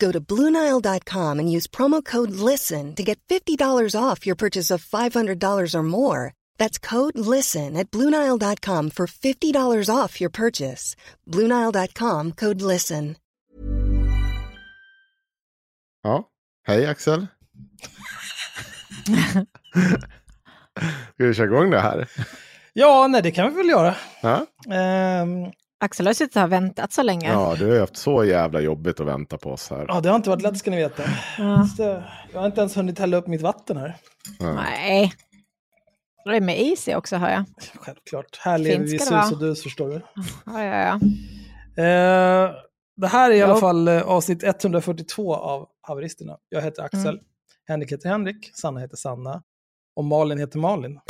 Go to Bluenile.com and use promo code LISTEN to get $50 off your purchase of $500 or more. That's code LISTEN at Bluenile.com for $50 off your purchase. Bluenile.com code LISTEN. Ja, hej Axel. Ska vi köra igång det här? Ja, nej det kan vi väl göra. Ja, Ehm, Axel har suttit och väntat så länge. ja du har haft så jävla jobbigt att vänta på oss här. ja, det har inte varit lätt ska ni veta. Ja. Jag har inte ens hunnit hälla upp mitt vatten här. Nej. Det är med is i också hör jag. Självklart. Här lever vi sus och dus förstår du. Ja, ja, ja. Eh, det här är i alla fall eh, avsnitt 142 av Haveristerna. Jag heter Axel, Mm. Henrik heter Henrik, Sanna heter Sanna och Malin heter Malin.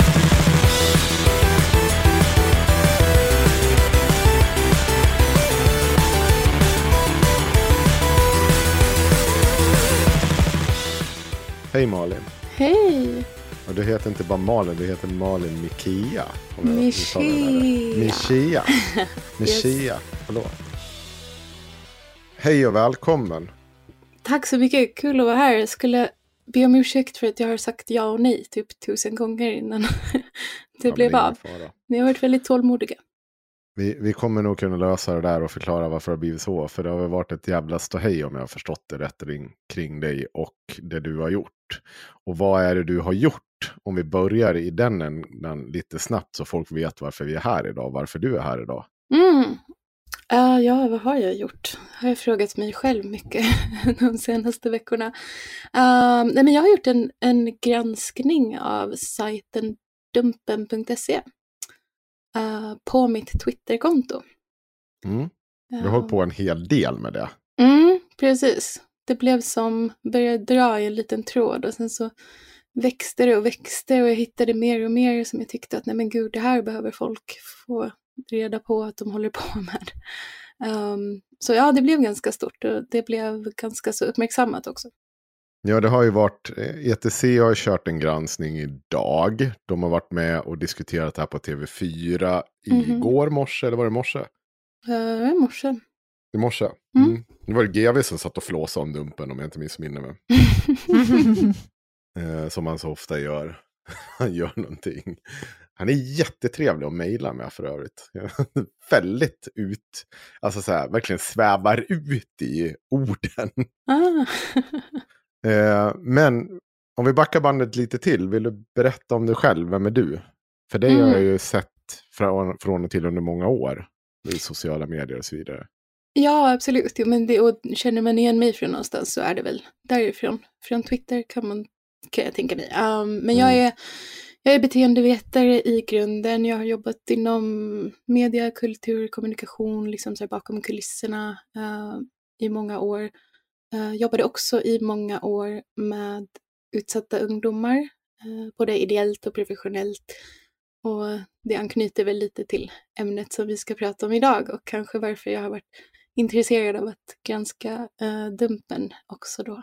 Hej Malin. Hej! Och du heter inte bara Malin, du heter Malin Mikia. Michia. Michia. Michia, förlåt. Hej och välkommen. Tack så mycket, kul att vara här. Jag skulle be om ursäkt för att jag har sagt ja och nej typ tusen gånger innan det Ja, blev av. Ni har varit väldigt tålmodiga. Vi, vi kommer nog kunna lösa det där och förklara varför det har blivit så. För det har väl varit ett jävla ståhej om jag har förstått det rätt kring dig och det du har gjort. Och vad är det du har gjort? Om vi börjar i den änden lite snabbt så folk vet varför vi är här idag. Varför du är här idag. Mm. Uh, ja, vad har jag gjort? Har jag frågat mig själv mycket de senaste veckorna. Uh, nej, men jag har gjort en, en granskning av sajten dumpen.se uh, på mitt Twitterkonto. Mm. Vi har hållit på en hel del med det. Mm, precis. Det blev som, började dra i en liten tråd och sen så växte det och växte och jag hittade mer och mer som jag tyckte att nej men gud, det här behöver folk få reda på att de håller på med. Ehm, så ja, det blev ganska stort och det blev ganska så uppmärksammat också. Ja, det har ju varit, eh, ETC har kört en granskning idag. De har varit med och diskuterat det här på TV4 Mhm. igår morse, eller var det morse? Uh, I morse. I morse. Mm. Mm. Det var det GV som satt och flåsade om Dumpen om jag inte missminner mig. Eh, som han så ofta gör. han gör någonting. Han är jättetrevlig att mejla med för övrigt. Väldigt ut, alltså så här, verkligen svävar ut i orden. ah. Eh, men om vi backar bandet lite till, vill du berätta om dig själv? Vem är du? För det Mm. har jag ju sett från, från och till under många år i sociala medier och så vidare. Ja, absolut. Jo, men det, och känner man igen mig från någonstans så är det väl därifrån. Från Twitter kan, man, kan jag tänka mig. Um, men jag Mm. är, jag är beteendevetare i grunden. Jag har jobbat inom media, kultur, kommunikation, liksom så bakom kulisserna uh, i många år. Uh, jobbade också i många år med utsatta ungdomar, uh, både ideellt och professionellt. Och det anknyter väl lite till ämnet som vi ska prata om idag och kanske varför jag har varit intresserad av att granska eh, Dumpen också då.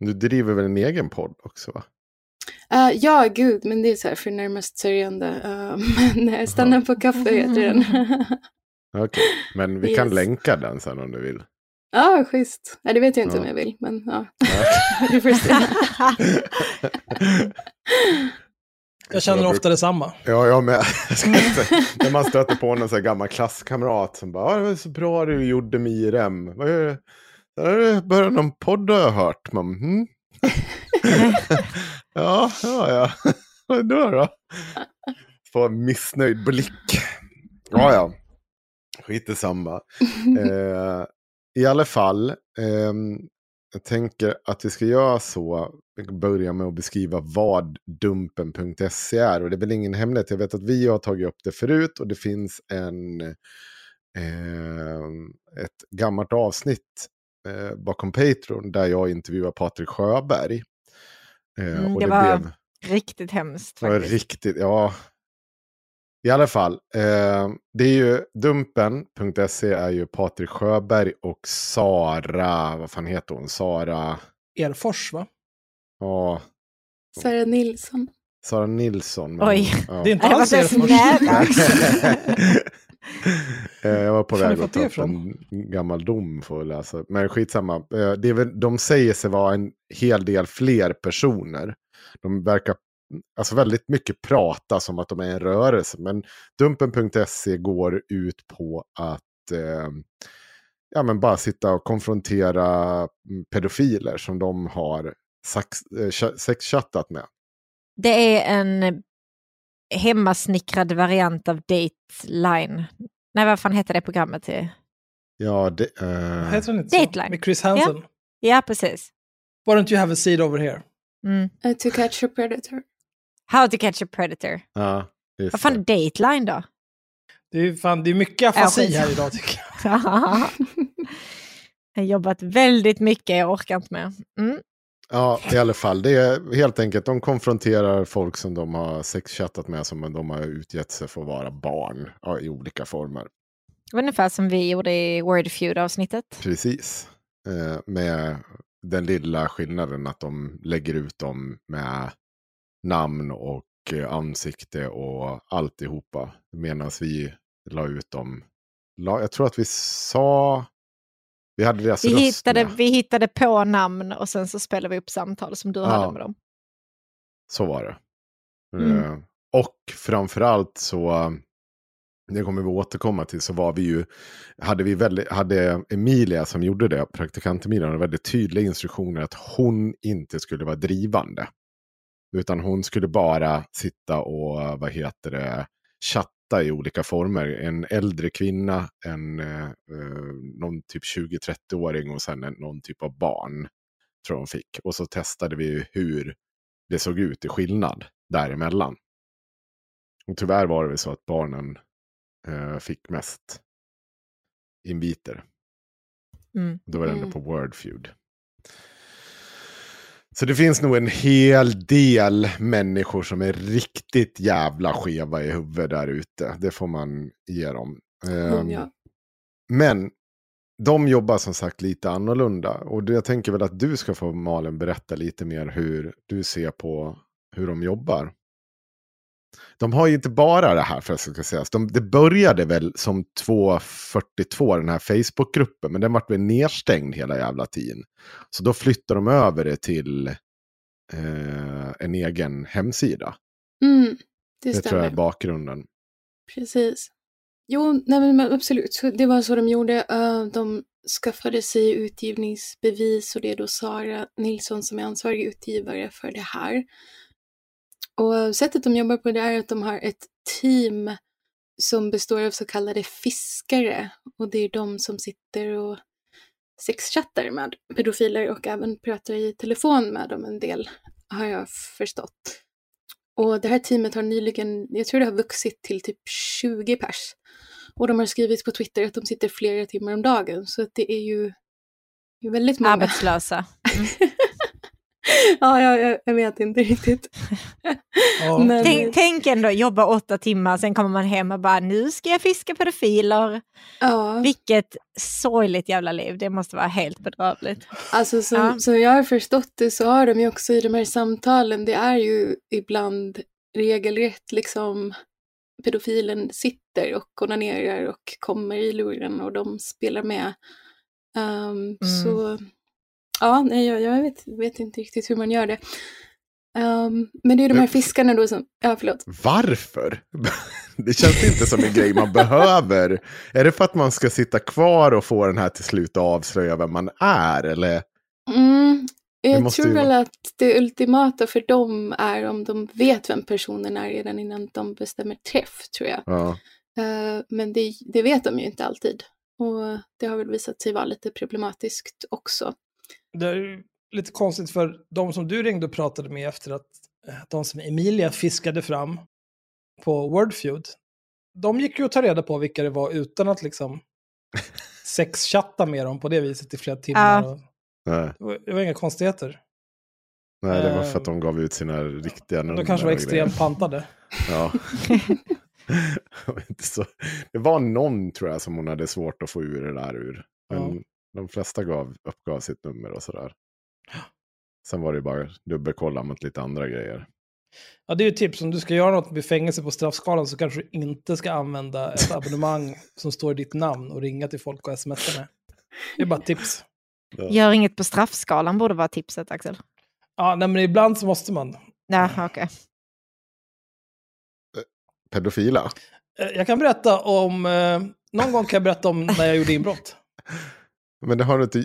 Du driver väl en egen podd också va? Eh, ja, gud, men det är så här för närmast sörjande. Uh, men uh, stanna på kaffe heter den. Okej, men vi kan Yes. länka den sen om du vill. Ja, schysst. Nej, det vet jag inte Ja. om jag vill, men ja. Vi får se. Jag känner ofta detsamma. Ja, jag med. När man stöter på någon här gammal klasskamrat som bara, "Ah, det var så bra du gjorde med IRM. Vad är det? Där börjar någon podd har jag hört. Man, hmm? ja, ja, ja. Vad då då? Få en missnöjd blick. Ja, ja. Skit i samma. Eh, I alla fall, ehm, jag tänker att vi ska göra så. Börja med att beskriva vad Dumpen.se är. Och det är väl ingen hemlighet. Jag vet att vi har tagit upp det förut och det finns en, ehm, ett gammalt avsnitt eh, bakom Patreon där jag intervjuar Patrik Sjöberg. Eh, Mm, och det det, var blev Riktigt hemskt det var faktiskt. riktigt, ja. I alla fall, eh, det är ju Dumpen.se är ju Patrik Sjöberg och Sara, vad fan heter hon? Sara, Erfors, va? ja, Sara Nilsson. Sara Nilsson. men- Oj. Ja. Det är inte det alls ens Erfors. Eh, jag var på väg att ta det upp en gammal dom för att läsa. Men skitsamma. Eh, Det är väl, de säger sig vara en hel del fler personer. De verkar alltså väldigt mycket prata som att de är en rörelse. Men Dumpen.se går ut på att eh, ja, men bara sitta och konfrontera mm, pedofiler som de har eh, cha- sexchattat med. Det är en hemmasnickrad variant av Dateline. Nej, vad fan heter det programmet? Till? Ja, det, eh, Heter den inte så? Dateline. Med Chris Hansen. Ja, precis. Why don't you have a seat over here? Mm. Uh, to catch a predator. How to catch a predator. ja, Vad fan är. Dateline då? Det är, fan, det är mycket afasi här idag tycker jag. jag har jobbat väldigt mycket, jag orkar inte mer. Mm. Ja, i alla fall. Det är helt enkelt, de konfronterar folk som de har sexchattat med som de har utgett sig för att vara barn ja, i olika former. Det var ungefär som vi gjorde i Wordfeud-avsnittet. Precis. Eh, med den lilla skillnaden att de lägger ut dem med namn och eh, ansikte och alltihopa. Medan vi la ut dem. Jag tror att vi sa... Vi hade deras Vi hittade, vi hittade på namn och sen så spelade vi upp samtal som du Ja. hade med dem. Så var det. Mm. Eh, och framförallt så, det kommer vi återkomma till, så var vi ju, hade vi väldigt, hade Emilia som gjorde det, praktikant Emilia, hade väldigt tydliga instruktioner att hon inte skulle vara drivande. Utan hon skulle bara sitta och, vad heter det, chatta i olika former. En äldre kvinna, en eh, eh, någon typ 20-30-åring och sen en, någon typ av barn. Tror hon fick. Och så testade vi hur det såg ut i skillnad däremellan. Och tyvärr var det väl så att barnen eh, fick mest inviter. Mm. Då var det ändå Mm. på Wordfeud. Så det finns nog en hel del människor som är riktigt jävla skeva i huvudet där ute. Det får man ge dem. Mm, ja. Men de jobbar som sagt lite annorlunda. Och jag tänker väl att du ska få Malin berätta lite mer hur du ser på hur de jobbar. De har ju inte bara det här för att ska sägas. De, det började väl som 242, den här Facebookgruppen, men den vart väl nedstängd hela jävla tiden. Så då flyttade de över det till eh, en egen hemsida. Mm, det Det tror stämmer. jag är bakgrunden. Precis. Jo, nej men absolut. Det var så de gjorde. Eh, de skaffade sig utgivningsbevis och det är då Sara Nilsson som är ansvarig utgivare för det här. Och sättet de jobbar på det är att de har ett team som består av så kallade fiskare. Och det är de som sitter och sexchattar med pedofiler och även pratar i telefon med dem en del, har jag förstått. Och det här teamet har nyligen, jag tror det har vuxit till typ 20 pers. Och de har skrivit på Twitter att de sitter flera timmar om dagen. Så att det är ju väldigt många. Arbetslösa. ja, jag, jag, vet inte riktigt. Ja. Men, Tänk, tänk ändå jobba åtta timmar, sen kommer man hem och bara nu ska jag fiska pedofiler. ja, Vilket sorgligt jävla liv, det måste vara helt bedrövligt. alltså som, Ja. som jag har förstått det så har de ju också i de här samtalen, det är ju ibland regelrätt liksom pedofilen sitter och onanerar och kommer i luren och de spelar med. Ehm, Så ja, nej, jag, jag vet, vet inte riktigt hur man gör det. Ehm, men det är de här fiskarna då som, ja förlåt. Varför? Det känns inte som en grej man behöver. Är det för att man ska sitta kvar och få den här till slut att avslöja vem man är? Eller? Mm, jag tror ju väl att det ultimata för dem är om de vet vem personen är redan innan de bestämmer träff, tror jag. Ja. Eh, men det, det vet de ju inte alltid. Och det har väl visat sig vara lite problematiskt också. Det är ju lite konstigt för de som du ringde och pratade med efter att eh, de som Emilia fiskade fram på Wordfeud, de gick ju att ta reda på vilka det var utan att liksom sexchatta med dem på det viset i flera timmar. Nej, det, var, det var inga konstigheter. nej, det var för att Ehm, de gav ut sina riktiga nummer. De kanske var extremt pantade. Ja. Det var någon tror jag som hon hade svårt att få ur det där ur. Men Ja. De flesta gav, uppgav sitt nummer och sådär. Sen var det ju bara dubbelkolla mot lite andra grejer. Ja, det är ju ett tips. Om du ska göra något med fängelse på straffskalan så kanske du inte ska använda ett abonnemang som står i ditt namn och ringa till folk och smsa med. Det är bara ett tips. Gör inget på straffskalan borde vara tipset Axel. Ja, nej, men ibland så måste man. Ja, okej. Pedofila? Eh, Jag kan berätta om, eh, någon gång kan jag berätta om när jag gjorde inbrott. Men det har du inte,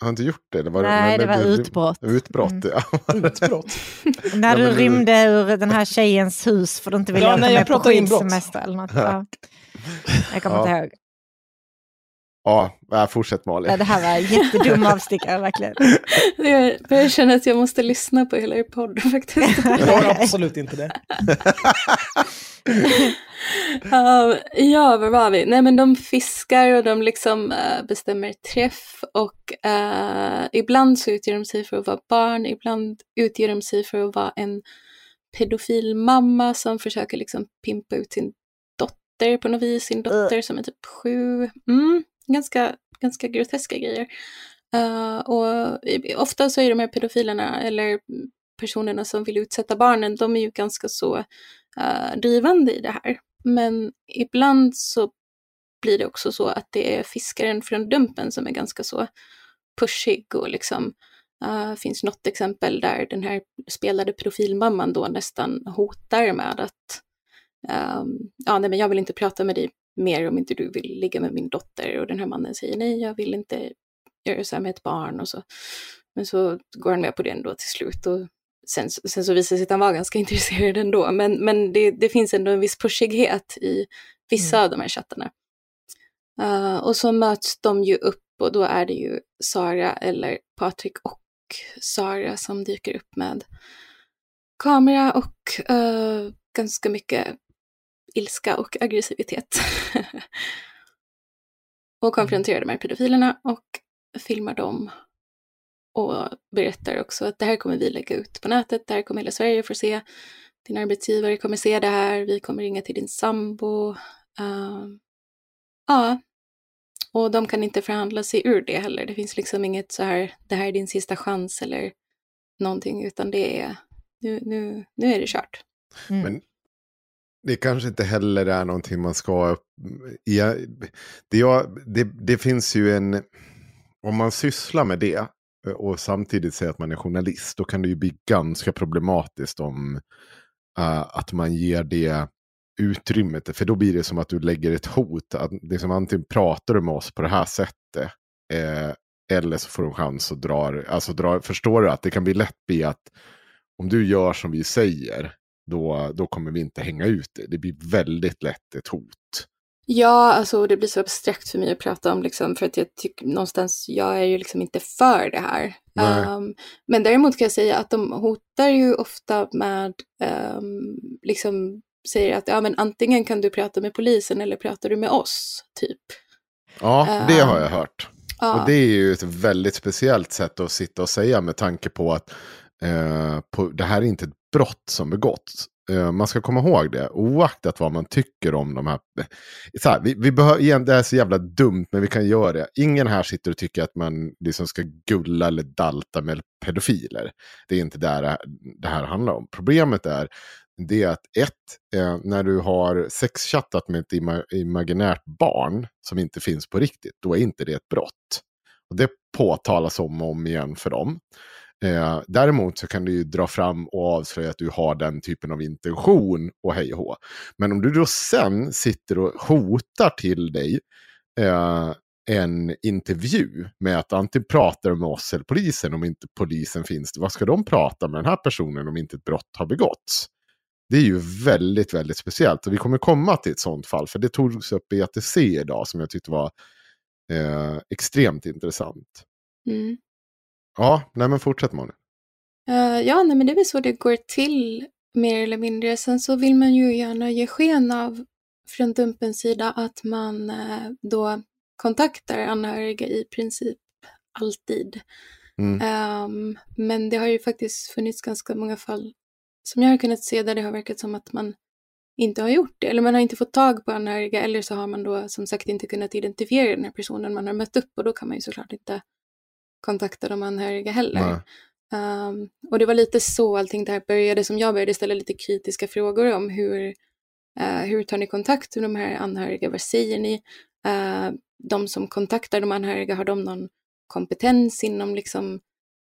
har du inte gjort det? det var, Nej, det var utbrott. Utbrott, Mm. ja. Utbrott. När du du- rymde ur den här tjejens hus för du inte ville Ja, åka nej, med på skidsemester eller något. Ja. Jag kommer Ja. inte ihåg. Ja, fortsätt Malin. Ja, det här var en jättedum avstickare verkligen. Jag börjar känna att jag måste lyssna på hela er podd faktiskt. Jag har absolut inte det. Ja, ja, var var vi? Nej, men de fiskar och de liksom eh, bestämmer träff och eh, ibland så utger de sig för att vara barn, ibland utger de sig för att vara en pedofil mamma som försöker liksom pimpa ut sin dotter på något vis, sin dotter som är typ sju. Mm, ganska, ganska groteska grejer. Uh, och ofta så är de här pedofilerna eller personerna som vill utsätta barnen, de är ju ganska så uh, drivande i det här. Men ibland så blir det också så att det är fiskaren från Dumpen som är ganska så pushig och liksom uh, finns något exempel där den här spelade profilmamman då nästan hotar med att um, ja, nej, men jag vill inte prata med dig mer om inte du vill ligga med min dotter och den här mannen säger nej, jag vill inte göra så här med ett barn och så. Men så går han med på det ändå till slut och sen, sen så visar det sig att han var ganska intresserad ändå. Men, men det, det finns ändå en viss pushighet i vissa av de här chattarna. Uh, och så möts de ju upp och då är det ju Sara eller Patrik och Sara som dyker upp med kamera och uh, ganska mycket ilska och aggressivitet. och konfronterar de här pedofilerna och filmar dem och berättar också att det här kommer vi lägga ut på nätet, det här kommer hela Sverige få se. Din arbetsgivare kommer se det här, vi kommer ringa till din sambo. Uh, ja, och de kan inte förhandla sig ur det heller. Det finns liksom inget så här, det här är din sista chans eller någonting, utan det är, nu, nu, nu är det kört. Mm. Men det kanske inte heller är någonting man ska... Ja, det, jag, det, det finns ju en... Om man sysslar med det eh, och samtidigt säger att man är journalist, då kan det ju bli ganska problematiskt om uh, att man ger det utrymmet. För då blir det som att du lägger ett hot. Att liksom antingen pratar du med oss på det här sättet. Eh, eller så får du en chans att dra, alltså dra, förstår du att det kan bli lätt bli att om du gör som vi säger, då, då kommer vi inte hänga ut det. Det blir väldigt lätt ett hot. Ja, alltså det blir så abstrakt för mig att prata om, liksom, för att jag tycker någonstans, jag är ju liksom inte för det här. Um, men däremot kan jag säga att de hotar ju ofta med, um, liksom säger att ja, men antingen kan du prata med polisen eller pratar du med oss, typ. Ja, det Eh, har jag hört. Ja. Och det är ju ett väldigt speciellt sätt att sitta och säga med tanke på att eh, på, det här är inte ett brott som begåtts. Eh, man ska komma ihåg det, oaktat vad man tycker om de här. Eh, så här vi, vi behöver, igen, det är så jävla dumt, men vi kan göra det. Ingen här sitter och tycker att man liksom ska gulla eller dalta med pedofiler. Det är inte där det här handlar om. Problemet är det är att ett, eh, när du har sexchattat med ett ima imaginärt barn som inte finns på riktigt, då är inte det ett brott. Och det påtalas om och om igen för dem. Eh, däremot så kan du ju dra fram och avslöja att du har den typen av intention och hej och hå. Men om du då sen sitter och hotar till dig eh, en intervju med att antingen pratar med oss eller polisen om inte polisen finns. Vad ska de prata med den här personen om inte ett brott har begåtts? Det är ju väldigt, väldigt speciellt. Och vi kommer komma till ett sånt fall. För det togs upp i ATC idag som jag tyckte var eh, extremt intressant. Mm. Ja, nej men fortsätt Malin. Eh, ja, nej, men det är väl så det går till mer eller mindre. Sen så vill man ju gärna ge sken av från Dumpens sida att man eh, då kontaktar anhöriga i princip alltid. Mm. Ehm, men det har ju faktiskt funnits ganska många fall som jag har kunnat se där det har verkat som att man inte har gjort det. Eller man har inte fått tag på anhöriga eller så har man då som sagt inte kunnat identifiera den här personen man har mött upp och då kan man ju såklart inte kontakta de anhöriga heller. Um, och det var lite så allting det här började, som jag började ställa lite kritiska frågor om hur, eh, hur tar ni kontakt med de här anhöriga, vad säger ni? Eh, de som kontaktar de anhöriga, har de någon kompetens inom liksom,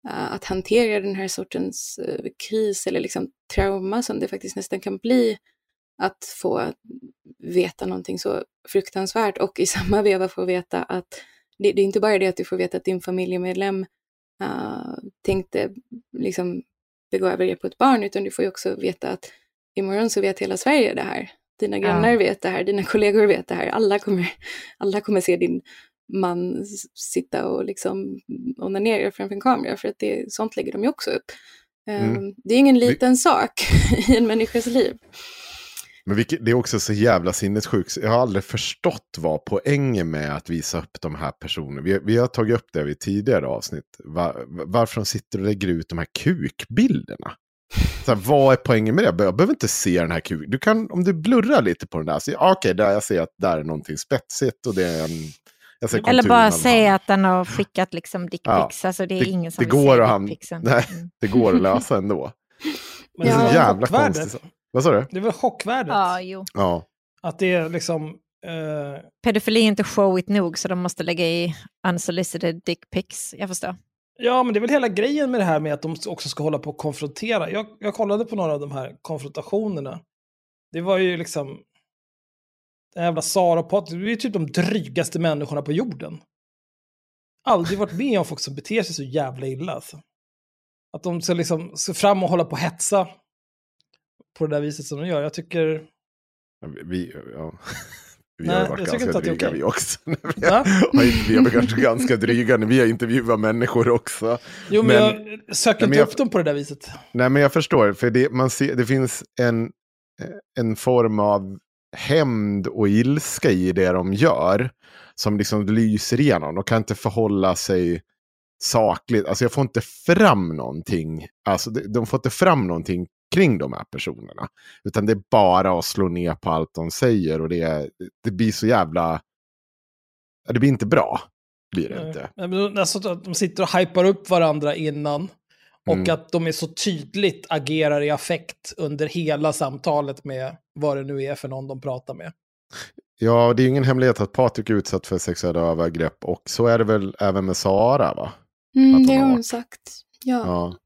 eh, att hantera den här sortens kris eller liksom trauma som det faktiskt nästan kan bli att få veta någonting så fruktansvärt och i samma veva få veta att det, det är inte bara det att du får veta att din familjemedlem uh, tänkte liksom begå övergrepp på ett barn, utan du får ju också veta att imorgon så vet hela Sverige det här. Dina grannar Ja. vet det här, dina kollegor vet det här, alla kommer, alla kommer se din man sitta och liksom onanera framför en kamera, för att det, sånt lägger de ju också upp. Mm. Um, Det är ingen liten sak i en människas liv. Men vilket, det är också så jävla sinnessjukt. Jag har aldrig förstått vad poängen med att visa upp de här personerna. Vi, vi har tagit upp det vid tidigare avsnitt. Va, varför de sitter och lägger ut de här kukbilderna. Så här, vad är poängen med det? Jag behöver inte se den här kuken. Du kan, om du blurrar lite på den där. Så, ja, Okej, där jag ser att där är någonting spetsigt och det är en... Jag ser Eller bara säga att den har skickat liksom dickpics. Alltså det är Det- ingen som det vill går se dickpicsen. Nej. Mm. Det går att lösa ändå. Men Ja. det är väl Jävla konstigt. Vad sa du? Det är väl chockvärdet. Ja, jo. Ja. Att det är liksom... Eh, Pedofili är inte showigt nog så de måste lägga i unsolicited dickpics. Jag förstår. ja, men det är väl hela grejen med det här med att de också ska hålla på och konfrontera. Jag, jag kollade på några av de här konfrontationerna. Det var ju liksom... Den jävla Sara och Patrik, det är ju typ de drygaste människorna på jorden. Aldrig varit med om folk som beter sig så jävla illa. Alltså. Att de ska liksom ska fram och hålla på och hetsa på det där viset som de gör. Jag tycker... Vi, ja. vi Nej, har varit ganska inte dryga vi också. Va? vi är kanske ganska dryga när vi har intervjuat människor också. Jo, men, Men- jag söker inte jag- upp dem på det där viset. Nej, men jag förstår. För det, man ser, det finns en, en form av hämnd och ilska i det de gör. Som liksom lyser igenom. De kan inte förhålla sig sakligt. Alltså jag får inte fram någonting. Alltså de får inte fram någonting kring de här personerna. Utan det är bara att slå ner på allt de säger. Och det, det blir så jävla... Det blir inte bra. Blir det inte. Nej, men alltså, att de sitter och hypar upp varandra innan. Och Mm. att de är så tydligt agerar i affekt under hela samtalet med vad det nu är för någon de pratar med. Ja, det är ju ingen hemlighet att Patrik är utsatt för sexuella övergrepp. Och så är det väl även med Sara, va? Mm, Att det har hon sagt. Ja. Ja.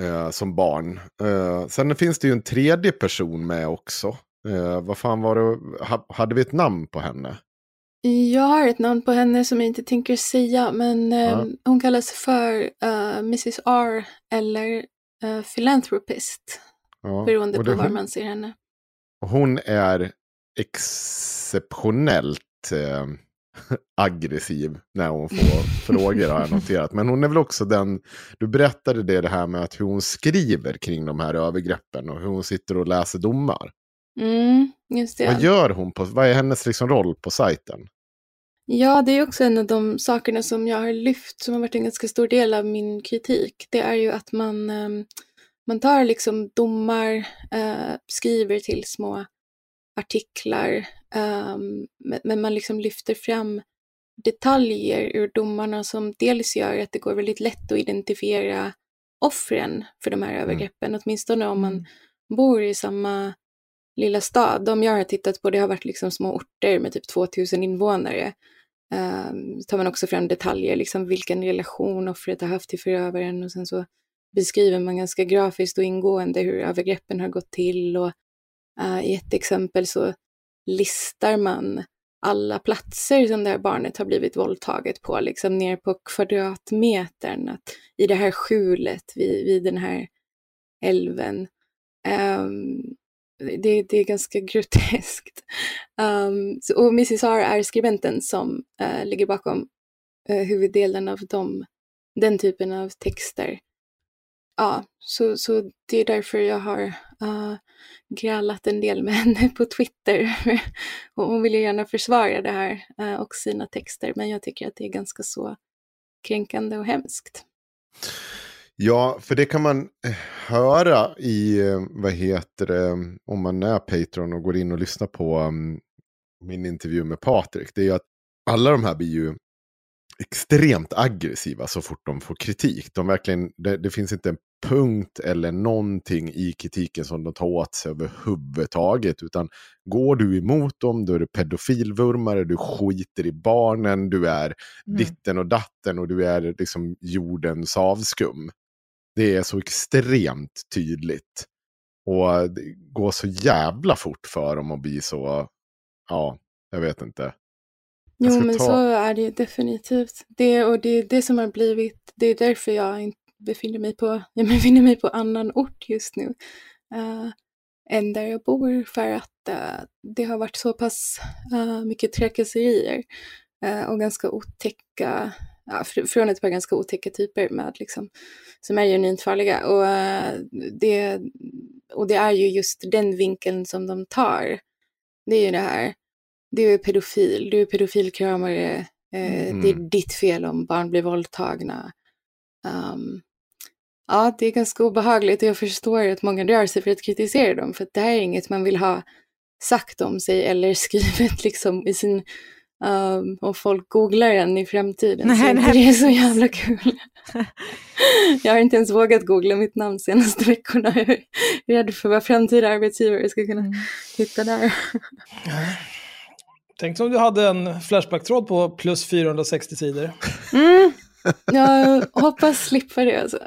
Eh, som barn. Eh, sen finns det ju en tredje person med också. Eh, vad fan var det? Ha, hade vi ett namn på henne? Jag har ett namn på henne som jag inte tänker säga, men Ja. hon kallas för eh, Mrs R eller uh, Philanthropist, Ja. beroende på var man ser henne. hon är exceptionellt eh, aggressiv när hon får frågor har jag noterat. Men hon är väl också den, du berättade det, det här med att hur hon skriver kring de här övergreppen och hur hon sitter och läser domar. Mm, just det. Vad gör hon på, vad är hennes liksom roll på sajten? Ja, det är också en av de sakerna som jag har lyft, som har varit en ganska stor del av min kritik. Det är ju att man, ehm, man tar liksom domar, eh, skriver till små artiklar, ehm, men, man liksom lyfter fram detaljer ur domarna som dels gör att det går väldigt lätt att identifiera offren för de här övergreppen, åtminstone om man bor i samma lilla stad. De jag har tittat på, det har varit liksom små orter med typ 2000 invånare. Um, tar man också fram detaljer, liksom vilken relation offret har haft till förövaren och sen så beskriver man ganska grafiskt och ingående hur övergreppen har gått till och Eh, i ett exempel så listar man alla platser som det här barnet har blivit våldtaget på, liksom ner på kvadratmetern, att i det här skjulet vid, vid den här älven. Um, det, det, är ganska groteskt. Um, så, och Mrs R är skribenten som uh, ligger bakom uh, huvuddelen av dem, den typen av texter. Ja, så, så det är därför jag har uh, eh, grälat en del med henne på Twitter. och hon vill ju gärna försvara det här uh, och sina texter, men jag tycker att det är ganska så kränkande och hemskt. Ja, för det kan man eh, höra i, vad heter det, om man är Patreon och går in och lyssnar på um, min intervju med Patrik. Det är ju att alla de här blir ju extremt aggressiva så fort de får kritik. De verkligen, det, det, finns inte en punkt eller någonting i kritiken som de tar åt sig överhuvudtaget. Utan går du emot dem, då är du pedofilvurmare, du skiter i barnen, du är mm. ditten och datten och du är liksom jordens avskum. Det är så extremt tydligt. Och det går så jävla fort för dem att bli så, ja, jag vet inte. Jo, men ta... så är det definitivt. Det, och det är det som har blivit, det är därför jag befinner mig på, jag befinner mig på annan ort just nu. Uh, än där jag bor för att uh, det har varit så pass uh, mycket trakasserier och ganska otäcka ja, från ett par ganska otäcka typer med liksom, som är genuint farliga. Och, det, och det är ju just den vinkeln som de tar. Det är ju det här, du är pedofil, du är pedofilkramare, mm. det är ditt fel om barn blir våldtagna. Um, ja, det är ganska obehagligt och jag förstår att många rör sig för att kritisera dem, för att det här är inget man vill ha sagt om sig eller skrivet liksom i sin Um, och folk googlar en i framtiden. Nej, så nej. Det är så jävla kul. jag har inte ens vågat googla mitt namn senaste veckorna. Jag är rädd för vad framtida arbetsgivare ska kunna mm. hitta där. Tänk om du hade en Flashback-tråd på plus 460 sidor. Mm. Jag hoppas slippa det alltså.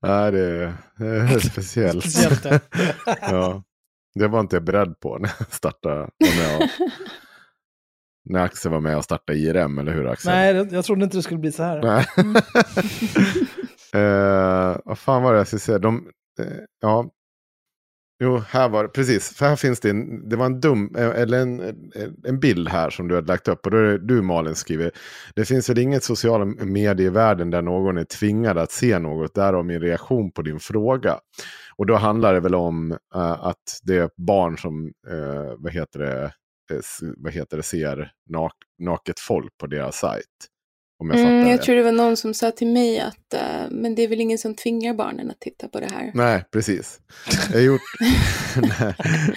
ja, det är, det är speciellt. speciellt ja. Det var inte jag beredd på när jag startade. När, jag, när Axel var med och startade IRM, eller hur Axel? Nej, jag trodde inte det skulle bli så här. Nej. uh, vad fan var det jag skulle säga? De, uh, ja. Jo, här var det, precis. För här finns det en, det var en dum, eh, eller en, eh, en bild här som du hade lagt upp. Och då är det du Malin skriver, det finns väl inget sociala medier i världen där någon är tvingad att se något, därav min reaktion på din fråga. Och då handlar det väl om uh, att det är barn som, uh, vad, heter det, uh, vad heter det, ser nak naket folk på deras sajt. Om jag, mm, jag tror det var någon som sa till mig att men det är väl ingen som tvingar barnen att titta på det här. Nej, precis. Jag har gjort...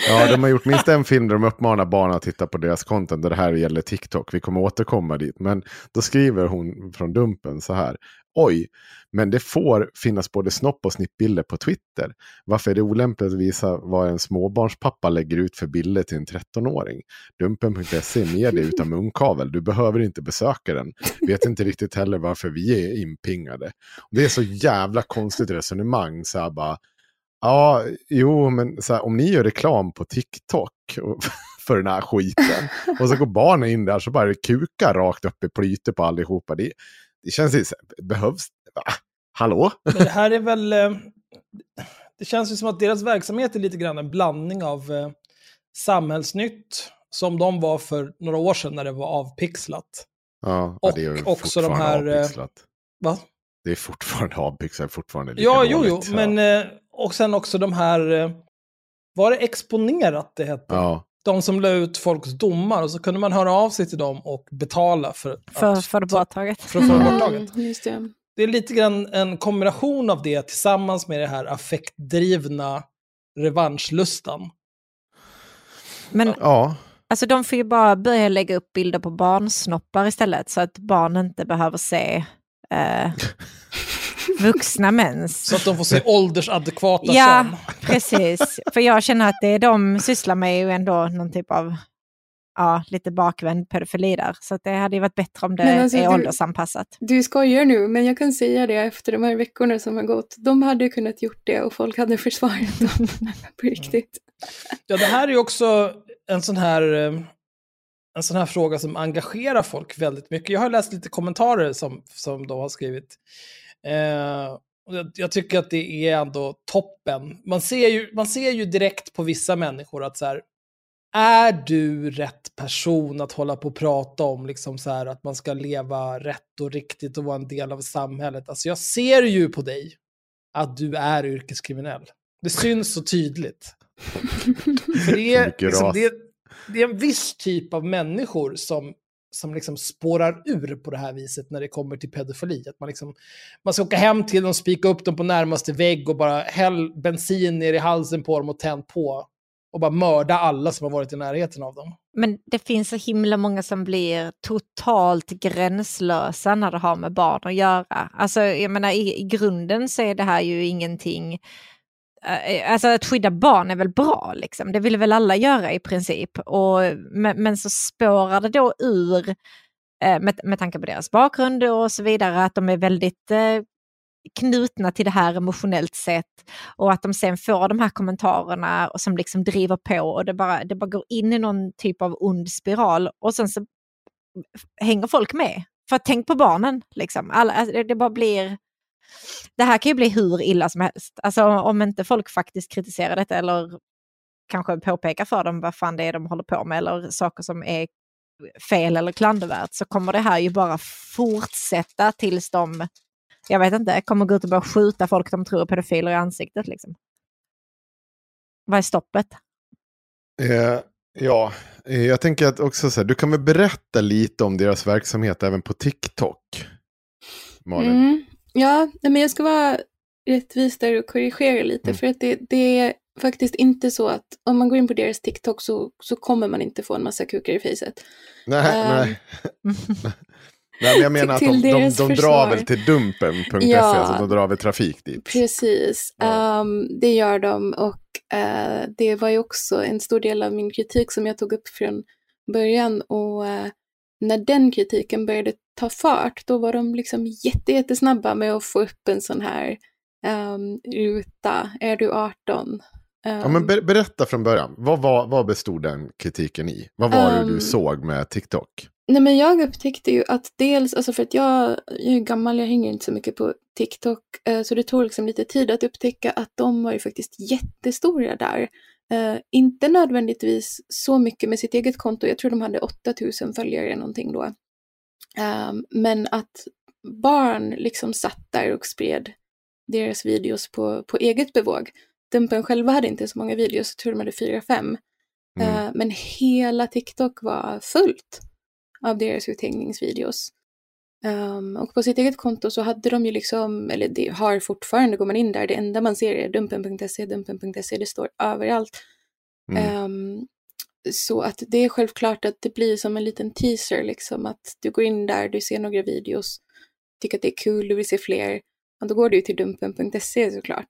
ja, de har gjort minst en film där de uppmanar barn att titta på deras content. Där det här gäller TikTok. Vi kommer återkomma dit. Men då skriver hon från Dumpen så här oj, men det får finnas både snopp och snippbilder på Twitter. Varför är det olämpligt att visa vad en småbarnspappa lägger ut för bilder till en 13-åring? Dumpen.se är dig utan munkavel. Du behöver inte besöka den. Vet inte riktigt heller varför vi är inpingade. Det är så jävla konstigt resonemang. Så här bara, ja, jo, men här, om ni gör reklam på TikTok för den här skiten och så går barnen in där så bara det kukar rakt upp i plytet på allihopa. Det, det känns ju, behövs, va? hallå? Men det här är väl, eh, det känns ju som att deras verksamhet är lite grann en blandning av eh, samhällsnytt, som de var för några år sedan när det var avpixlat. Ja, och det är också de här... Eh, avpixlat. Va? Det är fortfarande avpixlat, fortfarande lika Ja, jo, jo, men och sen också de här, var det exponerat det hette? Ja. De som la ut folks domar och så kunde man höra av sig till dem och betala för, För, att, för det borttaget. för att få det borttaget. Mm, just det. Det är lite grann en kombination av det tillsammans med det här affektdrivna revanschlustan. Men Ja, alltså, de får ju bara börja lägga upp bilder på barnsnoppar istället så att barn inte behöver se eh, vuxna mens. Så att de får se åldersadekvata Ja, precis. För jag känner att det de sysslar med är ju ändå någon typ av ja, lite bakvänd pedofili där. Så att det hade ju varit bättre om det alltså, är du- åldersanpassat. Du skojar nu, men jag kan säga det efter de här veckorna som har gått. De hade kunnat gjort det och folk hade försvarat dem på riktigt. Ja, det här är ju också en sån här, eh, en sån här fråga som engagerar folk väldigt mycket. Jag har läst lite kommentarer som, som de har skrivit. Eh, jag, jag tycker att det är ändå toppen. Man ser, ju, man ser ju direkt på vissa människor att så här, är du rätt person att hålla på och prata om liksom så här, att man ska leva rätt och riktigt och vara en del av samhället? Alltså jag ser ju på dig att du är yrkeskriminell. Det syns så tydligt. För det är, liksom, det, är, det är en viss typ av människor som, som liksom spårar ur på det här viset när det kommer till pedofili. Att man, liksom, man ska åka hem till dem, spika upp dem på närmaste vägg och bara häll bensin ner i halsen på dem och tänd på. Och bara mörda alla som har varit i närheten av dem. Men det finns så himla många som blir totalt gränslösa när det har med barn att göra. Alltså, jag menar, i, i grunden så är det här ju ingenting... Eh, alltså att skydda barn är väl bra, liksom. det vill väl alla göra i princip. Och, men, men så spårar det då ur, eh, med, med tanke på deras bakgrund och så vidare, att de är väldigt eh, knutna till det här emotionellt sett och att de sen får de här kommentarerna och som liksom driver på och det bara, det bara går in i någon typ av ond spiral och sen så hänger folk med. För tänk på barnen, liksom. Alla, alltså, det, det bara blir... Det här kan ju bli hur illa som helst. Alltså om inte folk faktiskt kritiserar detta eller kanske påpekar för dem vad fan det är de håller på med eller saker som är fel eller klandervärt så kommer det här ju bara fortsätta tills de, jag vet inte, kommer gå ut och börja skjuta folk de tror är pedofiler i ansiktet. Liksom. Vad är stoppet? Eh, ja, eh, jag tänker att också så här, du kan väl berätta lite om deras verksamhet även på TikTok? Malin? Mm. Ja, men jag ska vara rättvis där och korrigera lite. Mm. För att det, det är faktiskt inte så att om man går in på deras TikTok så, så kommer man inte få en massa kukar i fejset. Nej, Ehm. nej. nej, men jag menar att de, de, de drar väl till dumpen.se, Ja. alltså de drar väl trafik dit. Precis, Ja. Ehm, det gör de och eh, det var ju också en stor del av min kritik som jag tog upp från början och eh, när den kritiken började ta fart då var de liksom jätte, jättesnabba med att få upp en sån här um, ruta, är du 18? Ja, men Ehm, ber, berätta från början, vad, var, vad bestod den kritiken i? Vad var det du Ehm. såg med TikTok? Nej men jag upptäckte ju att dels, alltså för att jag, jag är gammal, jag hänger inte så mycket på TikTok, eh, så det tog liksom lite tid att upptäcka att de var ju faktiskt jättestora där. Eh, inte nödvändigtvis så mycket med sitt eget konto, jag tror de hade 8000 följare någonting då. Ehm, men att barn liksom satt där och spred deras videos på, på eget bevåg. Dumpen själva hade inte så många videos, jag tror de hade fyra, fem. Mm. Eh, men hela TikTok var fullt av deras uthängningsvideos. Um, och på sitt eget konto så hade de ju liksom, eller det har fortfarande, går man in där, det enda man ser är dumpen.se, dumpen.se, det står överallt. Mm så att det är självklart att det blir som en liten teaser, liksom att du går in där, du ser några videos, tycker att det är kul, du vill se fler, och då går du till dumpen.se såklart.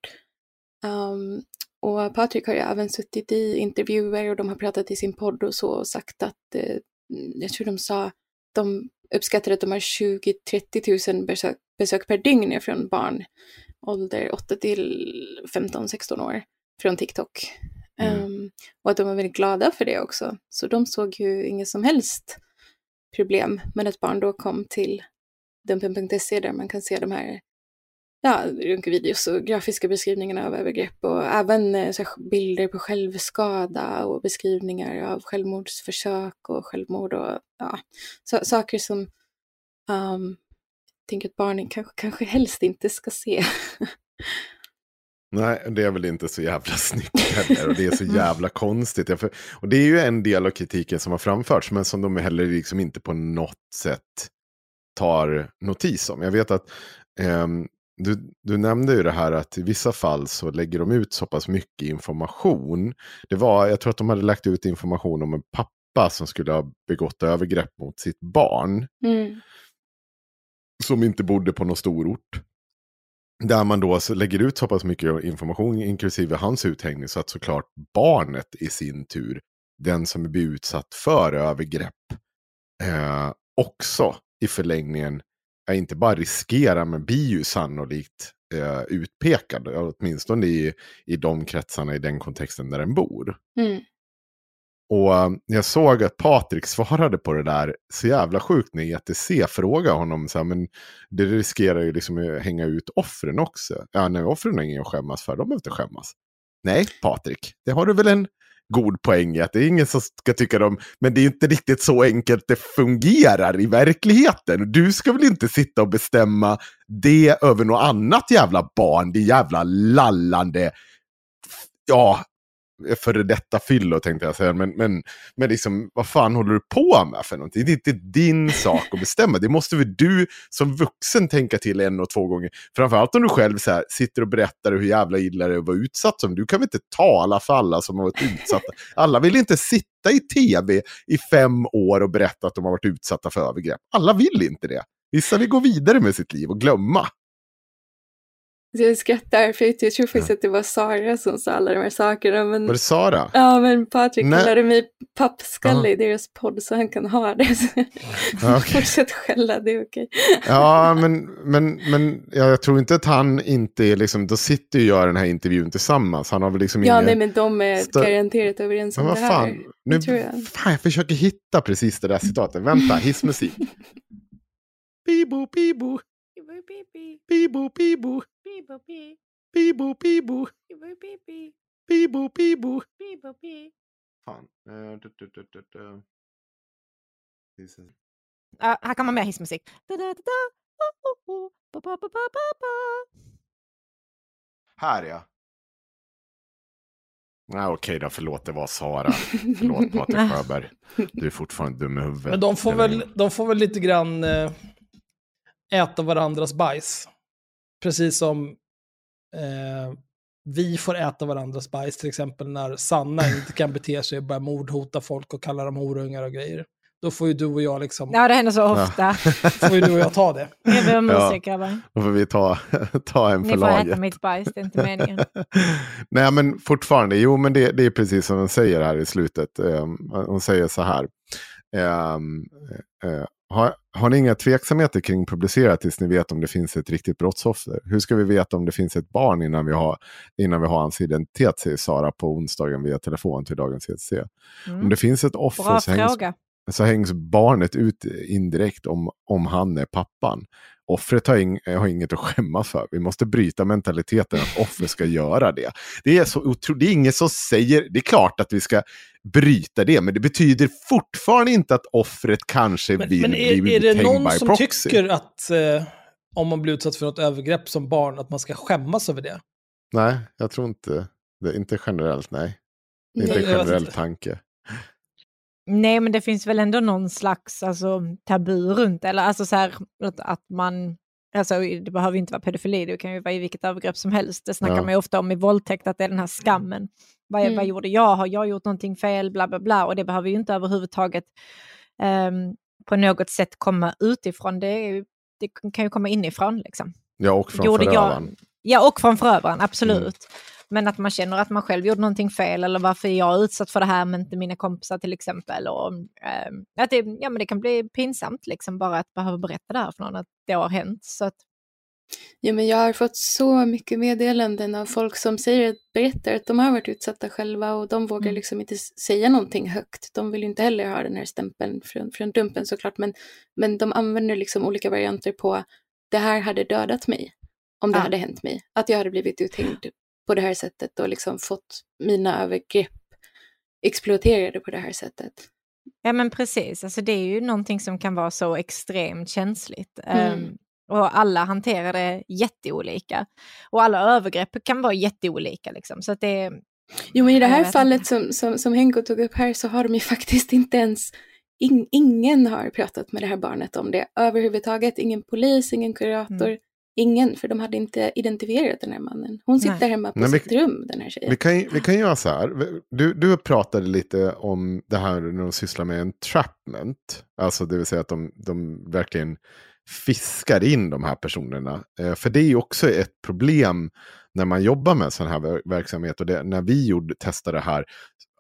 Um, och Patrik har ju även suttit i intervjuer och de har pratat i sin podd och så och sagt att, eh, jag tror de sa, de uppskattar att de har 20-30 000 besök, besök per dygn från barn ålder 8 till 15-16 år från TikTok. Mm. Um, och att de var väldigt glada för det också. Så de såg ju inget som helst problem med att barn då kom till dumpen.se där man kan se de här ja, runkvideos och grafiska beskrivningarna av övergrepp och även eh, så här, bilder på självskada och beskrivningar av självmordsförsök och självmord och ja, så, saker som um, jag tänker att barnen kanske, kanske helst inte ska se. Nej, det är väl inte så jävla snyggt heller. Och det är så jävla konstigt. Jag för- Och det är ju en del av kritiken som har framförts, men som de heller liksom inte på något sätt tar notis om. Jag vet att ehm, du, du nämnde ju det här att i vissa fall så lägger de ut så pass mycket information. Det var, jag tror att de hade lagt ut information om en pappa som skulle ha begått övergrepp mot sitt barn Mm. som inte bodde på någon stor ort. Där man då lägger ut så pass mycket information, inklusive hans uthängning, så att såklart barnet i sin tur, den som blir utsatt för övergrepp, eh, också i förlängningen, är inte bara riskerar, men blir ju sannolikt eh, utpekad, åtminstone i, i de kretsarna, i den kontexten där den bor. Mm. Och eh, jag såg att Patrik svarade på det där så jävla sjukt när ETC frågade honom. Så här, men det riskerar ju liksom att hänga ut offren också. Ja, nej, offren har ingen att skämmas för. De behöver inte skämmas. Nej, Patrik, det har du väl en god poäng i. Att det är ingen som ska tycka dem. Men det är inte riktigt så enkelt det fungerar i verkligheten. Du ska väl inte sitta och bestämma det över något annat jävla barn. Det jävla lallande. Ja, före detta fyllo tänkte jag säga. Men, men, men liksom, vad fan håller du på med för någonting? Det är inte din sak att bestämma. Det måste väl du som vuxen tänka till en och två gånger. Framförallt om du själv så här, sitter och berättar hur jävla illa det är att vara utsatt. Som. Du kan väl inte tala för alla som har varit utsatta. Alla vill inte sitta i tv i fem år och berätta att de har varit utsatta för övergrepp. Alla vill inte det. Vissa vill gå vidare med sitt liv och glömma. Så jag skrattar för jag tror faktiskt att det var Sara som sa alla de här sakerna. Men... Var det Sara? Ja, men Patrik Nej. kallade mig pappskalle Ja. i deras podd så han kan ha det. Ja, okej. Fortsätt skälla, det är okej. Ja, men, men, men ja, jag tror inte att han inte är liksom, då sitter ju jag i den här intervjun tillsammans. Han har väl liksom Ja, ingen... nej, men de är stö- garanterat överens om Men det vad här. fan, nu, Det tror jag. fan, jag försöker hitta precis det där citatet. Vänta, hissmusik. Bibo, bibo, bibo, bibo, bibo, bibo, bibo, bibo. Fan. eh, du, du, du, du, du. Här kommer mer hissmusik. Da, da, da, da. Oh, oh, oh. Ba, ba, ba, ba, ba. Här ja. Nej, okej då, förlåt, det var Sara. Förlåt Patrik Sjöberg. Du är fortfarande dum i huvudet. Men de får, väl, de får väl lite grann eh, äta varandras bajs. Precis som eh, vi får äta varandras bajs, till exempel när Sanna inte kan bete sig och börjar mordhota folk och kalla dem horungar och grejer. Då får ju du och jag liksom, Ja, det händer så ofta. får ju du och jag ta det. Jag ber om Ja. ursäkt grabbar. Då får vi ta, ta en Ni för får äta laget. mitt bajs, det är inte meningen. Nej, men fortfarande, jo, men det, det är precis som hon säger här i slutet. Um, hon säger så här. ehm, eh, har, har ni inga tveksamheter kring publicera tills ni vet om det finns ett riktigt brottsoffer? Hur ska vi veta om det finns ett barn innan vi har, innan vi har hans identitet, säger Sara på onsdagen via telefon till Dagens ETC. Om Mm. det finns ett offer så hängs, så hängs barnet ut indirekt om, om han är pappan. Offret har, ing, har inget att skämmas för. Vi måste bryta mentaliteten att offer ska göra det. Det är, så otro, det är inget som säger, det är klart att vi ska bryta det, men det betyder fortfarande inte att offret kanske Men, vill men bli är, är det någon som proxy. tycker att eh, om man blir utsatt för något övergrepp som barn, att man ska skämmas över det? Nej, jag tror inte det. är Inte generellt, nej. Det är inte en generell tanke. Nej, men det finns väl ändå någon slags alltså, tabu runt det. Eller alltså så här att, att man... Alltså, det behöver inte vara pedofili, det kan ju vara i vilket övergrepp som helst. Det snackar Ja. man ju ofta om i våldtäkt, att det är den här skammen. Vad, Mm. vad gjorde jag? Har jag gjort någonting fel? Bla, bla, bla. Och det behöver ju inte överhuvudtaget ehm, på något sätt komma utifrån. Det, är det kan ju komma inifrån. Liksom. Ja, och från Gjorde jag- förövaren. Ja, och från förövaren, absolut. Mm. Men att man känner att man själv gjorde någonting fel eller varför är jag utsatt för det här men inte mina kompisar till exempel. Och, eh, att det, ja, men det kan bli pinsamt liksom bara att behöva berätta det här för någon att det har hänt. Så att, Ja, men jag har fått så mycket meddelanden av folk som säger, berättar att de har varit utsatta själva och de vågar Mm. liksom inte säga någonting högt. De vill inte heller ha den här stämpeln från, från dumpen såklart, men, men de använder liksom olika varianter på det här hade dödat mig om det Ja. hade hänt mig. Att jag hade blivit uthängd på det här sättet och liksom fått mina övergrepp exploaterade på det här sättet. ja men precis, alltså, det är ju någonting som kan vara så extremt känsligt. Mm. Ehm, Och alla hanterar det jätteolika. Och alla övergrepp kan vara jätteolika. Liksom. Så att det, Jo, men i det här fallet som, som, som Henko tog upp här så har de ju faktiskt inte ens, in, ingen har pratat med det här barnet om det överhuvudtaget. Ingen polis, ingen kurator, Mm. Ingen, för de hade inte identifierat den här mannen. Hon sitter Nej. hemma på Nej, sitt rum, den här tjejen. Vi kan, ju- vi kan göra så här. Du, du pratade lite om det här när de sysslar med entrapment. Alltså det vill säga att de, de verkligen fiskar in de här personerna. Eh, för det är ju också ett problem när man jobbar med sån här ver- verksamhet. Och det, när vi gjorde, testade det här,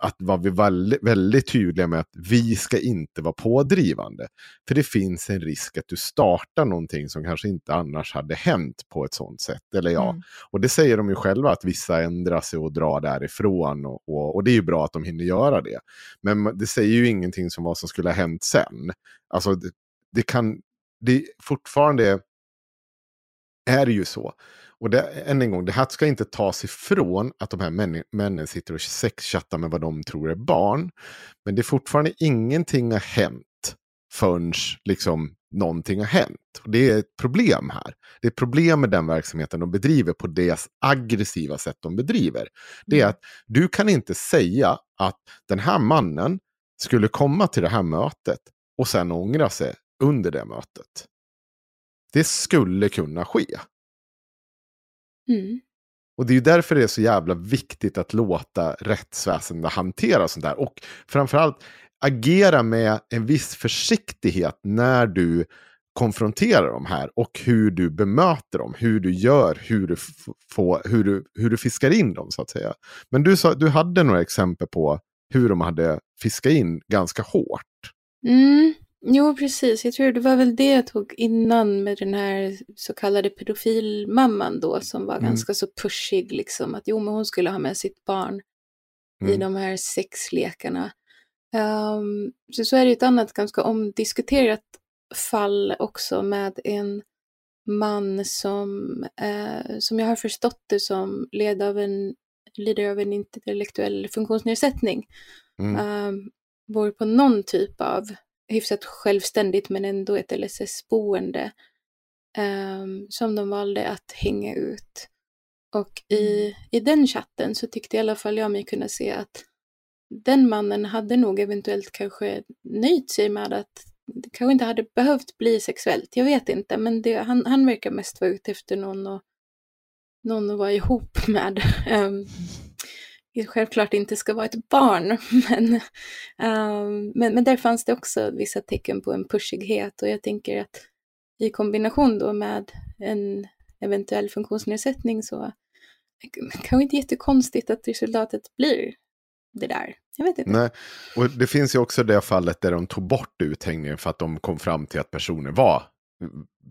att var vi väldigt, väldigt tydliga med att vi ska inte vara pådrivande. För det finns en risk att du startar någonting som kanske inte annars hade hänt på ett sånt sätt. Eller ja, Mm. och det säger de ju själva att vissa ändrar sig och drar därifrån. Och, och, och det är ju bra att de hinner göra det. Men det säger ju ingenting som vad som skulle ha hänt sen. Alltså det, det kan, det fortfarande är det ju så. Och det, än en gång, det här ska inte tas ifrån att de här män, männen sitter och sexchattar med vad de tror är barn. Men det är fortfarande ingenting har hänt förrän liksom någonting har hänt. Och det är ett problem här. Det är ett problem med den verksamheten de bedriver på det aggressiva sätt de bedriver. Det är att du kan inte säga att den här mannen skulle komma till det här mötet och sen ångra sig under det mötet. Det skulle kunna ske. Mm. Och det är ju därför det är så jävla viktigt att låta rättsväsendet hantera sånt där. Och framförallt agera med en viss försiktighet när du konfronterar de här och hur du bemöter dem, hur du gör, hur du, f- får, hur du, hur du fiskar in dem så att säga. Men du, sa, du hade några exempel på hur de hade fiskat in ganska hårt. Mm. Jo, precis. Jag tror det var väl det jag tog innan med den här så kallade pedofilmamman då som var Mm. ganska så pushig liksom att jo, men hon skulle ha med sitt barn i Mm. de här sexlekarna. Um, så, så är det ett annat ganska omdiskuterat fall också med en man som, eh, som jag har förstått det som led av en, lider av en intellektuell funktionsnedsättning. Mm. Um, bor på någon typ av hyfsat självständigt men ändå ett LSS-boende um, som de valde att hänga ut. Och i, i den chatten så tyckte i alla fall jag mig kunna se att den mannen hade nog eventuellt kanske nöjt sig med att det kanske inte hade behövt bli sexuellt. Jag vet inte, men det, han, han verkar mest vara ute efter någon och någon att vara ihop med. Um, det självklart inte ska vara ett barn, men, um, men, men där fanns det också vissa tecken på en pushighet och jag tänker att i kombination då med en eventuell funktionsnedsättning så kanske inte jättekonstigt att resultatet blir det där. Jag vet inte. Nej, och det finns ju också det fallet där de tog bort uthängningen för att de kom fram till att personen var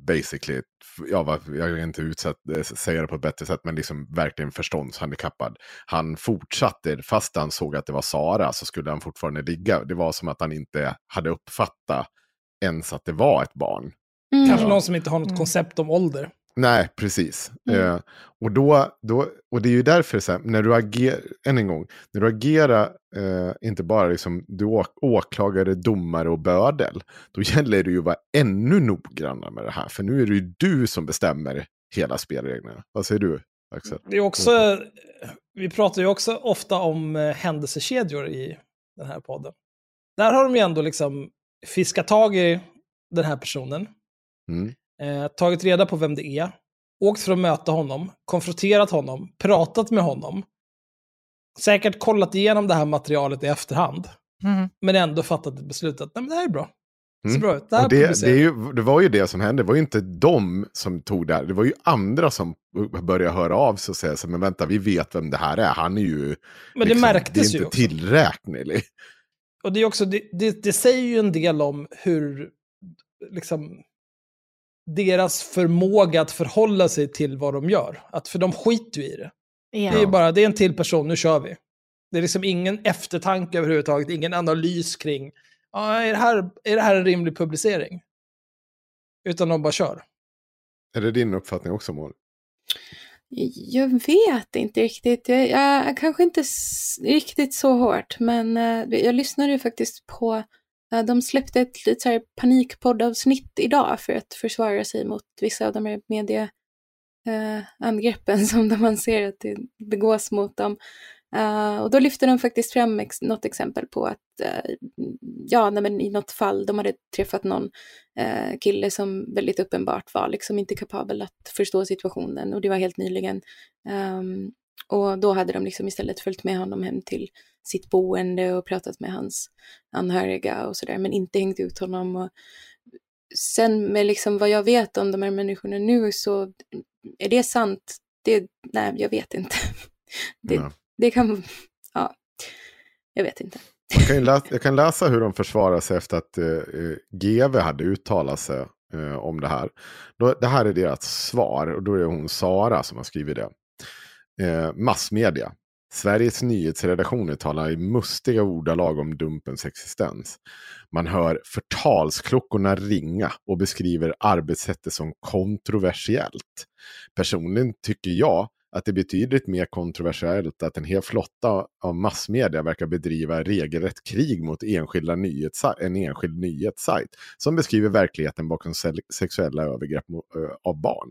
basically, ja, jag är inte utsatt, eh, säga det på ett bättre sätt, men liksom verkligen förståndshandikappad. Han fortsatte, fast han såg att det var Sara så skulle han fortfarande ligga. Det var som att han inte hade uppfattat ens att det var ett barn. Mm. Kanske någon som inte har något Mm. koncept om ålder. Nej, precis. Mm. Eh, och, då, då, och det är ju därför, så här, när du agerar, än en gång, när du agerar, eh, inte bara liksom, du åklagare, domare och bödel, då gäller det ju att vara ännu noggrannare med det här. För nu är det ju du som bestämmer hela spelreglerna. Vad säger du, Axel? Det är också, vi pratar ju också ofta om eh, händelsekedjor i den här podden. Där har de ju ändå liksom fiskat tag i den här personen, Mm. Eh, tagit reda på vem det är, åkt för att möta honom, konfronterat honom, pratat med honom, säkert kollat igenom det här materialet i efterhand, Mm. men ändå fattat ett beslut att Nej, men det här är bra. Mm. bra ut. Det här det, det, publicerar är vi." ju, det var ju det som hände, det var ju inte de som tog det här, det var ju andra som började höra av sig och säga så men vänta, vi vet vem det här är, han är ju... Men det liksom, märktes det är ju inte tillräknelig. Och det, är också, det, det, det säger ju en del om hur liksom, deras förmåga att förhålla sig till vad de gör. Att, för de skiter ju i det. Ja. Det är bara, det är en till person, nu kör vi. Det är liksom ingen eftertanke överhuvudtaget, ingen analys kring, ah, är, det här, är det här en rimlig publicering? Utan de bara kör. Är det din uppfattning också, Mål? Jag vet inte riktigt. Jag, jag kanske inte s- riktigt så hårt, men eh, jag lyssnade ju faktiskt på Eh, de släppte ett lite så här panikpoddavsnitt idag för att försvara sig mot vissa av de här medieangreppen eh, som de anser att det begås mot dem. Uh, och då lyfte de faktiskt fram ex något exempel på att, uh, ja, nej, men i något fall, de hade träffat någon uh, kille som väldigt uppenbart var liksom inte kapabel att förstå situationen och det var helt nyligen. Um, och då hade de liksom istället följt med honom hem till sitt boende och pratat med hans anhöriga och sådär, men inte hängt ut honom. Och sen med liksom vad jag vet om de här människorna nu så är det sant? Det, nej, jag vet inte. Det, ja. det kan, ja, jag vet inte. Jag kan, läsa, jag kan läsa hur de försvarar sig efter att eh, eh GV hade uttalat sig eh, om det här. Då, det här är deras svar och då är det hon Sara som har skrivit det. Eh, massmedia. Sveriges nyhetsredaktioner talar i mustiga ordalag om dumpens existens. Man hör förtalsklockorna ringa och beskriver arbetssättet som kontroversiellt. Personligen tycker jag att det är betydligt mer kontroversiellt att en hel flotta av massmedia verkar bedriva regelrätt krig mot enskilda en enskild nyhetssajt som beskriver verkligheten bakom sexuella övergrepp av barn.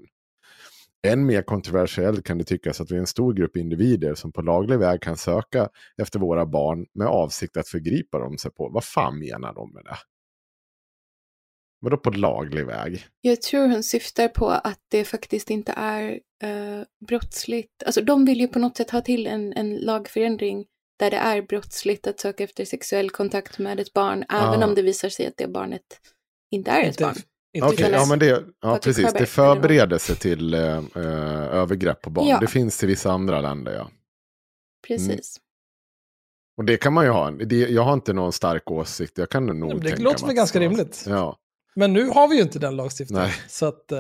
Än mer kontroversiellt kan det tyckas att vi är en stor grupp individer som på laglig väg kan söka efter våra barn med avsikt att förgripa dem sig på. Vad fan menar de med det? Vadå på laglig väg? Jag tror hon syftar på att det faktiskt inte är uh, brottsligt. Alltså de vill ju på något sätt ha till en, en lagförändring där det är brottsligt att söka efter sexuell kontakt med ett barn, ah. även om det visar sig att det barnet inte är ett barn. Okay, ja men det, ja, precis. Det förbereder sig till eh, eh, övergrepp på barn. Ja. Det finns i vissa andra länder, ja. Precis. Mm. Och det kan man ju ha. Det, jag har inte någon stark åsikt. Jag kan nog det tänka Det låter väl ganska rimligt. Ja. Men nu har vi ju inte den lagstiftningen. Nej. Så att,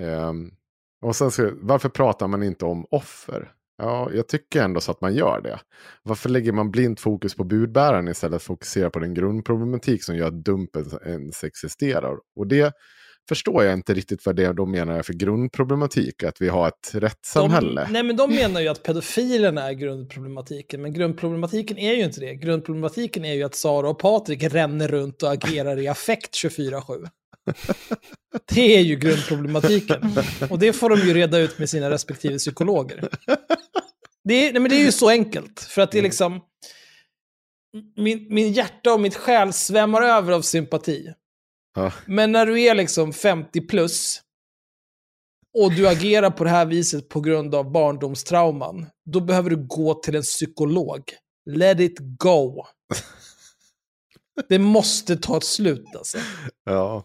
uh... um, och sen så, varför pratar man inte om offer? Ja, jag tycker ändå så att man gör det. Varför lägger man blint fokus på budbäraren istället för att fokusera på den grundproblematik som gör att dumpen ens existerar? Och det förstår jag inte riktigt vad det de menar är för grundproblematik, att vi har ett rättssamhälle. De, nej, men de menar ju att pedofilerna är grundproblematiken, men grundproblematiken är ju inte det. Grundproblematiken är ju att Sara och Patrik ränner runt och agerar i affekt 24-7. Det är ju grundproblematiken. Och det får de ju reda ut med sina respektive psykologer. Det är, nej men det är ju så enkelt, för att det är liksom... Min, min hjärta och mitt själ svämmar över av sympati. Ja. Men när du är liksom 50 plus och du agerar på det här viset på grund av barndomstrauman, då behöver du gå till en psykolog. Let it go. Det måste ta ett slut alltså. Ja.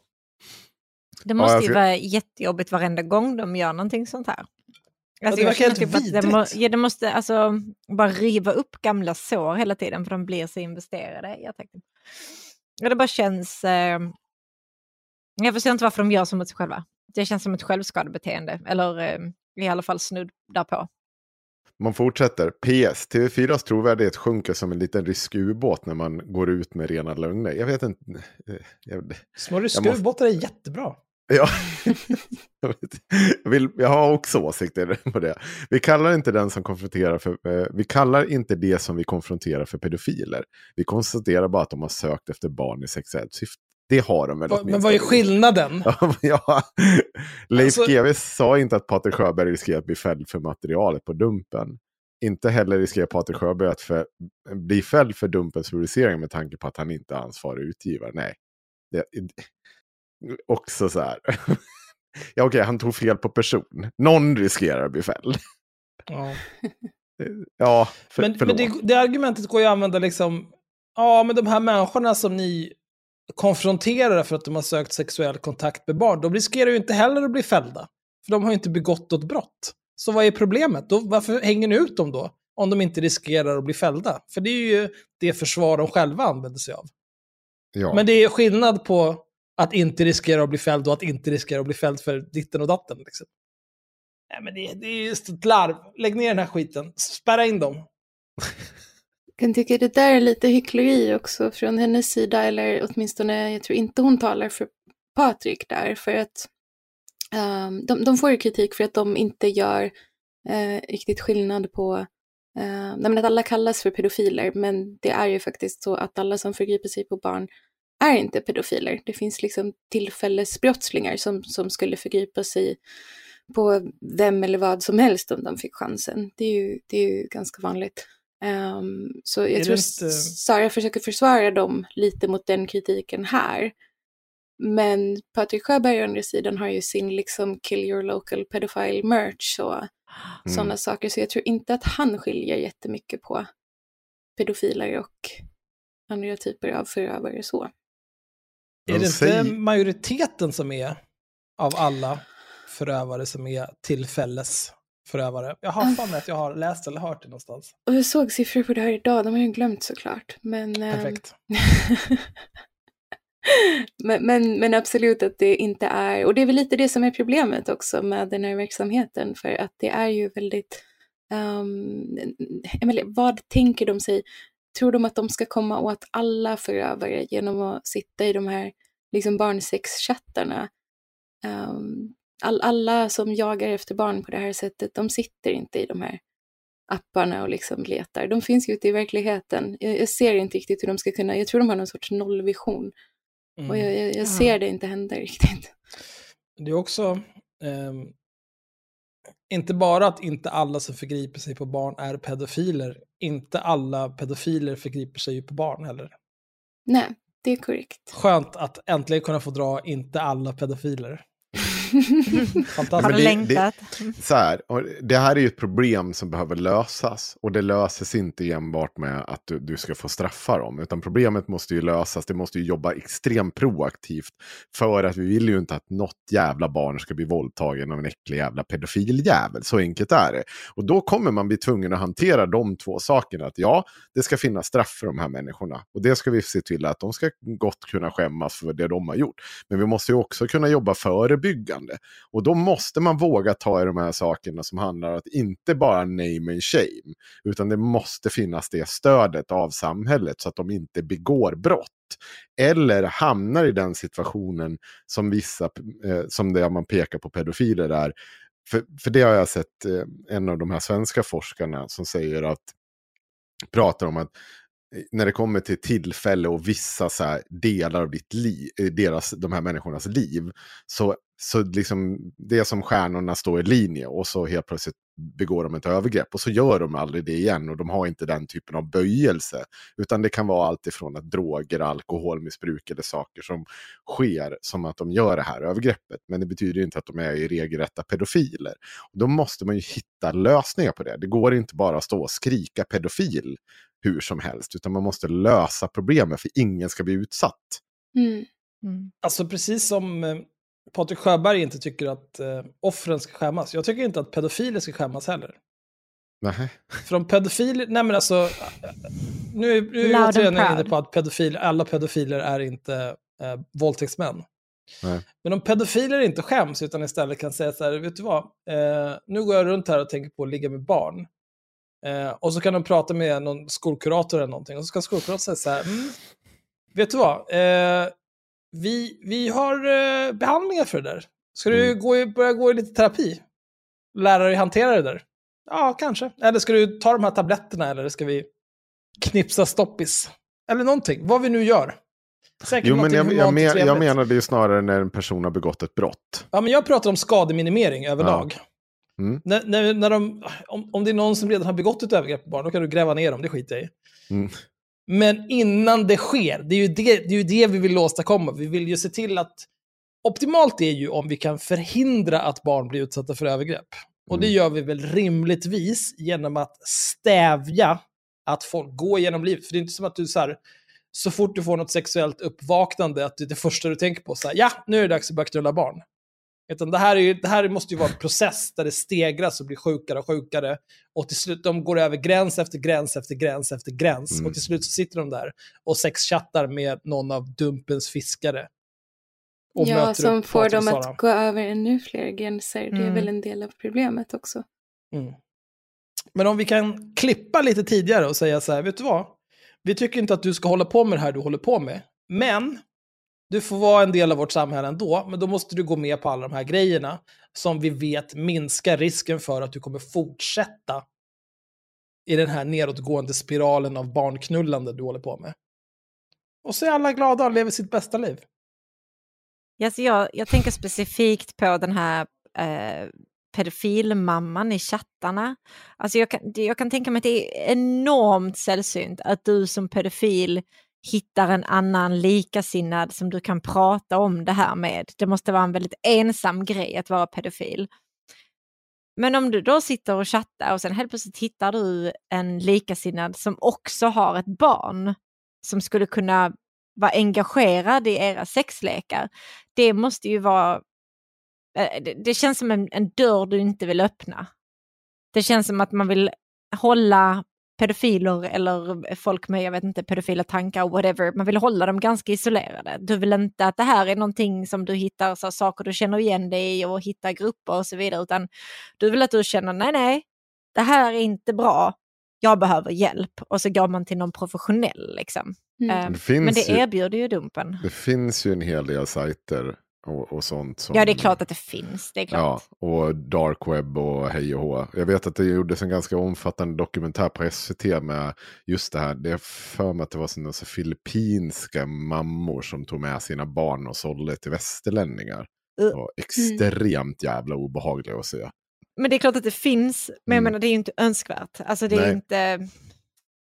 Det måste ja, ju vara jättejobbigt varenda gång de gör någonting sånt här. Alltså, det verkar typ att det, må, ja, det måste alltså bara riva upp gamla sår hela tiden för de blir så investerade. Jag tänkte. Ja, det bara känns... Eh, jag förstår inte varför de gör så mot sig själva. Det känns som ett självskadebeteende, eller eh, i alla fall snudd därpå. Man fortsätter. PS. TV4s trovärdighet sjunker som en liten rysk ubåt när man går ut med rena lögner. Jag vet inte. Eh, jag, Små ryska måste... ubåtar är jättebra. Ja, jag, vill, jag har också åsikter på det. Vi kallar inte den som konfronterar för, eh, vi kallar inte det som vi konfronterar för pedofiler. Vi konstaterar bara att de har sökt efter barn i sexuellt syfte. Det har de väl Men vad är skillnaden? ja, Leif alltså... GW sa inte att Patrik Sjöberg riskerar att bli fälld för materialet på dumpen. Inte heller riskerar Patrik Sjöberg att för, bli fälld för dumpens publicering med tanke på att han inte är ansvarig utgivare. Nej. Det, också så här. ja, okej, okay, han tog fel på person. Någon riskerar att bli fälld. Ja. ja, för, men, men det, det, argumentet går ju att använda liksom, ja men de här människorna som ni konfronterar för att de har sökt sexuell kontakt med barn, de riskerar ju inte heller att bli fällda. För de har ju inte begått något brott. Så vad är problemet? Då, varför hänger ni ut dem då? Om de inte riskerar att bli fällda. För det är ju det försvar de själva använder sig av. Ja. Men det är skillnad på att inte riskera att bli fälld och att inte riskera att bli fälld för ditten och datten. Liksom. Nej, men det, det är just ett larv. Lägg ner den här skiten. Spärra in dem. Jag kan tycka det där är lite hyckleri också från hennes sida, eller åtminstone, jag tror inte hon talar för Patrik där, för att um, de, de, får ju kritik för att de inte gör uh, riktigt skillnad på uh, nej, att alla kallas för pedofiler, men det är ju faktiskt så att alla som förgriper sig på barn är inte pedofiler. Det finns liksom tillfällesbrottslingar som, som skulle förgripa sig på vem eller vad som helst om de fick chansen. Det är ju, det är ju ganska vanligt. Um, så jag Är tror inte- Sara försöker försvara dem lite mot den kritiken här. Men Patrik Sjöberg å andra sidan har ju sin liksom kill your local pedophile merch och Mm. sådana saker. Så jag tror inte att han skiljer jättemycket på pedofiler och andra typer av förövare så. Är De det inte säger- majoriteten som är av alla förövare som är tillfällesförövare? Jag har för mig att jag har läst eller hört det någonstans. Och jag såg siffror på det här idag, de har jag glömt såklart. Men, ehm, Perfekt. men, men, men absolut att det inte är, och det är väl lite det som är problemet också med den här verksamheten, för att det är ju väldigt, um, vad tänker de sig? Tror de att de ska komma åt alla förövare genom att sitta i de här liksom barnsexchattarna? Um, all, alla som jagar efter barn på det här sättet, de sitter inte i de här apparna och liksom letar. De finns ju ute i verkligheten. Jag, jag ser inte riktigt hur de ska kunna, jag tror de har någon sorts nollvision. Och jag, Mm. jag, jag ser det inte hända riktigt. Det är också ehm, inte bara att inte alla som förgriper sig på barn är pedofiler. Inte alla pedofiler förgriper sig på barn heller. Nej, det är korrekt. Skönt att äntligen kunna få dra inte alla pedofiler. Har Fantastiskt. du det- längtat? Så här, det här är ju ett problem som behöver lösas. Och det löses inte enbart med att du, du ska få straffa dem. Utan problemet måste ju lösas. Det måste ju jobba extremt proaktivt. För att vi vill ju inte att något jävla barn ska bli våldtagen av en äcklig jävla pedofiljävel. Så enkelt är det. Och då kommer man bli tvungen att hantera de två sakerna. Att ja, det ska finnas straff för de här människorna. Och det ska vi se till att de ska gott kunna skämmas för det de har gjort. Men vi måste ju också kunna jobba förebyggande. Och då måste man våga ta i de här sakerna som handlar om att inte bara name and shame. Utan det måste finnas det stödet av samhället så att de inte begår brott. Eller hamnar i den situationen som vissa, eh, som det man pekar på pedofiler är. För, för det har jag sett eh, en av de här svenska forskarna som säger att, pratar om att eh, när det kommer till tillfälle och vissa så här delar av ditt liv, eh, deras, de här människornas liv, så, så liksom det är som stjärnorna står i linje och så helt plötsligt begår de ett övergrepp och så gör de aldrig det igen och de har inte den typen av böjelse. Utan det kan vara allt ifrån att droger, alkoholmissbruk eller saker som sker som att de gör det här övergreppet. Men det betyder inte att de är i regelrätta pedofiler. Och då måste man ju hitta lösningar på det. Det går inte bara att stå och skrika pedofil hur som helst, utan man måste lösa problemet för ingen ska bli utsatt. Mm. Mm. Alltså precis som eh, Patrik Sjöberg inte tycker att eh, offren ska skämmas. Jag tycker inte att pedofiler ska skämmas heller. Nej. För om pedofiler, nej men alltså, nu, är- nu är jag återigen inne på att pedofil, alla pedofiler är inte eh, våldtäktsmän. Nej. Men om pedofiler inte skäms utan istället kan säga så här, vet du vad, eh, nu går jag runt här och tänker på att ligga med barn. Eh, och så kan de prata med någon skolkurator eller någonting och så ska skolkuratorn säga så här, mm, vet du vad, eh, vi, vi har eh, behandlingar för det där. Ska du Mm. gå i, börja gå i lite terapi? Lära dig hantera det där? Ja, kanske. Eller ska du ta de här tabletterna eller ska vi knipsa stoppis? Eller någonting, vad vi nu gör. Säkert Jo, men jag, jag, men, jag trevligt. menade ju snarare när en person har begått ett brott. Ja, men jag pratar om skademinimering överlag. Mm. När, när, när de, om, om det är någon som redan har begått ett övergrepp på barn, då kan du gräva ner dem, det skiter jag i. Mm. Men innan det sker, det är, ju det, det är ju det vi vill åstadkomma. Vi vill ju se till att, optimalt är ju om vi kan förhindra att barn blir utsatta för övergrepp. Och det Mm. gör vi väl rimligtvis genom att stävja att folk går genom livet. För det är inte som att du så här, så fort du får något sexuellt uppvaknande, att det är det första du tänker på, så här, ja, nu är det dags att börja knulla barn. Utan det här, är ju, det här måste ju vara en process där det stegras och blir sjukare och sjukare. Och till slut, de går över gräns efter gräns efter gräns efter gräns. Mm. Och till slut så sitter de där och sexchattar med någon av Dumpens fiskare. Och Ja, möter som får dem att gå över ännu fler gränser. Det är Mm. väl en del av problemet också. Mm. Men om vi kan klippa lite tidigare och säga så här, vet du vad? Vi tycker inte att du ska hålla på med det här du håller på med. Men du får vara en del av vårt samhälle ändå, men då måste du gå med på alla de här grejerna som vi vet minskar risken för att du kommer fortsätta i den här nedåtgående spiralen av barnknullande du håller på med. Och så är alla glada och lever sitt bästa liv. Yes, jag, jag tänker specifikt på den här eh, pedofilmamman i chattarna. Alltså jag, kan, jag kan tänka mig att det är enormt sällsynt att du som pedofil hittar en annan likasinnad som du kan prata om det här med. Det måste vara en väldigt ensam grej att vara pedofil. Men om du då sitter och chattar och sen helt plötsligt hittar du en likasinnad som också har ett barn som skulle kunna vara engagerad i era sexlekar. Det måste ju vara... Eh, det, det känns som en, en dörr du inte vill öppna. Det känns som att man vill hålla pedofiler eller folk med, jag vet inte, pedofila tankar, whatever, man vill hålla dem ganska isolerade. Du vill inte att det här är någonting som du hittar, så saker du känner igen dig i och hittar grupper och så vidare, utan du vill att du känner, nej, nej, det här är inte bra, jag behöver hjälp. Och så går man till någon professionell liksom. Mm. Eh, Det Men det ju- erbjuder ju Dumpen. Det finns ju en hel del sajter och, och sånt. Som, Ja, det är klart att det finns, det är klart. Ja, och dark web och hej och hå. Jag vet att det gjordes en ganska omfattande dokumentär på SVT med just det här. Det är för mig att det var sådana så filippinska mammor som tog med sina barn och sålde till västerlänningar. Uh. Det var extremt jävla obehagligt att se. Men det är klart att det finns, men jag Mm. menar det är ju inte önskvärt. Alltså det är Nej. inte...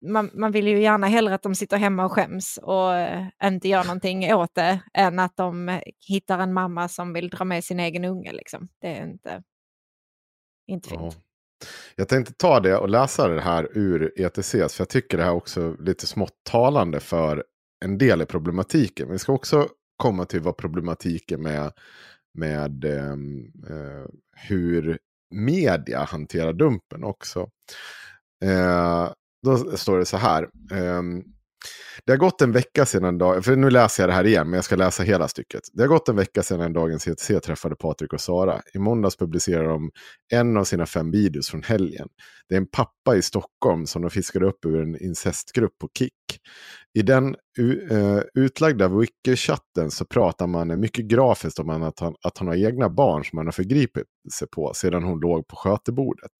Man, man vill ju gärna hellre att de sitter hemma och skäms och eh, inte gör någonting åt det än att de hittar en mamma som vill dra med sin egen unge. Liksom. Det är inte, inte fint. Ja. Jag tänkte ta det och läsa det här ur ETCs, för jag tycker det här också är lite smått talande för en del i problematiken. Men vi ska också komma till vad problematiken med, med ehm, eh, hur media hanterar dumpen också. Eh, då står det så här. Um, det har gått en vecka sedan, dag, för nu läser jag det här igen, men jag ska läsa hela stycket. Det har gått en vecka sedan dagens CTC träffade Patrik och Sara. I måndags publicerade de en av sina fem videos från helgen. Det är en pappa i Stockholm som de fiskade upp ur en incestgrupp på Kik. I den uh, utlagda wiki-chatten så pratar man mycket grafiskt om att han, att han har egna barn som han har förgripit sig på sedan hon låg på skötebordet.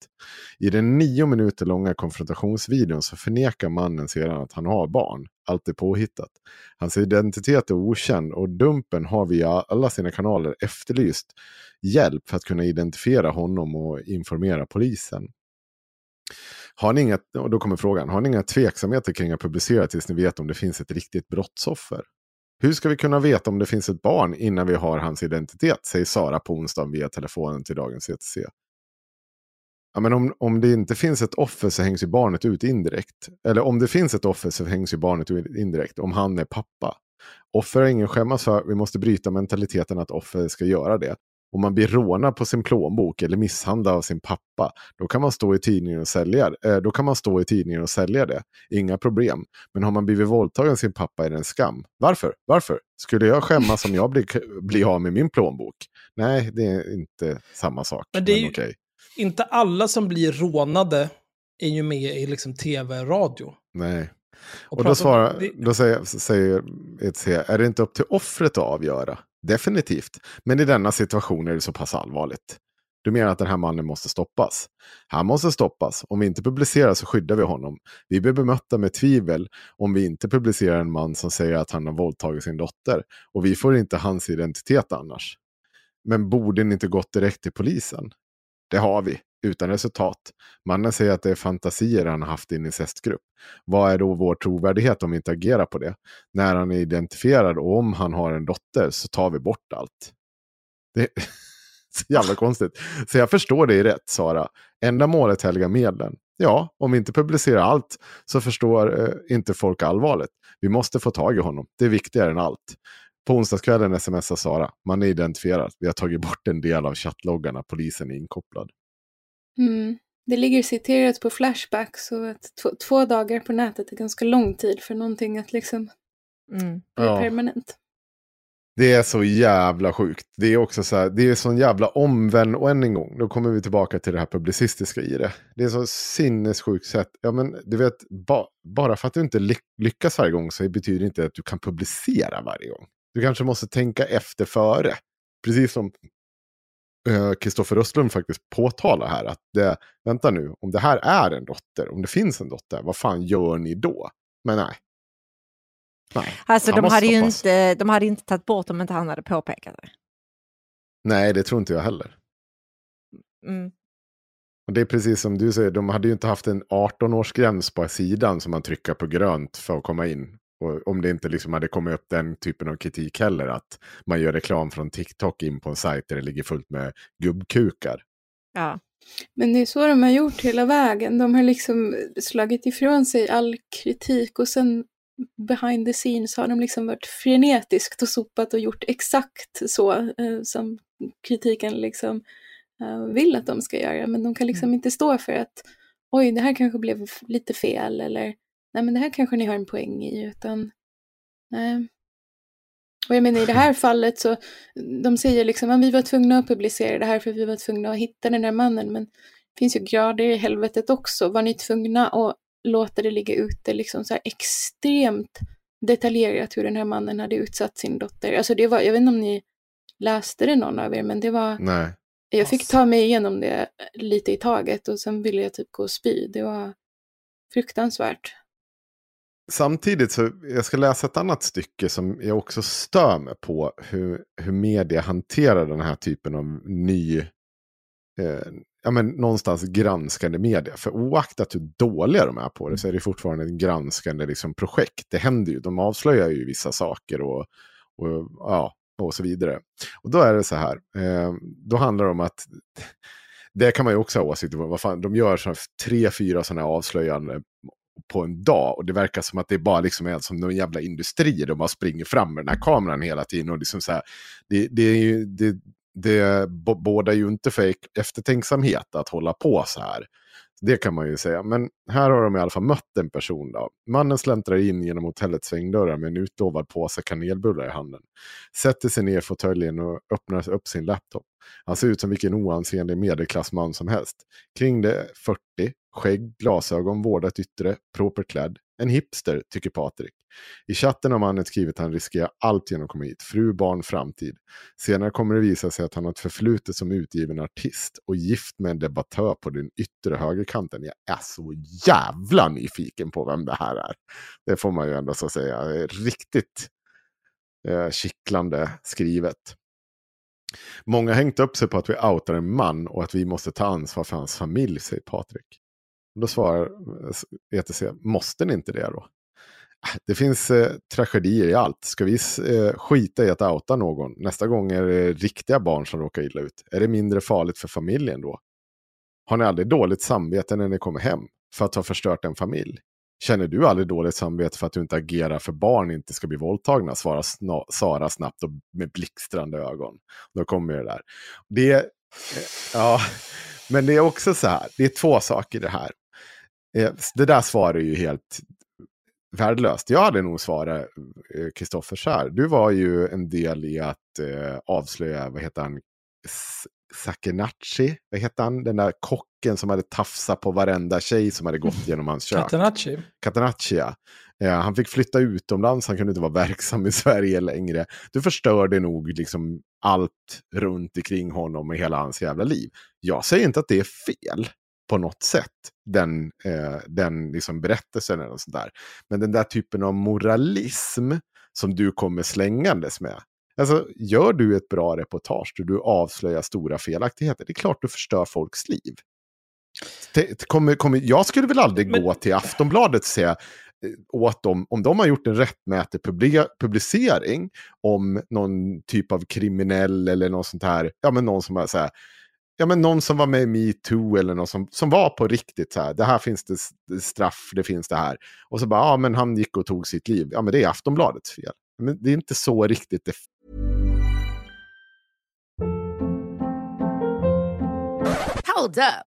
I den nio minuter långa konfrontationsvideon så förnekar mannen sedan att han har barn. Allt är påhittat. Hans identitet är okänd och Dumpen har via alla sina kanaler efterlyst hjälp för att kunna identifiera honom och informera polisen. Har ni inga, och då kommer frågan, har ni inga tveksamheter kring att publicera tills ni vet om det finns ett riktigt brottsoffer? Hur ska vi kunna veta om det finns ett barn innan vi har hans identitet, säger Sara på onsdagen via telefonen till dagens ETC. Ja, men om, om det inte finns ett offer så hängs ju barnet ut indirekt. Eller om det finns ett offer så hängs ju barnet ut indirekt, om han är pappa. Offer har ingen skämmas för, vi måste bryta mentaliteten att offer ska göra det. Om man blir rånad på sin plånbok eller misshandlad av sin pappa, då kan man stå i tidningen och sälja, eh, då kan man stå i tidningen och sälja det. Inga problem. Men har man blivit våldtagen av sin pappa är det en skam. Varför? Varför? Skulle jag skämmas om jag blir, blir av med min plånbok? Nej, det är inte samma sak. Men det är men okej. Inte alla som blir rånade är ju med i liksom tv radio. Nej. Och Och då, svarar, då säger, säger ETC, är det inte upp till offret att avgöra? Definitivt. Men i denna situation är det så pass allvarligt. Du menar att den här mannen måste stoppas? Han måste stoppas. Om vi inte publicerar så skyddar vi honom. Vi blir bemötta med tvivel om vi inte publicerar en man som säger att han har våldtagit sin dotter. Och vi får inte hans identitet annars. Men borde ni inte gått direkt till polisen? Det har vi, utan resultat. Mannen säger att det är fantasier han har haft i en incestgrupp. Vad är då vår trovärdighet om vi inte agerar på det? När han är identifierad och om han har en dotter så tar vi bort allt. Det är så jävla konstigt. Så jag förstår dig rätt, Sara. Enda målet helgar medlen. Ja, om vi inte publicerar allt så förstår eh, inte folk allvaret. Vi måste få tag i honom. Det är viktigare än allt. På onsdagskvällen smsar Sara. Man är identifierad. Vi har tagit bort en del av chattloggarna. Polisen är inkopplad. Mm. Det ligger citerat på Flashback så att två, två dagar på nätet är ganska lång tid för någonting att liksom Mm. bli Ja. permanent. Det är så jävla sjukt. Det är också så här, det är sån jävla omvänd, och än en gång, då kommer vi tillbaka till det här publicistiska i det. Det är så sinnessjukt sätt. Ja men du vet, ba, bara för att du inte ly lyckas varje gång så betyder det inte att du kan publicera varje gång. Du kanske måste tänka efter före. Precis som Kristoffer Östlund faktiskt påtalar här att det, vänta nu, om det här är en dotter, om det finns en dotter, vad fan gör ni då? Men nej. Nej, Alltså de hade, ju stoppas. inte, de hade inte tagit bort om inte han hade påpekat det. Nej, det tror inte jag heller. Mm. Och det är precis som du säger, de hade ju inte haft en 18-årsgräns på sidan som man trycker på grönt för att komma in. Och om det inte liksom hade kommit upp den typen av kritik heller, att man gör reklam från TikTok in på en sajt där det ligger fullt med gubbkukar. Ja. Men det är så de har gjort hela vägen. De har liksom slagit ifrån sig all kritik och sen behind the scenes har de liksom varit frenetiskt och sopat och gjort exakt så eh, som kritiken liksom eh, vill att de ska göra. Men de kan liksom inte stå för att oj, det här kanske blev lite fel eller nej, men det här kanske ni har en poäng i, utan nej. Och jag menar i det här fallet så, de säger liksom att vi var tvungna att publicera det här för vi var tvungna att hitta den här mannen, men det finns ju grader i helvetet också. Var ni tvungna att låta det ligga ute liksom så här extremt detaljerat hur den här mannen hade utsatt sin dotter? Alltså det var, jag vet inte om ni läste det någon av er, men det var, Nej. jag fick ta mig igenom det lite i taget och sen ville jag typ gå och spy. Det var fruktansvärt. Samtidigt så, jag ska läsa ett annat stycke som jag också stör mig på hur, hur media hanterar den här typen av ny, eh, ja men någonstans granskande media. För oaktat hur dåliga de är på det så är det fortfarande ett granskande liksom, projekt. Det händer ju, de avslöjar ju vissa saker och, och, ja, och så vidare. Och då är det så här, eh, då handlar det om att det kan man ju också ha åsikter om. Vad fan, de gör så här tre, fyra sådana här avslöjanden på en dag. Och det verkar som att det bara liksom är som någon jävla industri. De bara springer fram med den här kameran hela tiden. Och liksom så här, det, det, är ju, det, det bådar ju inte för e-, eftertänksamhet att hålla på så här. Det kan man ju säga. Men här har de i alla fall mött en person. Då. Mannen släntrar in genom hotellets svängdörrar med en utlovad påse kanelbullar i handen. Sätter sig ner i fåtöljen och öppnar upp sin laptop. Han ser ut som vilken oansenlig medelklassman som helst. Kring det 40, skägg, glasögon, vårdat yttre, propert klädd. En hipster, tycker Patrik. I chatten har mannen skrivit att han riskerar allt genom att komma hit. Fru, barn, framtid. Senare kommer det visa sig att han har ett förflutet som utgiven artist och gift med en debattör på den yttre högerkanten. Jag är så jävla nyfiken på vem det här är. Det får man ju ändå så säga. Riktigt eh, kittlande skrivet. Många har hängt upp sig på att vi outar en man och att vi måste ta ansvar för hans familj, säger Patrik. Då svarar eh, ETC, måste ni inte det då? Det finns eh, tragedier i allt. Ska vi eh, skita i att outa någon? Nästa gång är det riktiga barn som råkar illa ut. Är det mindre farligt för familjen då? Har ni aldrig dåligt samvete när ni kommer hem för att ha förstört en familj? Känner du aldrig dåligt samvete för att du inte agerar för barn inte ska bli våldtagna? Svarar sna- Sara snabbt och med blixtrande ögon. Då kommer det där. Det, eh, ja, men det är också så här, det är två saker i det här. Eh, det där svarar ju helt värdelöst. Jag hade nog svarat eh, Kristoffer så här. Du var ju en del i att eh, avslöja, vad heter han, Sakenacci, vad heter han, den där kocken som hade tafsat på varenda tjej som hade gått genom hans kök. Catenacci. Catenacci, ja. Eh, han fick flytta utomlands, han kunde inte vara verksam i Sverige längre. Du förstörde nog liksom allt runt omkring honom och hela hans jävla liv. Jag säger inte att det är fel på något sätt, den, eh, den liksom berättelsen eller något sånt där. Men den där typen av moralism som du kommer slängandes med. Alltså, gör du ett bra reportage där du avslöjar stora felaktigheter, det är klart du förstör folks liv. Det, kommer, kommer, jag skulle väl aldrig Men- gå till Aftonbladet och säga eh, åt dem, om de har gjort en rättmätig publi- publicering om någon typ av kriminell eller något sånt här, ja men någon som har så här, ja men någon som var med i metoo eller någon som, som var på riktigt så här, det här finns det det straff, det finns det här. Och så bara, ja men han gick och tog sitt liv, ja men det är Aftonbladets fel. Men det är inte så riktigt det Hold up.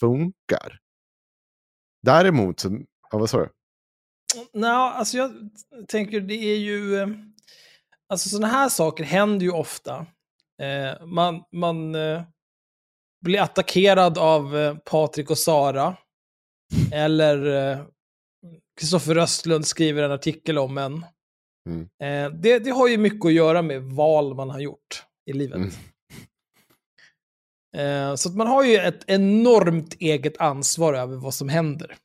Funkar. Däremot, så, ja, vad sa du? Nej, alltså jag tänker det är ju... eh, Alltså sådana här saker händer ju ofta. Eh, man man eh, blir attackerad av eh, Patrik och Sara. Eller eh, Kristoffer Röstlund skriver en artikel om en. Mm. Eh, det, det har ju mycket att göra med val man har gjort i livet. Mm. Eh, så att man har ju ett enormt eget ansvar över vad som händer.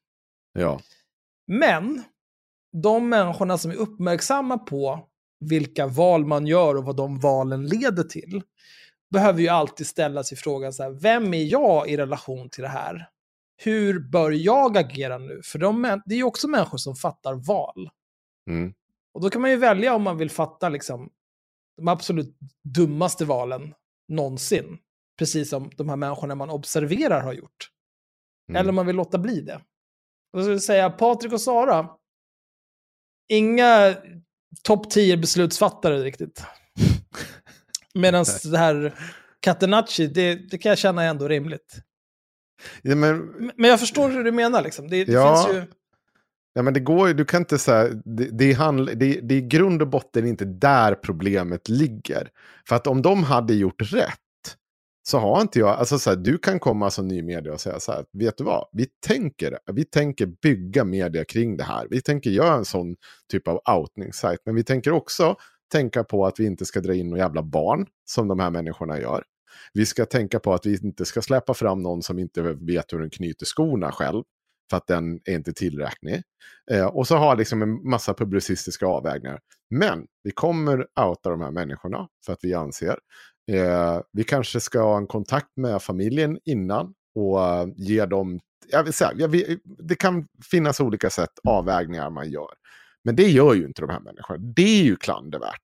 Ja. Men de människorna som är uppmärksamma på vilka val man gör och vad de valen leder till, behöver ju alltid ställa sig frågan så här, vem är jag i relation till det här? Hur bör jag agera nu? För de, det är ju också människor som fattar val. Mm. Och då kan man ju välja om man vill fatta liksom, de absolut dummaste valen någonsin. Precis som de här människorna man observerar har gjort. Mm. Eller om man vill låta bli det. Och så skulle jag säga Patrik och Sara, inga topp 10 beslutsfattare riktigt. Medan det här Catenacci, det, det kan jag känna är ändå rimligt. Ja, men, Men jag förstår hur du menar liksom. Det, det Ja. finns ju... ja, men det går ju, du kan inte säga, det, det, handl, det, det är i grund och botten inte där problemet ligger. För att om de hade gjort rätt, så har inte jag, alltså så här, du kan komma som ny media och säga så här, vet du vad, vi tänker, vi tänker bygga media kring det här. Vi tänker göra en sån typ av outning-sajt, men vi tänker också tänka på att vi inte ska dra in några jävla barn, som de här människorna gör. Vi ska tänka på att vi inte ska släppa fram någon som inte vet hur den knyter skorna själv, för att den är inte tillräcklig. Eh, och så har liksom en massa publicistiska avvägningar. Men vi kommer outa de här människorna för att vi anser. Eh, vi kanske ska ha en kontakt med familjen innan och eh, ge dem... Jag vill säga, jag vill, det kan finnas olika sätt, avvägningar man gör. Men det gör ju inte de här människorna. Det är ju klandervärt.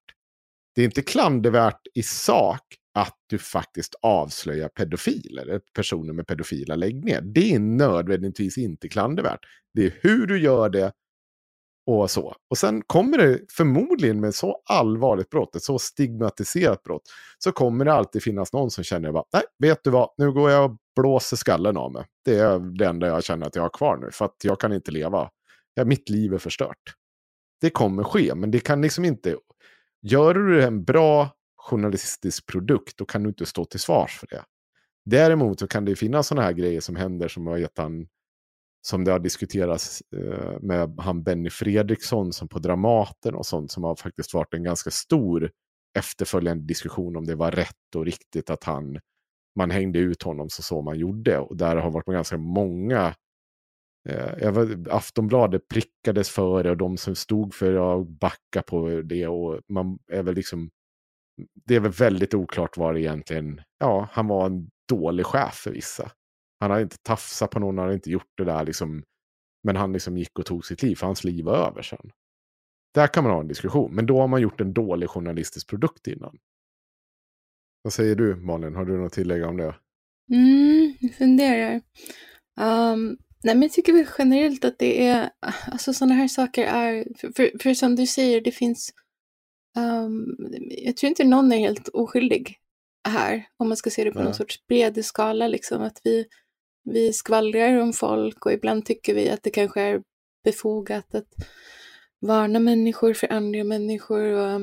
Det är inte klandervärt i sak att du faktiskt avslöjar pedofiler, personer med pedofila läggningar. Det är nödvändigtvis inte klandervärt. Det är hur du gör det och så. Och sen kommer det förmodligen med så allvarligt brott, ett så stigmatiserat brott, så kommer det alltid finnas någon som känner bara, nej, vet du vad, nu går jag och blåser skallen av mig. Det är det enda jag känner att jag har kvar nu, för att jag kan inte leva. Ja, mitt liv är förstört. Det kommer ske, men det kan liksom inte... Gör du en bra journalistisk produkt, då kan du inte stå till svars för det. Däremot så kan det finnas sådana här grejer som händer som har gett han som det har diskuterats eh, med han Benny Fredriksson som på Dramaten och sånt som har faktiskt varit en ganska stor efterföljande diskussion om det var rätt och riktigt att han man hängde ut honom så så man gjorde och där har varit ganska många eh, jag vet, Aftonbladet prickades för det och de som stod för det backa på det och man är väl liksom det är väl väldigt oklart vad det egentligen, ja, han var en dålig chef för vissa. Han hade inte tafsat på någon, han hade inte gjort det där liksom. Men han liksom gick och tog sitt liv, för hans liv var över sen. Där kan man ha en diskussion, men då har man gjort en dålig journalistisk produkt innan. Vad säger du Malin, har du något tillägg om det? Mm, jag funderar. Um, nej, men jag tycker väl generellt att det är, alltså sådana här saker är, för, för, för som du säger, det finns, um, jag tror inte någon är helt oskyldig här, om man ska se det på Nej. någon sorts bred skala, liksom att vi, vi skvallrar om folk och ibland tycker vi att det kanske är befogat att varna människor för andra människor och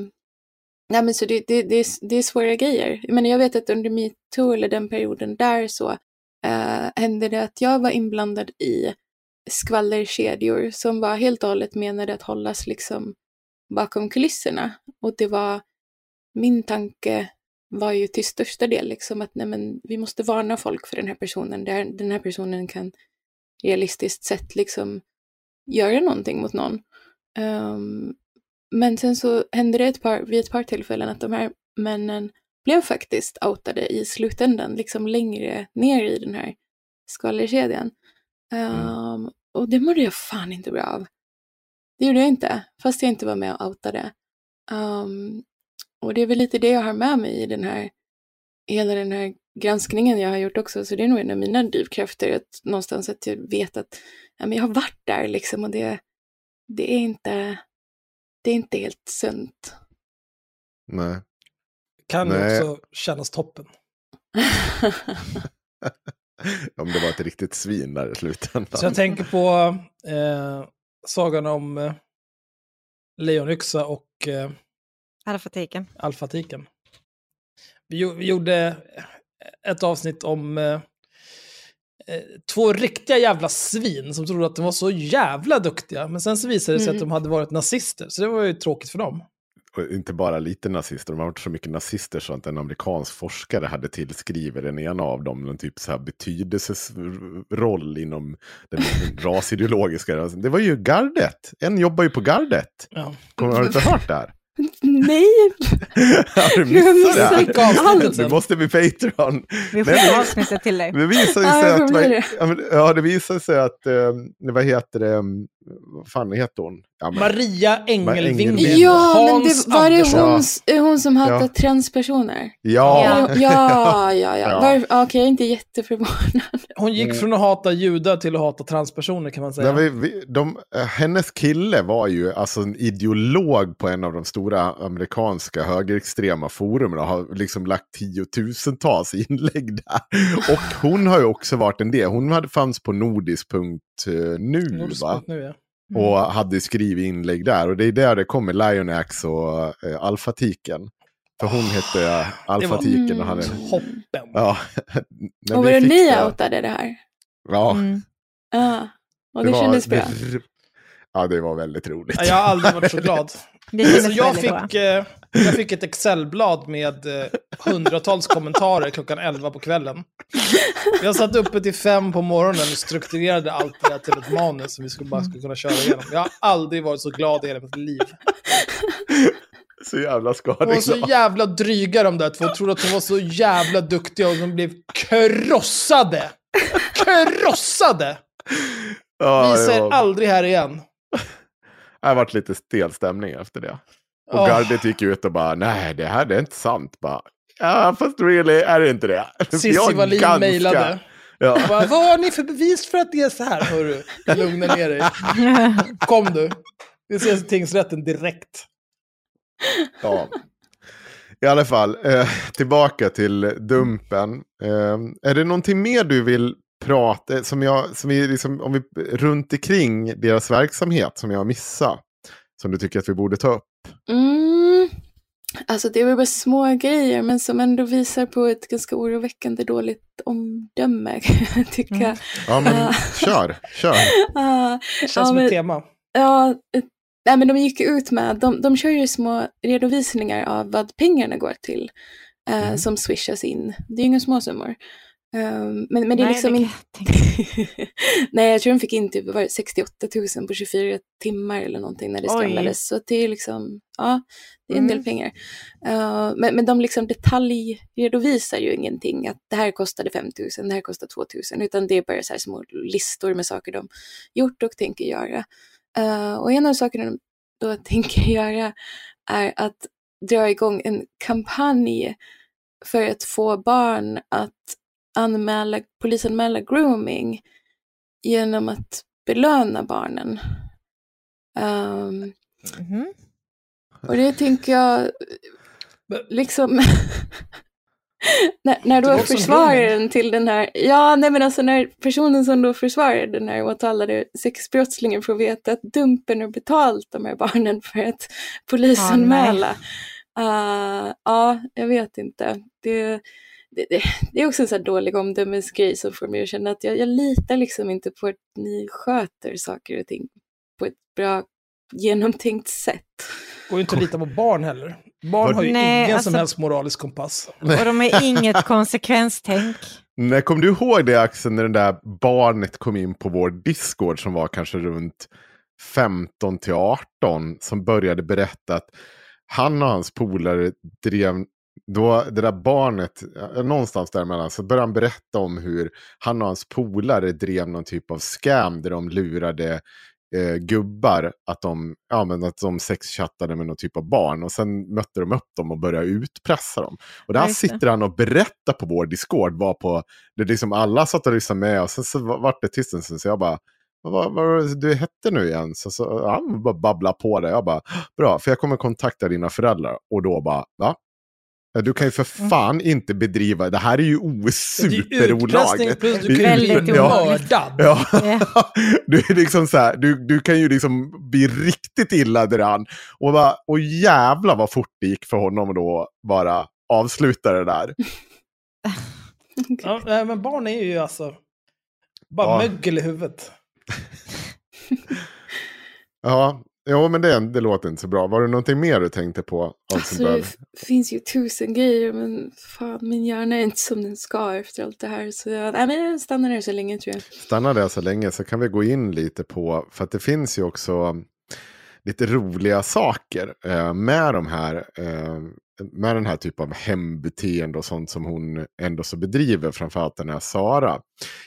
Nej, men så det, det, det, är, det är svåra grejer. Men jag vet att under metoo eller den perioden där så eh, hände det att jag var inblandad i skvallerkedjor som var helt och hållet menade att hållas liksom bakom kulisserna. Och det var min tanke var ju till största del liksom att nej men, vi måste varna folk för den här personen. Den här personen kan realistiskt sett liksom göra någonting mot någon. Ehm, men sen så hände det ett par, vid ett par tillfällen att de här männen blev faktiskt outade i slutändan, liksom längre ner i den här skvallerkedjan. Um, och det mådde jag fan inte bra av. Det gjorde jag inte, fast jag inte var med och outade. Um, och det är väl lite det jag har med mig i den här, hela den här granskningen jag har gjort också. Så det är nog en av mina drivkrafter, att någonstans att jag vet att ja, men jag har varit där liksom och det, det är inte, det är inte helt sunt. Nej. Kan ju Nej. också kännas toppen. Om det var ett riktigt svin där i slutändan. Så jag tänker på eh, sagan om eh, Leonyxa och eh, Alfatiken. Alfatiken. Vi, vi gjorde ett avsnitt om eh, eh, två riktiga jävla svin som trodde att de var så jävla duktiga. Men sen så visade det sig Mm. att de hade varit nazister, så det var ju tråkigt för dem. Och inte bara lite nazister, de har varit så mycket nazister så att en amerikansk forskare hade tillskrivit den ena av dem en typ så här betydelsesroll inom den rasideologiska. rörelsen. Det var ju gardet. En jobbar ju på gardet. Ja. Kommer, har du inte hört det här? Nej, Har du jag missat det missat Avsnittet allt. Du måste bli Patreon. Vi får Nej, avsnittet till dig. Det visar sig jag att... det. ja, det visar sig att... Eh, vad heter det? Vad fan heter hon? Ja, men, Maria Engelving Ja, men det, var det hon, s- hon som hatar Ja. transpersoner? ja. Ja, ja, ja. Ja. ja. Var, okej, jag är inte jätteförvånad. Hon gick från att hata judar till att hata transpersoner kan man säga. Nej, vi, vi, de, eh, hennes kille var ju alltså en ideolog på en av de stora amerikanska högerextrema forumen och har liksom lagt tiotusentals inlägg där. Och hon har ju också varit en del. Hon hade, fanns på nordisk.nu Nordisk va? Ja. Och hade skrivit inlägg där. Och det är där det kommer Lionax och äh, Alfatiken. För hon hette Alfatiken och hade... Toppen. Ja. När Och var det fick ni outade det här? Ja. Mm. Ja, och det, var- kändes bra. det- Ja, det var väldigt roligt. Ja, Jag har aldrig varit så glad. Det Så jag, väldigt bra. Jag fick ett Excel-blad med eh, hundratals kommentarer klockan 11 på kvällen. Jag satt uppe till fem på morgonen och strukturerade allt det där till ett manus som vi skulle bara skulle kunna köra igenom. Jag har aldrig varit så glad i hela mitt liv. Så jävla De var så skadeglad. jävla dryga de där två. Trodde att de var så jävla duktiga och de blev krossade. Krossade! Ja, Vi var- aldrig här igen. Det har varit lite stel stämning efter det. Och gardet gick ut och bara, nej det här det är inte sant. Bara, ja fast really är det inte det. Jag Cissi Wallin ganska- mejlade. Ja. Bara, Vad har ni för bevis för att det är så här? Hörru, lugna ner dig. Kom du. Vi ses i tingsrätten direkt. ja. I alla fall, eh, tillbaka till Dumpen. Eh, är det någonting mer du vill prata, som jag, som vi liksom, om vi runt omkring deras verksamhet som jag har missat? Som du tycker att vi borde ta upp? Mm. Alltså det är väl bara små grejer men som ändå visar på ett ganska oroväckande dåligt omdöme kan jag tycka. Mm. Ja men kör, kör. Ah, Känns Ja, som men- ett tema. Ja, nej, men de gick ut med, de, de kör ju små redovisningar av vad pengarna går till eh, Mm. som swishas in. Det är ju inga små summor. Um, men, men det är Nej, liksom inte... nej, jag tror de fick in typ var det 68 000 på 24 timmar eller någonting när det skramlades. Så det är liksom, ja, det är en del Mm. pengar. Uh, men, men de liksom detaljredovisar ju ingenting. Att det här kostade 5 000, det här kostade 2 000. Utan det är bara så här små listor med saker de gjort och tänker göra. Uh, och en av sakerna de då tänker göra är att dra igång en kampanj för att få barn att anmäla, polisanmäla grooming genom att belöna barnen. Um, Mhm. och det tänker jag liksom när, när då försvararen till den här, ja nej men alltså när personen som då försvarar den här åtalade sexbrottslingen får veta att Dumpen har betalt de här barnen för att polisanmäla. Uh, ja, jag vet inte. Det, det, det, det är också en sån här dålig omdömesgrej som får mig att känna att jag, jag litar liksom inte på att ni sköter saker och ting på ett bra genomtänkt sätt. Går ju inte att lita på barn heller. Barn har ju Nej, ingen alltså- som helst moralisk kompass. Och de har inget konsekvenstänk. När kom du ihåg det Axel, när det där barnet kom in på vår Discord som var kanske runt 15 till 18 som började berätta att han och hans polare drev, då det där barnet, någonstans däremellan, så började han berätta om hur han och hans polare drev någon typ av scam där de lurade eh, gubbar att de, ja, men att de sexchattade med någon typ av barn. Och sen mötte de upp dem och började utpressa dem. Och där sitter han och berättar på vår Discord. Var på, det liksom alla satt och lyssnade med och sen så vart det tyst en stund. Så jag bara, vad vad du hette nu igen? Så, så han bara babblade på det. Jag bara, bra, för jag kommer kontakta dina föräldrar. Och då bara, va? Ja, Du kan ju för Mm. fan inte bedriva, det här är ju o- Det är ju utpressning superolagligt. plus du Det är kan ju Väldigt mördad. Ja. Ja. du, är liksom så här, du, du kan ju liksom bli riktigt illa däran. Och, bara, och jävla vad fort det gick för honom att då bara avsluta det där. Ja, nej, men barn är ju alltså bara Ja. mögel i huvudet. Ja, jo, men det, det låter inte så bra. Var det någonting mer du tänkte på? Allt Alltså det finns ju tusen grejer men fan min hjärna är inte som den ska efter allt det här. Så jag, nej, men jag stannar där så länge tror jag. stannar där så länge så kan vi gå in lite på, för att det finns ju också lite roliga saker eh, med de här, eh, med den här typen av hembeteende och sånt som hon ändå så bedriver, framförallt den här Sara.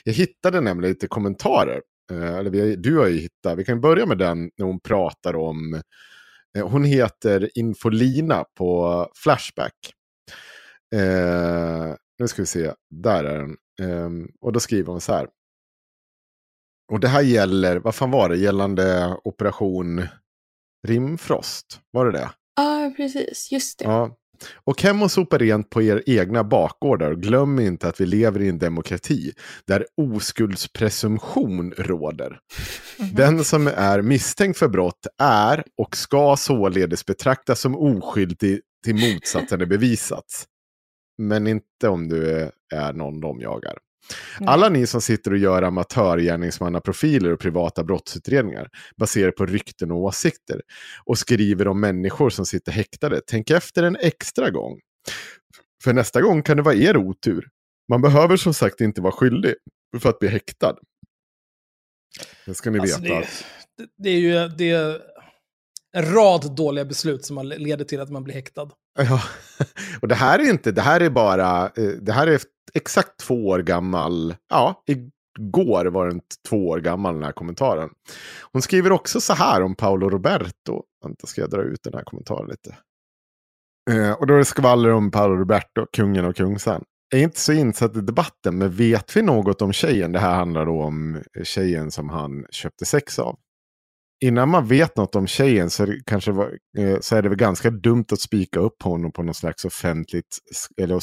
Jag hittade nämligen lite kommentarer, eller vi, du har ju hittat, vi kan börja med den när hon pratar om, eh, hon heter Infolina på Flashback. Eh, nu ska vi se, där är den. Eh, och då skriver hon så här. Och det här gäller, vad fan var det, gällande operation Rimfrost? Var det det? Ja, precis. Just det. Ja. Och hem och sopa rent på er egna bakgårdar. och Glöm inte att vi lever i en demokrati där oskuldspresumtion råder. Den som är misstänkt för brott är och ska således betraktas som oskyldig till motsatsen är bevisats. Men inte om du är- är någon de jagar. Alla ni som sitter och gör amatörgärningsmannaprofiler och privata brottsutredningar baserat på rykten och åsikter och skriver om människor som sitter häktade, tänk efter en extra gång. För nästa gång kan det vara er otur. Man behöver som sagt inte vara skyldig för att bli häktad. Det ska ni Alltså, veta. det, är- det, är ju det är en rad dåliga beslut som leder till att man blir häktad. Ja, och det här är inte, det här är bara, eh, det här är exakt två år gammal. Ja, igår var den två år gammal den här kommentaren. Hon skriver också så här om Paolo Roberto. Vänta, ska jag dra ut den här kommentaren lite. Eh, och då är det skvaller om Paolo Roberto, kungen och kungsan. Jag är inte så insatt i debatten, men vet vi något om tjejen? Det här handlar då om tjejen som han köpte sex av innan man vet något om tjejen så är det, kanske var, eh, så är det väl ganska dumt att spika upp honom på någon slags offentligt, eller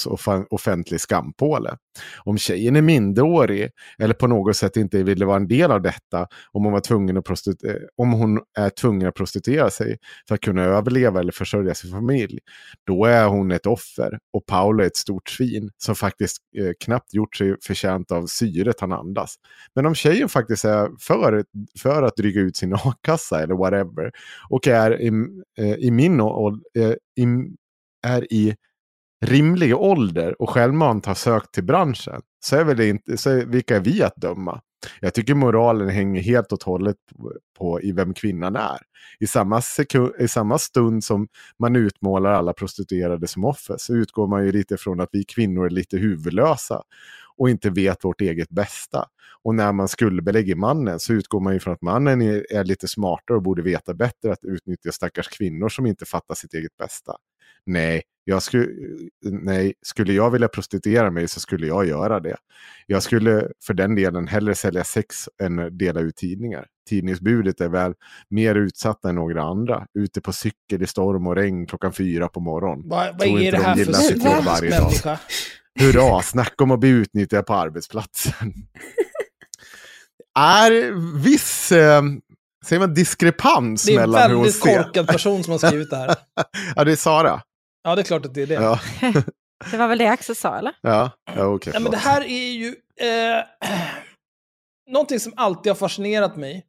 offentlig skampåle. Om tjejen är minderårig eller på något sätt inte ville vara en del av detta, om hon, var tvungen att prostitu- eh, om hon är tvungen att prostituera sig för att kunna överleva eller försörja sin familj, då är hon ett offer. Och Paolo är ett stort svin som faktiskt eh, knappt gjort sig förtjänt av syret han andas. Men om tjejen faktiskt är för, för att dryga ut sin a-kassa eller whatever och är i, eh, i min ålder, eh, i, är i rimlig ålder och självmant har sökt till branschen så är väl det inte, så är, vilka är vi att döma? Jag tycker moralen hänger helt och hållet på, på i vem kvinnan är. I samma, sekund, I samma stund som man utmålar alla prostituerade som offer så utgår man ju lite från att vi kvinnor är lite huvudlösa och inte vet vårt eget bästa. Och när man skuldbelägger mannen så utgår man ju från att mannen är, är lite smartare och borde veta bättre att utnyttja stackars kvinnor som inte fattar sitt eget bästa. Nej, jag skulle, nej, skulle jag vilja prostituera mig så skulle jag göra det. Jag skulle för den delen hellre sälja sex än dela ut tidningar. Tidningsbudet är väl mer utsatta än några andra. Ute på cykel i storm och regn klockan fyra på morgonen. Vad, Tror är det de här för varje dag. människa? Hurra, snacka om att bli utnyttjad på arbetsplatsen. är viss, eh, säger man diskrepans Det är en mellan hur hon väldigt ser. korkad person som har skrivit det här. ja, det är Sara. Ja, det är klart att det är det. Ja, Det var väl det Axel sa, eller? ja, ja okej. Ja, men det här är ju... Eh, någonting som alltid har fascinerat mig.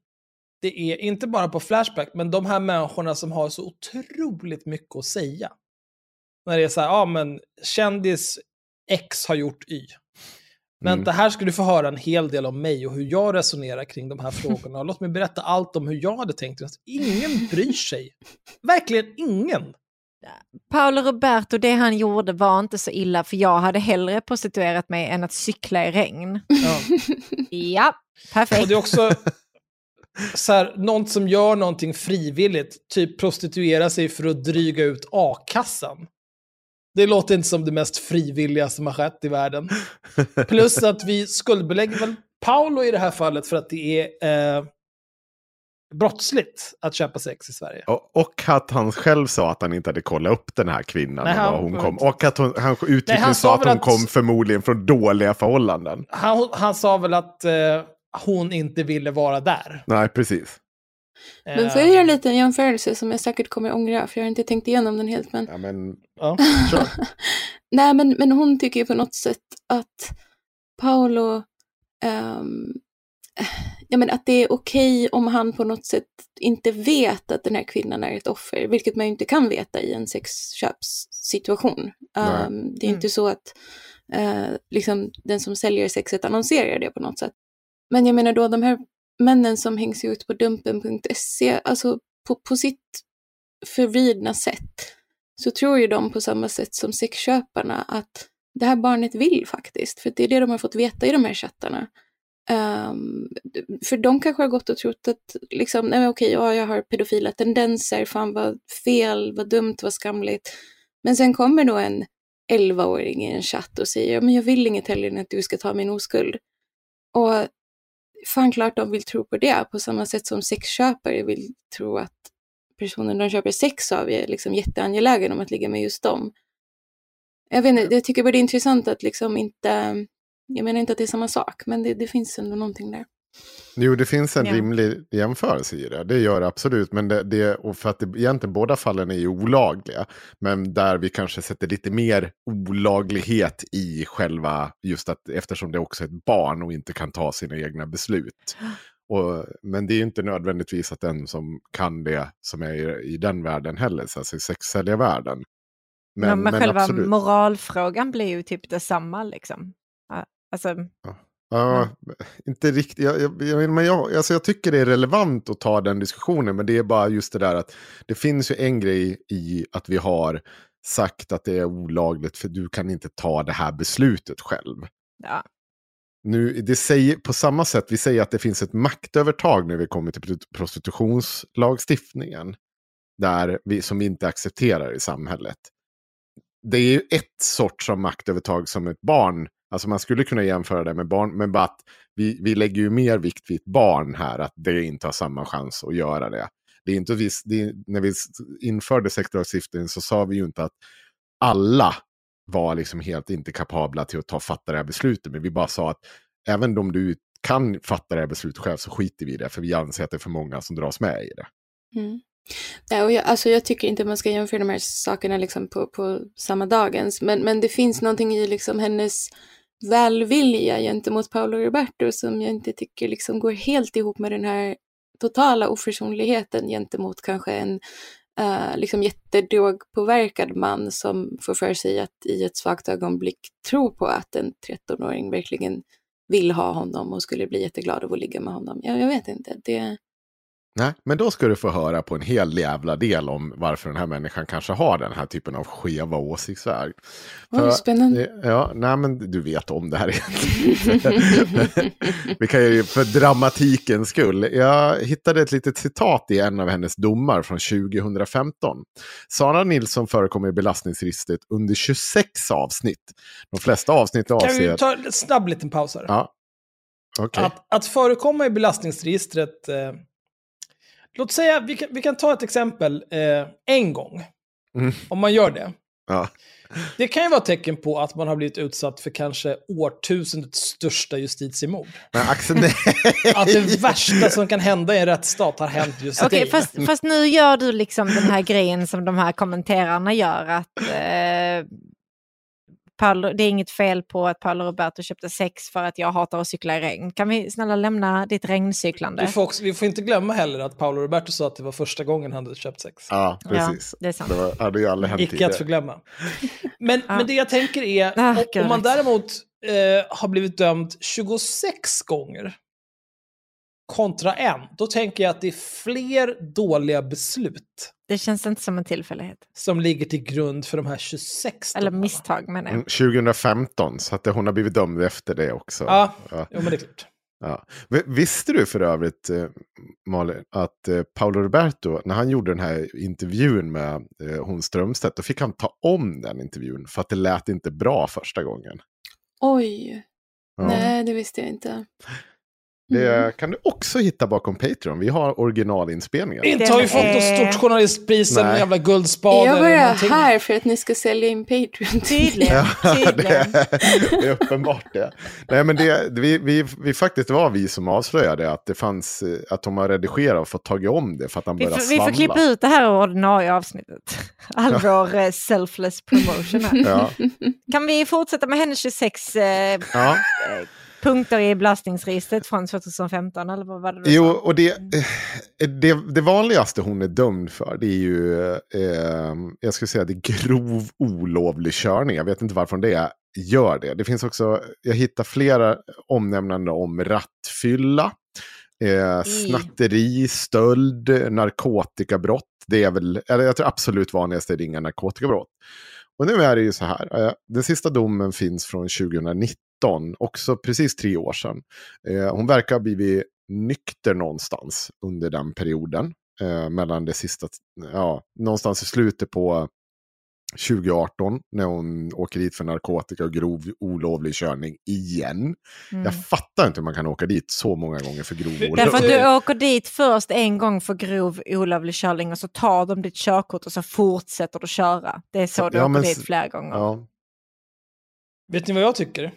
Det är inte bara på Flashback, men de här människorna som har så otroligt mycket att säga. När det är så här, ja men kändis X har gjort Y. Vänta, här ska du få höra en hel del om mig och hur jag resonerar kring de här frågorna. Och låt mig berätta allt om hur jag hade tänkt. Ingen bryr sig. Verkligen ingen. Paolo Roberto, det han gjorde var inte så illa för jag hade hellre prostituerat mig än att cykla i regn. Ja. Ja, Och perfekt. det är också... så här, någon som gör någonting frivilligt, typ prostituera sig för att dryga ut a-kassan. Det låter inte som det mest frivilliga som har skett i världen. Plus att vi skuldbelägger väl Paolo i det här fallet för att det är eh, brottsligt att köpa sex i Sverige. Och, och att han själv sa att han inte hade kollat upp den här kvinnan Nej, han- hon kom. Och att hon, han uttryckligen han sa att hon att- kom förmodligen från dåliga förhållanden. Han, han sa väl att eh, hon inte ville vara där. Nej, precis. Men får jag göra en liten jämförelse som jag säkert kommer ångra, för jag har inte tänkt igenom den helt. Men... Ja, men, ja. kör. Nej, men, men hon tycker ju på något sätt att Paolo, ehm, ja men att det är okej om han på något sätt inte vet att den här kvinnan är ett offer, vilket man ju inte kan veta i en sexköpssituation. Um, det är Mm. inte så att eh, liksom, den som säljer sexet annonserar det på något sätt. Men jag menar då de här männen som hängs ut på dumpen.se, alltså på, på sitt förvridna sätt, så tror ju de på samma sätt som sexköparna att det här barnet vill faktiskt, för det är det de har fått veta i de här chattarna. Um, för de kanske har gått och trott att, liksom, nej men okej, ja, jag har pedofila tendenser, fan vad fel, vad dumt, vad skamligt. Men sen kommer då en 11-åring i en chatt och säger, men jag vill inget hellre än att du ska ta min oskuld. Och fan klart de vill tro på det, på samma sätt som sexköpare vill tro att personen de köper sex av är liksom jätteangelägen om att ligga med just dem. Jag vet inte, jag tycker bara det är intressant att liksom inte, jag menar inte att det är samma sak, men det, det finns ändå någonting där. Jo, det finns en Ja. rimlig jämförelse i det. Det gör det absolut. Men det, det, och för att det, egentligen båda fallen är ju olagliga. Men där vi kanske sätter lite mer olaglighet i själva, just att eftersom det också är ett barn och inte kan ta sina egna beslut. Och, men det är inte nödvändigtvis att den som kan det, som är i, i den världen heller, så alltså i sexsäljarvärlden. Men, men, men själva absolut. moralfrågan blir ju typ detsamma liksom. Ja, Ja, inte riktigt. Jag, jag, jag, men jag, alltså jag tycker det är relevant att ta den diskussionen, men det är bara just det där att det finns ju en grej i att vi har sagt att det är olagligt för du kan inte ta det här beslutet själv. ja. Nu, det säger, på samma sätt, vi säger att det finns ett maktövertag när vi kommer till prostitutionslagstiftningen. Där vi, som vi inte accepterar i samhället. Det är ju ett sorts av maktövertag som ett barn, alltså man skulle kunna jämföra det med barn, men bara att vi, vi lägger ju mer vikt vid ett barn här, att det inte har samma chans att göra det. Det är inte vi, det är, när vi införde sektorlagstiftningen så sa vi ju inte att alla var liksom helt inte kapabla till att ta fatta det här beslutet. Men vi bara sa att även om du kan fatta det här beslutet själv så skiter vi i det. För vi anser att det är för många som dras med i det. Mm. Nej, och jag, alltså jag tycker inte man ska jämföra de här sakerna liksom på, på samma dagens, men, men det finns någonting i liksom hennes välvilja gentemot Paolo Roberto som jag inte tycker liksom går helt ihop med den här totala oförsonligheten gentemot kanske en uh, liksom jättedrogpåverkad man som får för sig att i ett svagt ögonblick tro på att en 13-åring verkligen vill ha honom och skulle bli jätteglad av att ligga med honom. Jag, jag vet inte. Det, Nej, men då ska du få höra på en hel jävla del om varför den här människan kanske har den här typen av skeva åsiktsväg. Oj, spännande. Ja, nej men du vet om det här egentligen. Vi kan ju för dramatikens skull. Jag hittade ett litet citat i en av hennes domar från 2015. Sara Nilsson förekommer i belastningsregistret under 26 avsnitt. De flesta avsnitt Kan avser... vi ta en snabb liten paus här? Ja, okej. Att, att förekomma i belastningsregistret, eh, låt säga, vi kan, vi kan ta ett exempel, eh, en gång. Mm. Om man gör det. Ja. Det kan ju vara ett tecken på att man har blivit utsatt för kanske årtusendets största justitiemord. Men Axel, nej. Att det värsta som kan hända i en rättsstat har hänt just Okej, dig. fast, fast nu gör du liksom den här grejen som de här kommenterarna gör. Att, eh, Paolo, det är inget fel på att Paolo Roberto köpte sex för att jag hatar att cykla i regn. Kan vi snälla lämna ditt regncyklande? Vi får, också, vi får inte glömma heller att Paolo Roberto sa att det var första gången han hade köpt sex. Ja, precis. Ja, det är sant. Det var, hade ju aldrig hänt Icke att tidigare. förglömma. Men, Ja. men det jag tänker är, Ah, om man däremot eh, har blivit dömd 26 gånger kontra en, då tänker jag att det är fler dåliga beslut Det känns inte som en tillfällighet. som ligger till grund för de här 26 Eller misstag menar jag. Mm, 2015, så att hon har blivit dömd efter det också. Ja, Ja. jo men det är klart. Ja. Visste du för övrigt, eh, Malin, att eh, Paolo Roberto, när han gjorde den här intervjun med eh, hon Strömstedt, då fick han ta om den intervjun för att det lät inte bra första gången. Oj, Ja. nej det visste jag inte. Det Mm. kan du också hitta bakom Patreon. Vi har originalinspelningen. Inte har vi fått något stort journalistpris eller jävla guldspade Jag någonting. här för att ni ska sälja in Patreon. Tydligen. det, tydligen. det är uppenbart det. Nej, men det, vi, vi, vi faktiskt var vi som avslöjade att det fanns, eh, att de har redigerat och fått tagit om det för att han Vi, började får, vi får svamla. klippa ut det här ordinarie avsnittet. All vår eh, selfless promotion här. Ja, Kan vi fortsätta med hennes 26 eh, ja. Punkter i belastningsregistret från 2015? Eller vad var det Jo, sa? och det, eh, det, det vanligaste hon är dömd för det är ju, eh, jag skulle säga det är grov olovlig körning. Jag vet inte varför det gör det. Det finns också, jag hittar flera omnämnanden om rattfylla, eh, snatteri, stöld, narkotikabrott. Det är väl, eller jag tror absolut vanligast är ringa narkotikabrott. Och nu är det ju så här, eh, den sista domen finns från 2019, också precis tre år sedan. Eh, hon verkar ha blivit nykter någonstans under den perioden. Eh, mellan det sista, ja, någonstans i slutet på 2018 när hon åker dit för narkotika och grov olovlig körning igen. Mm. Jag fattar inte hur man kan åka dit så många gånger för grov olovlig Därför att du åker dit först en gång för grov olovlig körning och så tar de ditt körkort och så fortsätter du köra. Det är så du Ja, åker men dit flera gånger. Ja, Vet ni vad jag tycker?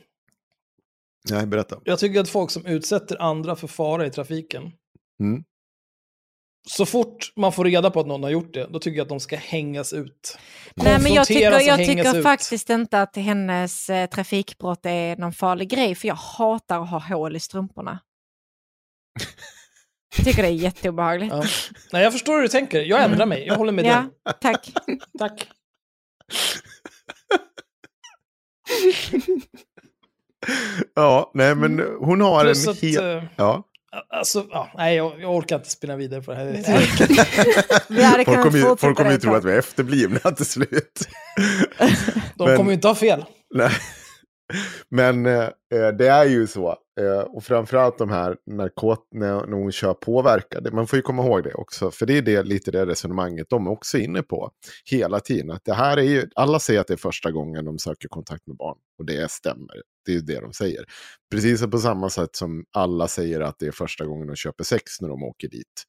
Nej, berätta. Jag tycker att folk som utsätter andra för fara i trafiken, Mm. så fort man får reda på att någon har gjort det, då tycker jag att de ska hängas ut. Nej, men jag tycker, jag tycker faktiskt inte att hennes eh, trafikbrott är någon farlig grej, för jag hatar att ha hål i strumporna. Jag tycker det är jätteobehagligt. Ja. Nej, jag förstår hur du tänker. Jag ändrar mig. Jag håller med Mm. Ja, dig. tack. Tack. Ja, nej men hon har Mm. Plus en att, helt... eh, Ja. alltså, ja, nej, jag, jag orkar inte spinna vidare på det här. Hade Folk kommer ju, folk kommer ju det tro att vi är efterblivna till slut. De Men- kommer ju inte ha fel. Nej. Men eh, eh, det är ju så. Eh, och framförallt de här narkot när, när hon kör påverkade. Man får ju komma ihåg det också. För det är det, lite det resonemanget de är också inne på. Hela tiden. Att det här är ju, alla säger att det är första gången de söker kontakt med barn. Och det stämmer. Det är ju det de säger. Precis på samma sätt som alla säger att det är första gången de köper sex när de åker dit.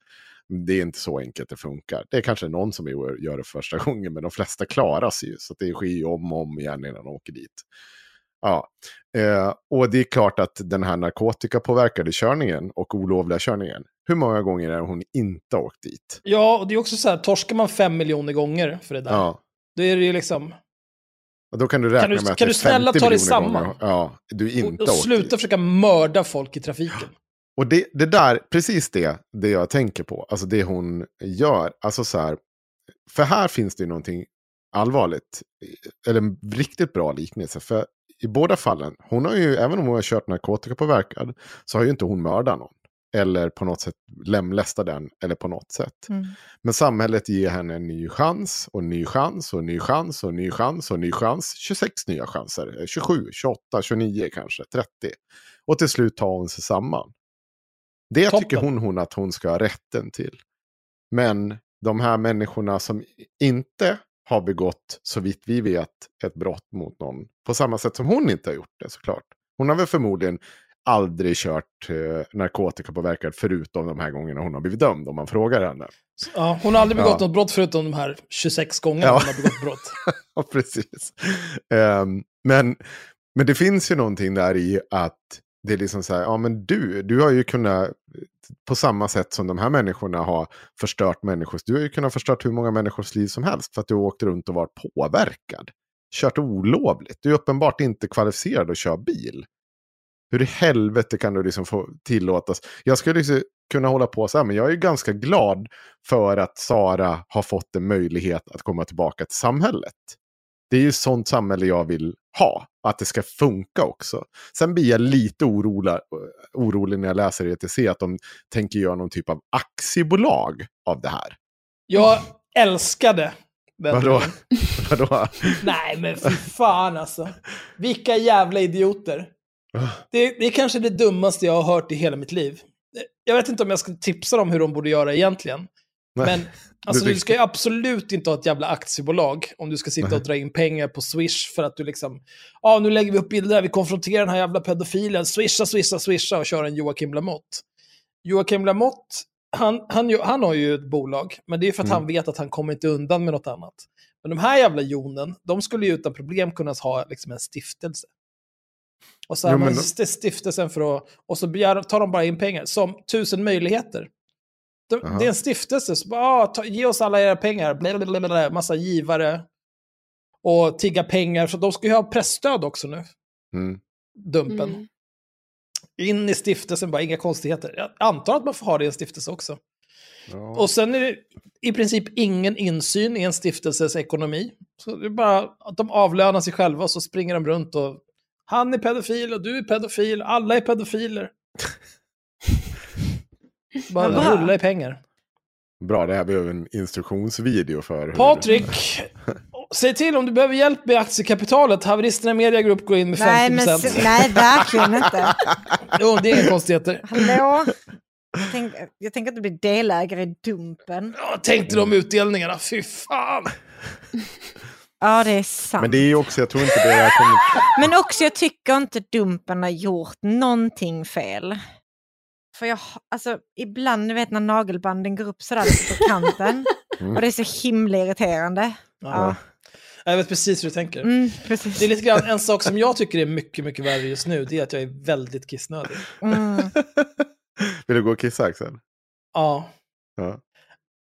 Det är inte så enkelt det funkar. Det är kanske någon som gör det första gången, men de flesta klarar sig ju. Så det sker ju om och om igen innan de åker dit. Ja, eh, och det är klart att den här narkotikapåverkade körningen och olovliga körningen, hur många gånger är hon inte åkt dit? Ja, och det är också så här, torskar man fem miljoner gånger för det där, Ja, då är det ju liksom... och då kan du räkna Kan du- med att kan det är du snälla 50 ta dig samman? gånger- Ja, du inte Och, och sluta dit. försöka mörda folk i trafiken. Och det, det där, precis det, det jag tänker på, alltså det hon gör, alltså så här, för här finns det ju någonting allvarligt, eller en riktigt bra liknelse, för i båda fallen, hon har ju, även om hon har kört narkotikapåverkad, så har ju inte hon mördat någon. Eller på något sätt lemlästa den, eller på något sätt. Mm. Men samhället ger henne en ny chans, och en ny chans, och en ny chans, och en ny chans, och en ny chans. 26 nya chanser, eh, 27, 28, 29 kanske, 30. Och till slut tar hon sig samman. Det Toppen. tycker hon, hon att hon ska ha rätten till. Men de här människorna som inte har begått, så vitt vi vet, ett brott mot någon. På samma sätt som hon inte har gjort det såklart. Hon har väl förmodligen aldrig kört eh, narkotikapåverkad förutom de här gångerna hon har blivit dömd om man frågar henne. Så, Ja, hon har aldrig begått Ja. något brott förutom de här 26 gångerna Ja. hon har begått brott. Ja, precis. Ehm, men, men det finns ju någonting där i att det är liksom så här, ja men du, du har ju kunnat, eh, på samma sätt som de här människorna har förstört människors, du har ju kunnat förstört hur många människors liv som helst för att du har åkt runt och varit påverkad. Kört olovligt, du är uppenbart inte kvalificerad att köra bil. Hur i helvete kan du liksom få tillåtas? Jag skulle liksom kunna hålla på så här, men jag är ju ganska glad för att Sara har fått en möjlighet att komma tillbaka till samhället. Det är ju sånt samhälle jag vill ha, att det ska funka också. Sen blir jag lite orolig, orolig när jag läser ETC att de tänker göra någon typ av aktiebolag av det här. Jag älskade den. Vadå? Vadå? Nej, men fy fan alltså. Vilka jävla idioter. Det, det är kanske det dummaste jag har hört i hela mitt liv. Jag vet inte om jag ska tipsa dem hur de borde göra egentligen. Nej. Men alltså, du ska ju absolut inte ha ett jävla aktiebolag om du ska sitta och dra in pengar på Swish för att du liksom, ja nu lägger vi upp bilder där, vi konfronterar den här jävla pedofilen, swisha, swisha, swisha och kör en Joakim Lamotte. Joakim Lamotte, han, han, han har ju ett bolag, men det är för att Mm. han vet att han kommer inte undan med något annat. Men de här jävla jonen, de skulle ju utan problem kunna ha liksom en stiftelse. Och så har man men- st- stiftelsen för att, och så begär, tar de bara in pengar, som tusen möjligheter. De, det är en stiftelse, så bara, ah, ta, ge oss alla era pengar, blablabla, massa givare. Och tigga pengar, så de ska ju ha pressstöd också nu, Mm. Dumpen. Mm. In i stiftelsen, bara inga konstigheter. Jag antar att man får ha det i en stiftelse också. Ja. Och sen är det i princip ingen insyn i en stiftelses ekonomi. Så det är bara att de avlönar sig själva och så springer de runt och han är pedofil och du är pedofil, alla är pedofiler. bara bra. rulla i pengar. Bra, det här behöver en instruktionsvideo för. Patrik, säg till om du behöver hjälp med aktiekapitalet. Haveristerna Media Group går in med 50%. Nej, men, nej, verkligen inte. Jo, det är inga konstigheter. Hallå? Jag, tänk, jag tänker inte bli delägare i Dumpen. Ja, tänkte de utdelningarna, fy fan. Ja, det är sant. Men det är också, jag tror inte det är kommer... Men också, jag tycker inte Dumpen har gjort någonting fel. För jag, alltså, ibland, ni vet när nagelbanden går upp sådär på kanten. Mm. Och det är så himla irriterande. Ja, Jag vet precis hur du tänker. mm, precis. Det är lite grann en sak som jag tycker är mycket, mycket värre just nu, det är att jag är väldigt kissnödig. Mm. Vill du gå och kissa Axel? Ja. Ja.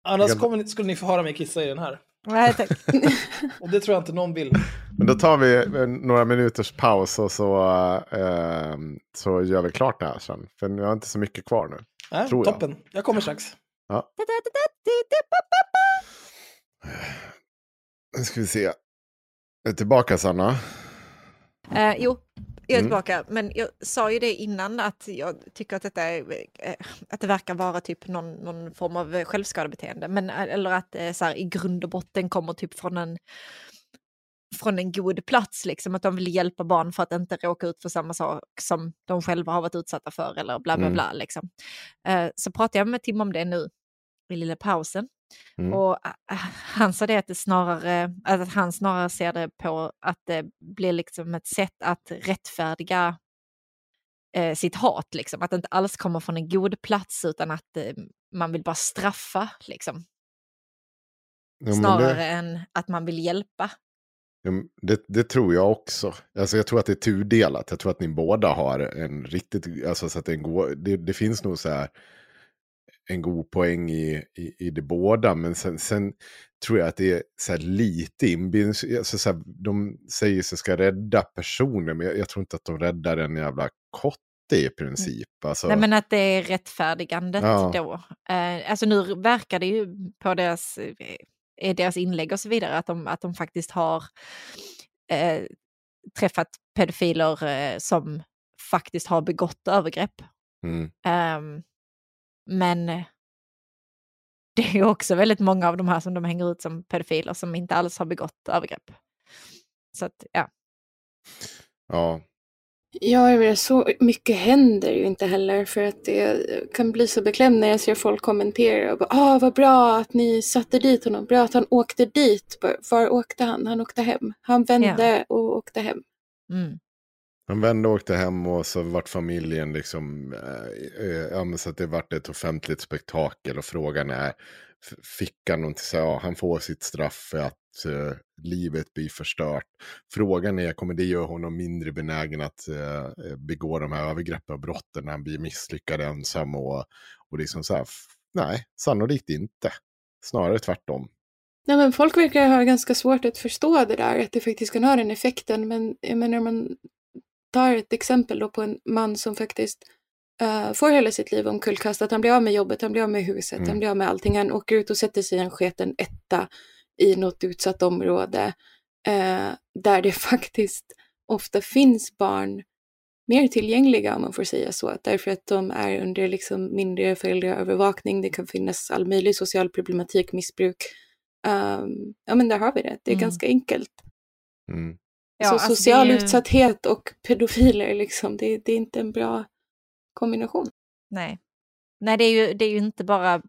Annars ni- skulle ni få höra mig kissa i den här. Nej, tack. Och det tror jag inte någon vill. Men då tar vi en- några minuters paus och så, eh, så gör vi klart det här sen. För jag har inte så mycket kvar nu. Nej, Tror jag. toppen. Jag kommer strax. Nu ska vi se. Är du tillbaka Sanna? Eh, jo, jag är Mm. tillbaka. Men jag sa ju det innan att jag tycker att, detta är, eh, att det verkar vara typ någon, någon form av självskadebeteende. Men, eh, eller att eh, så här, i grund och botten kommer typ från en, från en god plats. Liksom, att de vill hjälpa barn för att inte råka ut för samma sak som de själva har varit utsatta för. Eller bla bla Mm. bla. Liksom. Eh, så pratade jag med Tim om det nu i lilla pausen. Mm. Och äh, han sa det att, det snarare, att han snarare ser det på att det blir liksom ett sätt att rättfärdiga eh, sitt hat. Liksom. Att det inte alls kommer från en god plats utan att eh, man vill bara straffa. Liksom. Ja, Snarare det, än att man vill hjälpa. det, det tror jag också. Alltså, jag tror att det är tudelat. Jag tror att ni båda har en riktigt... Alltså, så att det, go- det, det finns nog så här en god poäng i, i, i det båda. Men sen, sen tror jag att det är så lite inbildnings... Alltså, så här, de säger sig ska rädda personer, men jag, jag tror inte att de räddar en jävla kotte i princip. Alltså, Nej, men att det är rättfärdigandet Ja. då. Eh, alltså nu verkar det ju på deras, eh, deras inlägg och så vidare att de, att de faktiskt har eh, träffat pedofiler eh, som faktiskt har begått övergrepp. mm, Ehm, men eh, det är ju också väldigt många av de här som de hänger ut som pedofiler som inte alls har begått övergrepp. Så att, ja. ja. Ja, jag menar, så mycket händer ju inte heller för att det kan bli så beklämd när jag ser folk kommentera och bara ah vad bra att ni satte dit honom, bra att han åkte dit. Var åkte han? Han åkte hem. Han vände och åkte hem. Mm. Han vände och åkte hem och så vart familjen liksom, eh, eh, ja men så att det vart ett offentligt spektakel och frågan är, fick han någonting, så ja, han får sitt straff för att uh, livet blir förstört. Frågan är, kommer det göra honom mindre benägen att uh, begå de här övergreppen och brotten när han blir misslyckad ensam och, och liksom så här, nej, sannolikt inte. Snarare tvärtom. Nej, men folk verkar ha ganska svårt att förstå det där, att det faktiskt kan ha den effekten. Men jag menar, man tar ett exempel då på en man som faktiskt eh, får hela sitt liv omkullkastat. Han blir av med jobbet, han blir av med huset, Mm. han blir av med allting. Han åker ut och sätter sig i en sketen etta i något utsatt område eh, där det faktiskt ofta finns barn mer tillgängliga om man får säga så. Därför att de är under liksom mindre föräldraövervakning. Det kan finnas all möjlig social problematik, missbruk. Um, ja men där har vi det. Det är Mm. ganska enkelt. Mm. Ja, så alltså är social ju- utsatthet och pedofiler, liksom, det, det är inte en bra kombination. Nej. Nej, det är, ju, det är ju inte bara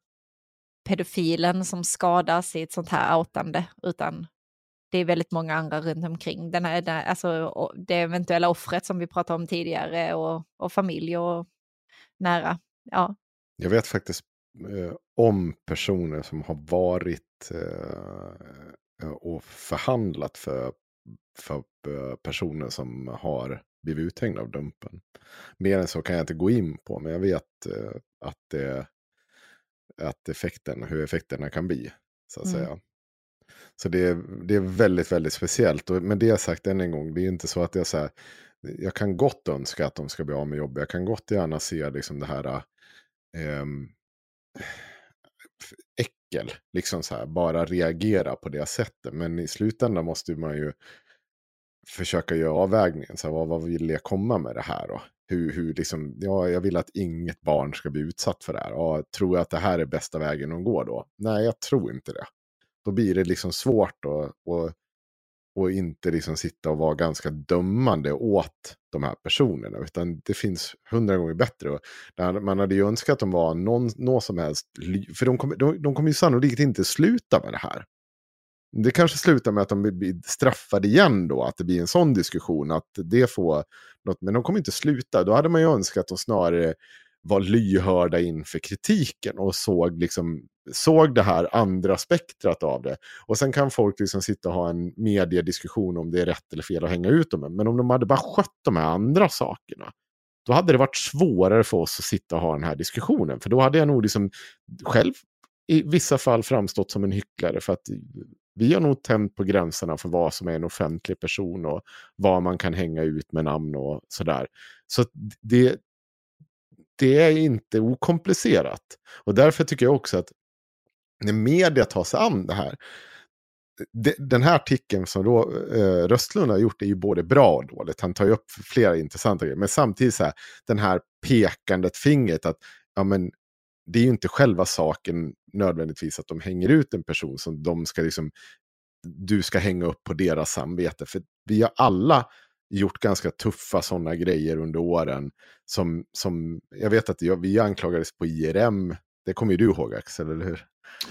pedofilen som skadas i ett sånt här outande, utan det är väldigt många andra runt omkring. Den här, den, alltså, det eventuella offret som vi pratade om tidigare och, och familj och nära. Ja, Jag vet faktiskt eh, om personer som har varit eh, och förhandlat för, för eh, personer som har blivit uthängda av Dumpen. Mer än så kan jag inte gå in på, men jag vet eh, att, det, att effekten, hur effekterna kan bli. Så att Mm. säga. Så det är, det är väldigt, väldigt speciellt. Och med det sagt än en gång, det är inte så att jag så här, jag kan gott önska att de ska bli av med jobb. Jag kan gott gärna se liksom det här ehm, enkel. liksom så här, bara reagera på det sättet. Men i slutändan måste man ju försöka göra avvägningen. Så här, vad, vad vill jag komma med det här då? Hur, hur liksom, ja, jag vill att inget barn ska bli utsatt för det här. Ja, tror jag att det här är bästa vägen att gå då? Nej, jag tror inte det. Då blir det liksom svårt att att och inte liksom sitta och vara ganska dömande åt de här personerna. Utan det finns hundra gånger bättre. Och man hade ju önskat att de var någon, någon som helst... För de kommer, de, de kommer ju sannolikt inte sluta med det här. Det kanske slutar med att de blir straffade igen då, att det blir en sån diskussion, att det får något, men de kommer inte sluta. Då hade man ju önskat att de snarare var lyhörda inför kritiken och såg, liksom, såg det här andra spektrat av det. Och sen kan folk liksom sitta och ha en mediediskussion om det är rätt eller fel att hänga ut dem. Men om de hade bara skött de här andra sakerna, då hade det varit svårare för oss att sitta och ha den här diskussionen. För då hade jag nog liksom själv i vissa fall framstått som en hycklare. För att vi har nog tänt på gränserna för vad som är en offentlig person och vad man kan hänga ut med namn och sådär. Så det, det är inte okomplicerat. Och därför tycker jag också att när media tar sig an det här, de- den här artikeln som då, eh, Röstlund har gjort är ju både bra och dåligt. Han tar ju upp flera intressanta grejer. Men samtidigt så här, den här pekandet fingret att ja, men, det är ju inte själva saken nödvändigtvis att de hänger ut en person som de ska liksom, du ska hänga upp på deras samvete. För vi har alla gjort ganska tuffa sådana grejer under åren. Som, som jag vet att jag, vi anklagades på IRM, det kommer ju du ihåg Axel, eller hur?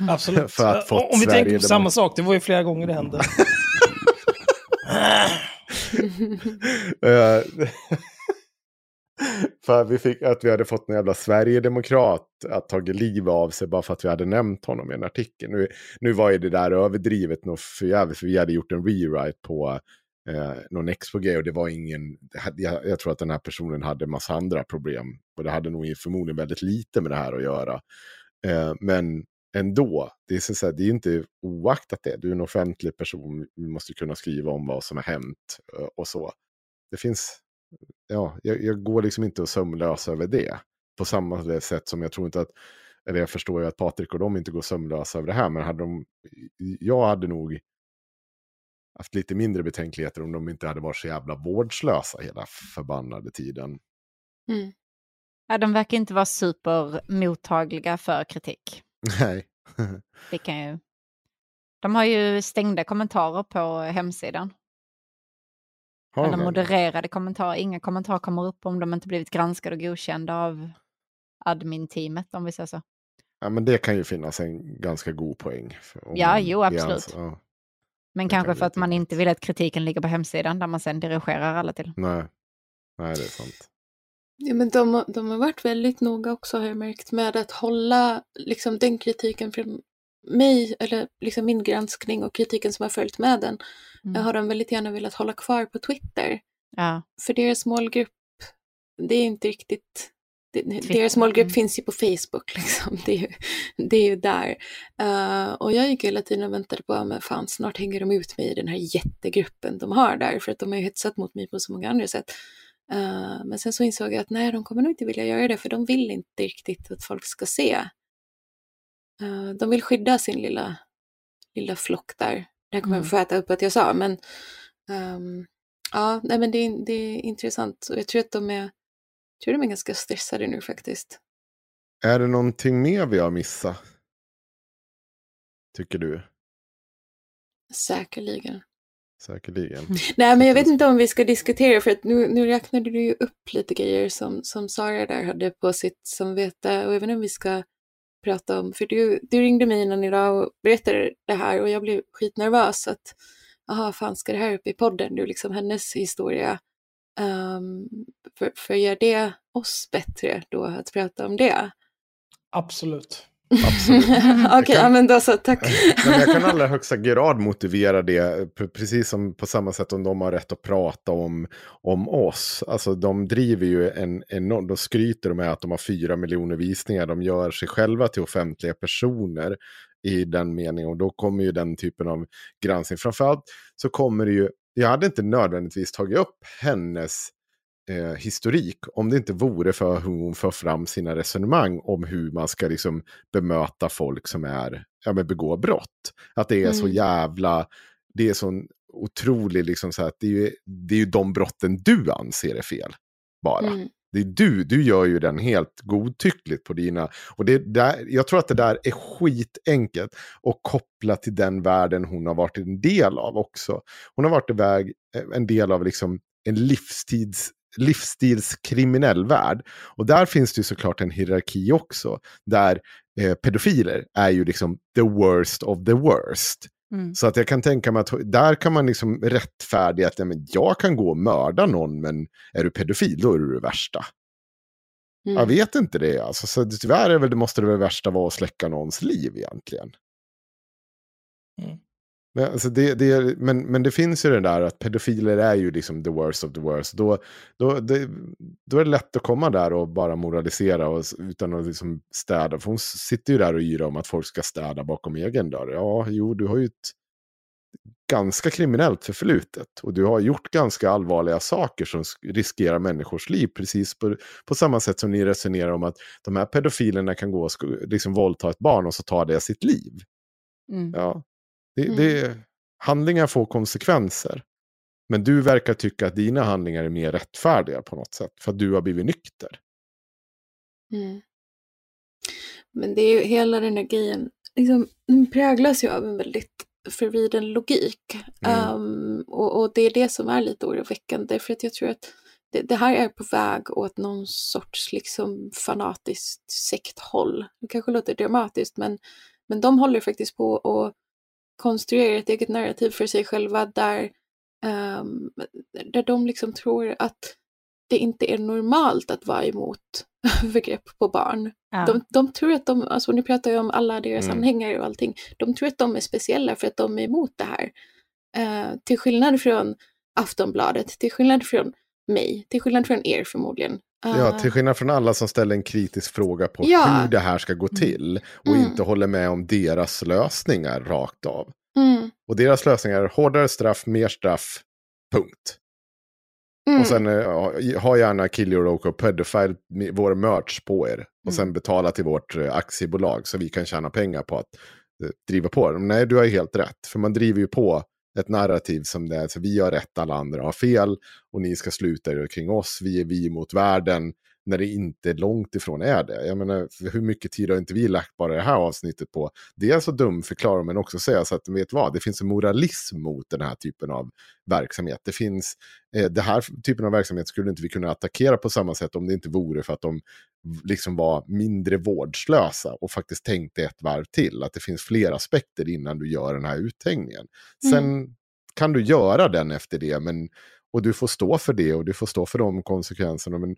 Absolut. För att fått Om vi tänker Sverige- på samma sak, det var ju flera gånger det hände. Eh, för vi fick att vi hade fått en jävla Sverigedemokrat att tagit liv av sig bara för att vi hade nämnt honom i en artikel. Nu, nu var ju det där överdrivet nog för jävligt, för vi hade gjort en rewrite på eh, någon expo-grej och det var ingen, jag, jag tror att den här personen hade massa andra problem och det hade nog förmodligen väldigt lite med det här att göra. Eh, men ändå, det är, så här, det är inte oaktat det, du är en offentlig person, du måste kunna skriva om vad som har hänt eh, och så. Det finns, ja, jag, jag går liksom inte och sömnlös över det. På samma sätt som jag tror inte att, eller jag förstår ju att Patrik och de inte går sömnlösa över det här, men hade de, jag hade nog haft lite mindre betänkligheter om de inte hade varit så jävla vårdslösa hela förbannade tiden. Mm. Ja, de verkar inte vara supermottagliga för kritik. Nej. Det kan ju... De har ju stängda kommentarer på hemsidan. Har de modererade kommentarer. Inga kommentarer kommer upp om de inte blivit granskade och godkända av admin-teamet, om vi säger så. Ja, men det kan ju finnas en ganska god poäng. Ja, jo, absolut. ans- ja, Men kanske för att man inte vill att kritiken ligger på hemsidan där man sen dirigerar alla till. nej. nej, det är sant. Ja, men de, har- de har varit väldigt noga också har jag märkt med att hålla liksom, den kritiken från mig, eller liksom min granskning och kritiken som har följt med den, Mm. har de väldigt gärna velat hålla kvar på Twitter. Ja, För deras målgrupp, det är inte riktigt... Twitter, Deras målgrupp mm. finns ju på Facebook, liksom. det, är ju, det är ju där. Eh, och jag gick hela tiden och väntade på, men fan snart hänger de ut mig i den här jättegruppen de har där, för att de har ju hetsat mot mig på så många andra sätt. Eh, men sen så insåg jag att nej, de kommer nog inte vilja göra det, för de vill inte riktigt att folk ska se. Eh, de vill skydda sin lilla, lilla flock där. Det här kommer Mm. jag få äta upp att jag sa, men ehm, ja, nej, men det, är- det är intressant. Och jag tror att de är, tror de är ganska stressade nu faktiskt. Är det någonting mer vi har missat? Tycker du? Säkerligen. säkerligen. Nej, men jag vet inte om vi ska diskutera, för att nu, nu räknade du ju upp lite grejer som, som Sara där hade på sitt samvete, och inte om vi ska prata om, för du, du ringde mig innan idag och berättade det här och jag blev skitnervös att, jaha, fan ska det här upp i podden, du liksom hennes historia, um, för, för gör det oss bättre då att prata om det? Absolut. Absolut. Okej, okay, ja, men då så, tack. men jag kan allra högsta grad motivera det, precis som på samma sätt om de har rätt att prata om, om oss. Alltså de driver ju en enorm, de skryter med att de har fyra miljoner visningar, de gör sig själva till offentliga personer i den meningen och då kommer ju den typen av granskning. Framförallt så kommer det ju, jag hade inte nödvändigtvis tagit upp hennes eh, historik om det inte vore för hur hon för fram sina resonemang om hur man ska liksom bemöta folk som är, ja, men begår brott. Att det är mm. så jävla, det är så otrolig, liksom så att det är, ju, det är ju de brotten du anser är fel. Bara. Mm. Det är du, du gör ju den helt godtyckligt på dina... Och det där, jag tror att det där är skitenkelt att koppla till den världen hon har varit en del av också. Hon har varit iväg eh, en del av liksom en livstids livsstilskriminell värld. Och där finns det ju såklart en hierarki också. Där eh, pedofiler är ju liksom the worst of the worst. Mm. Så att jag kan tänka mig att där kan man liksom rättfärdiga att ja, men jag kan gå och mörda någon, men är du pedofil då är du det värsta. Mm. Jag vet inte det, alltså, så tyvärr är väl, det måste det väl värsta vara att släcka någons liv egentligen. Mm. Men, alltså det, det, men, men det finns ju det där att pedofiler är ju liksom the worst of the worst. Då, då, det, då är det lätt att komma där och bara moralisera och, utan att liksom städa. För hon sitter ju där och yrar om att folk ska städa bakom egen dörr. Ja, jo, du har ju ett ganska kriminellt förflutet. Och du har gjort ganska allvarliga saker som riskerar människors liv. Precis på, på samma sätt som ni resonerar om att de här pedofilerna kan gå och liksom våldta ett barn och så tar det sitt liv. Mm. Ja, det, mm. det, handlingar får konsekvenser. Men du verkar tycka att dina handlingar är mer rättfärdiga på något sätt. För att du har blivit nykter. Mm. Men det är ju hela den här grejen. Liksom, den präglas ju av en väldigt förvriden logik. Mm. Um, och, och, det är det som är lite oroväckande. För att jag tror att det, det, här är på väg åt någon sorts liksom fanatiskt sekthåll. Det kanske låter dramatiskt men, men de håller faktiskt på att konstruerar ett eget narrativ för sig själva där, um, där de liksom tror att det inte är normalt att vara emot övergrepp på barn. Ja. De, de, tror att de, alltså nu pratar jag om alla deras mm. anhängare och allting, de tror att de är speciella för att de är emot det här. Uh, till skillnad från Aftonbladet, till skillnad från mig, till skillnad från er förmodligen. Ja, till skillnad från alla som ställer en kritisk fråga på ja. hur det här ska gå mm. till och mm. inte håller med om deras lösningar rakt av. Mm. Och deras lösningar är hårdare straff, mer straff, punkt. Mm. Och sen uh, ha gärna Kill Your Local Pedophile, vår merch på er. Och sen mm. betala till vårt uh, aktiebolag så vi kan tjäna pengar på att uh, driva på dem. Nej, du har helt rätt. För man driver ju på ett narrativ som det är, så vi har rätt, alla andra har fel. Och ni ska sluta er kring oss, vi är vi mot världen när det inte långt ifrån är det. Jag menar, hur mycket tid har inte vi lagt bara det här avsnittet på? Dels att dumförklara men också säga så att, vet vad, det finns en moralism mot den här typen av verksamhet. Det finns, eh, det här typen av verksamhet skulle inte vi kunna attackera på samma sätt om det inte vore för att de liksom var mindre vårdslösa och faktiskt tänkte ett varv till. Att det finns fler aspekter innan du gör den här uthängningen. Sen mm. kan du göra den efter det, men, och du får stå för det och du får stå för de konsekvenserna. Men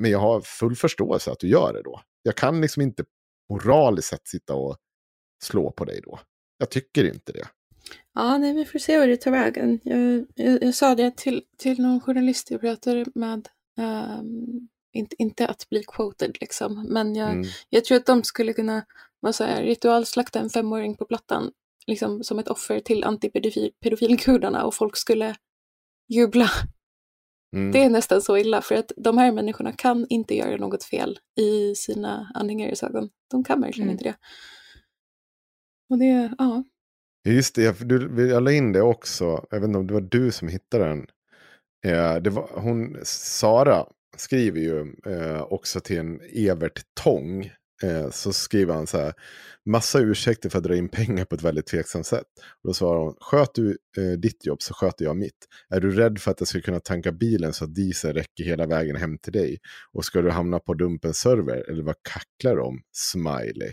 men jag har full förståelse att du gör det då. Jag kan liksom inte moraliskt sett sitta och slå på dig då. Jag tycker inte det. Ja, nej, vi får se vad det tar vägen. Jag, jag, jag sa det till, till någon journalist jag pratade med. Um, inte, inte att bli quoted liksom, men jag, mm. jag tror att de skulle kunna vad säger, ritualslakta en femåring på plattan liksom, som ett offer till antipedofilgudarna och folk skulle jubla Mm. Det är nästan så illa för att de här människorna kan inte göra något fel i sina anhängares ögon. De kan verkligen mm. inte det. Och det, ja. Just det, du, jag la in det också. Jag vet inte om det var du som hittade den. Eh, det var, hon, Sara skriver ju eh, också till en Evert Tång eh, så skriver han så här. Massa ursäkter för att dra in pengar på ett väldigt tveksamt sätt. Och då svarar hon, sköt du eh, ditt jobb så sköter jag mitt. Är du rädd för att jag ska kunna tanka bilen så att diesel räcker hela vägen hem till dig? Och ska du hamna på dumpens server eller vad kacklar du om? Smiley.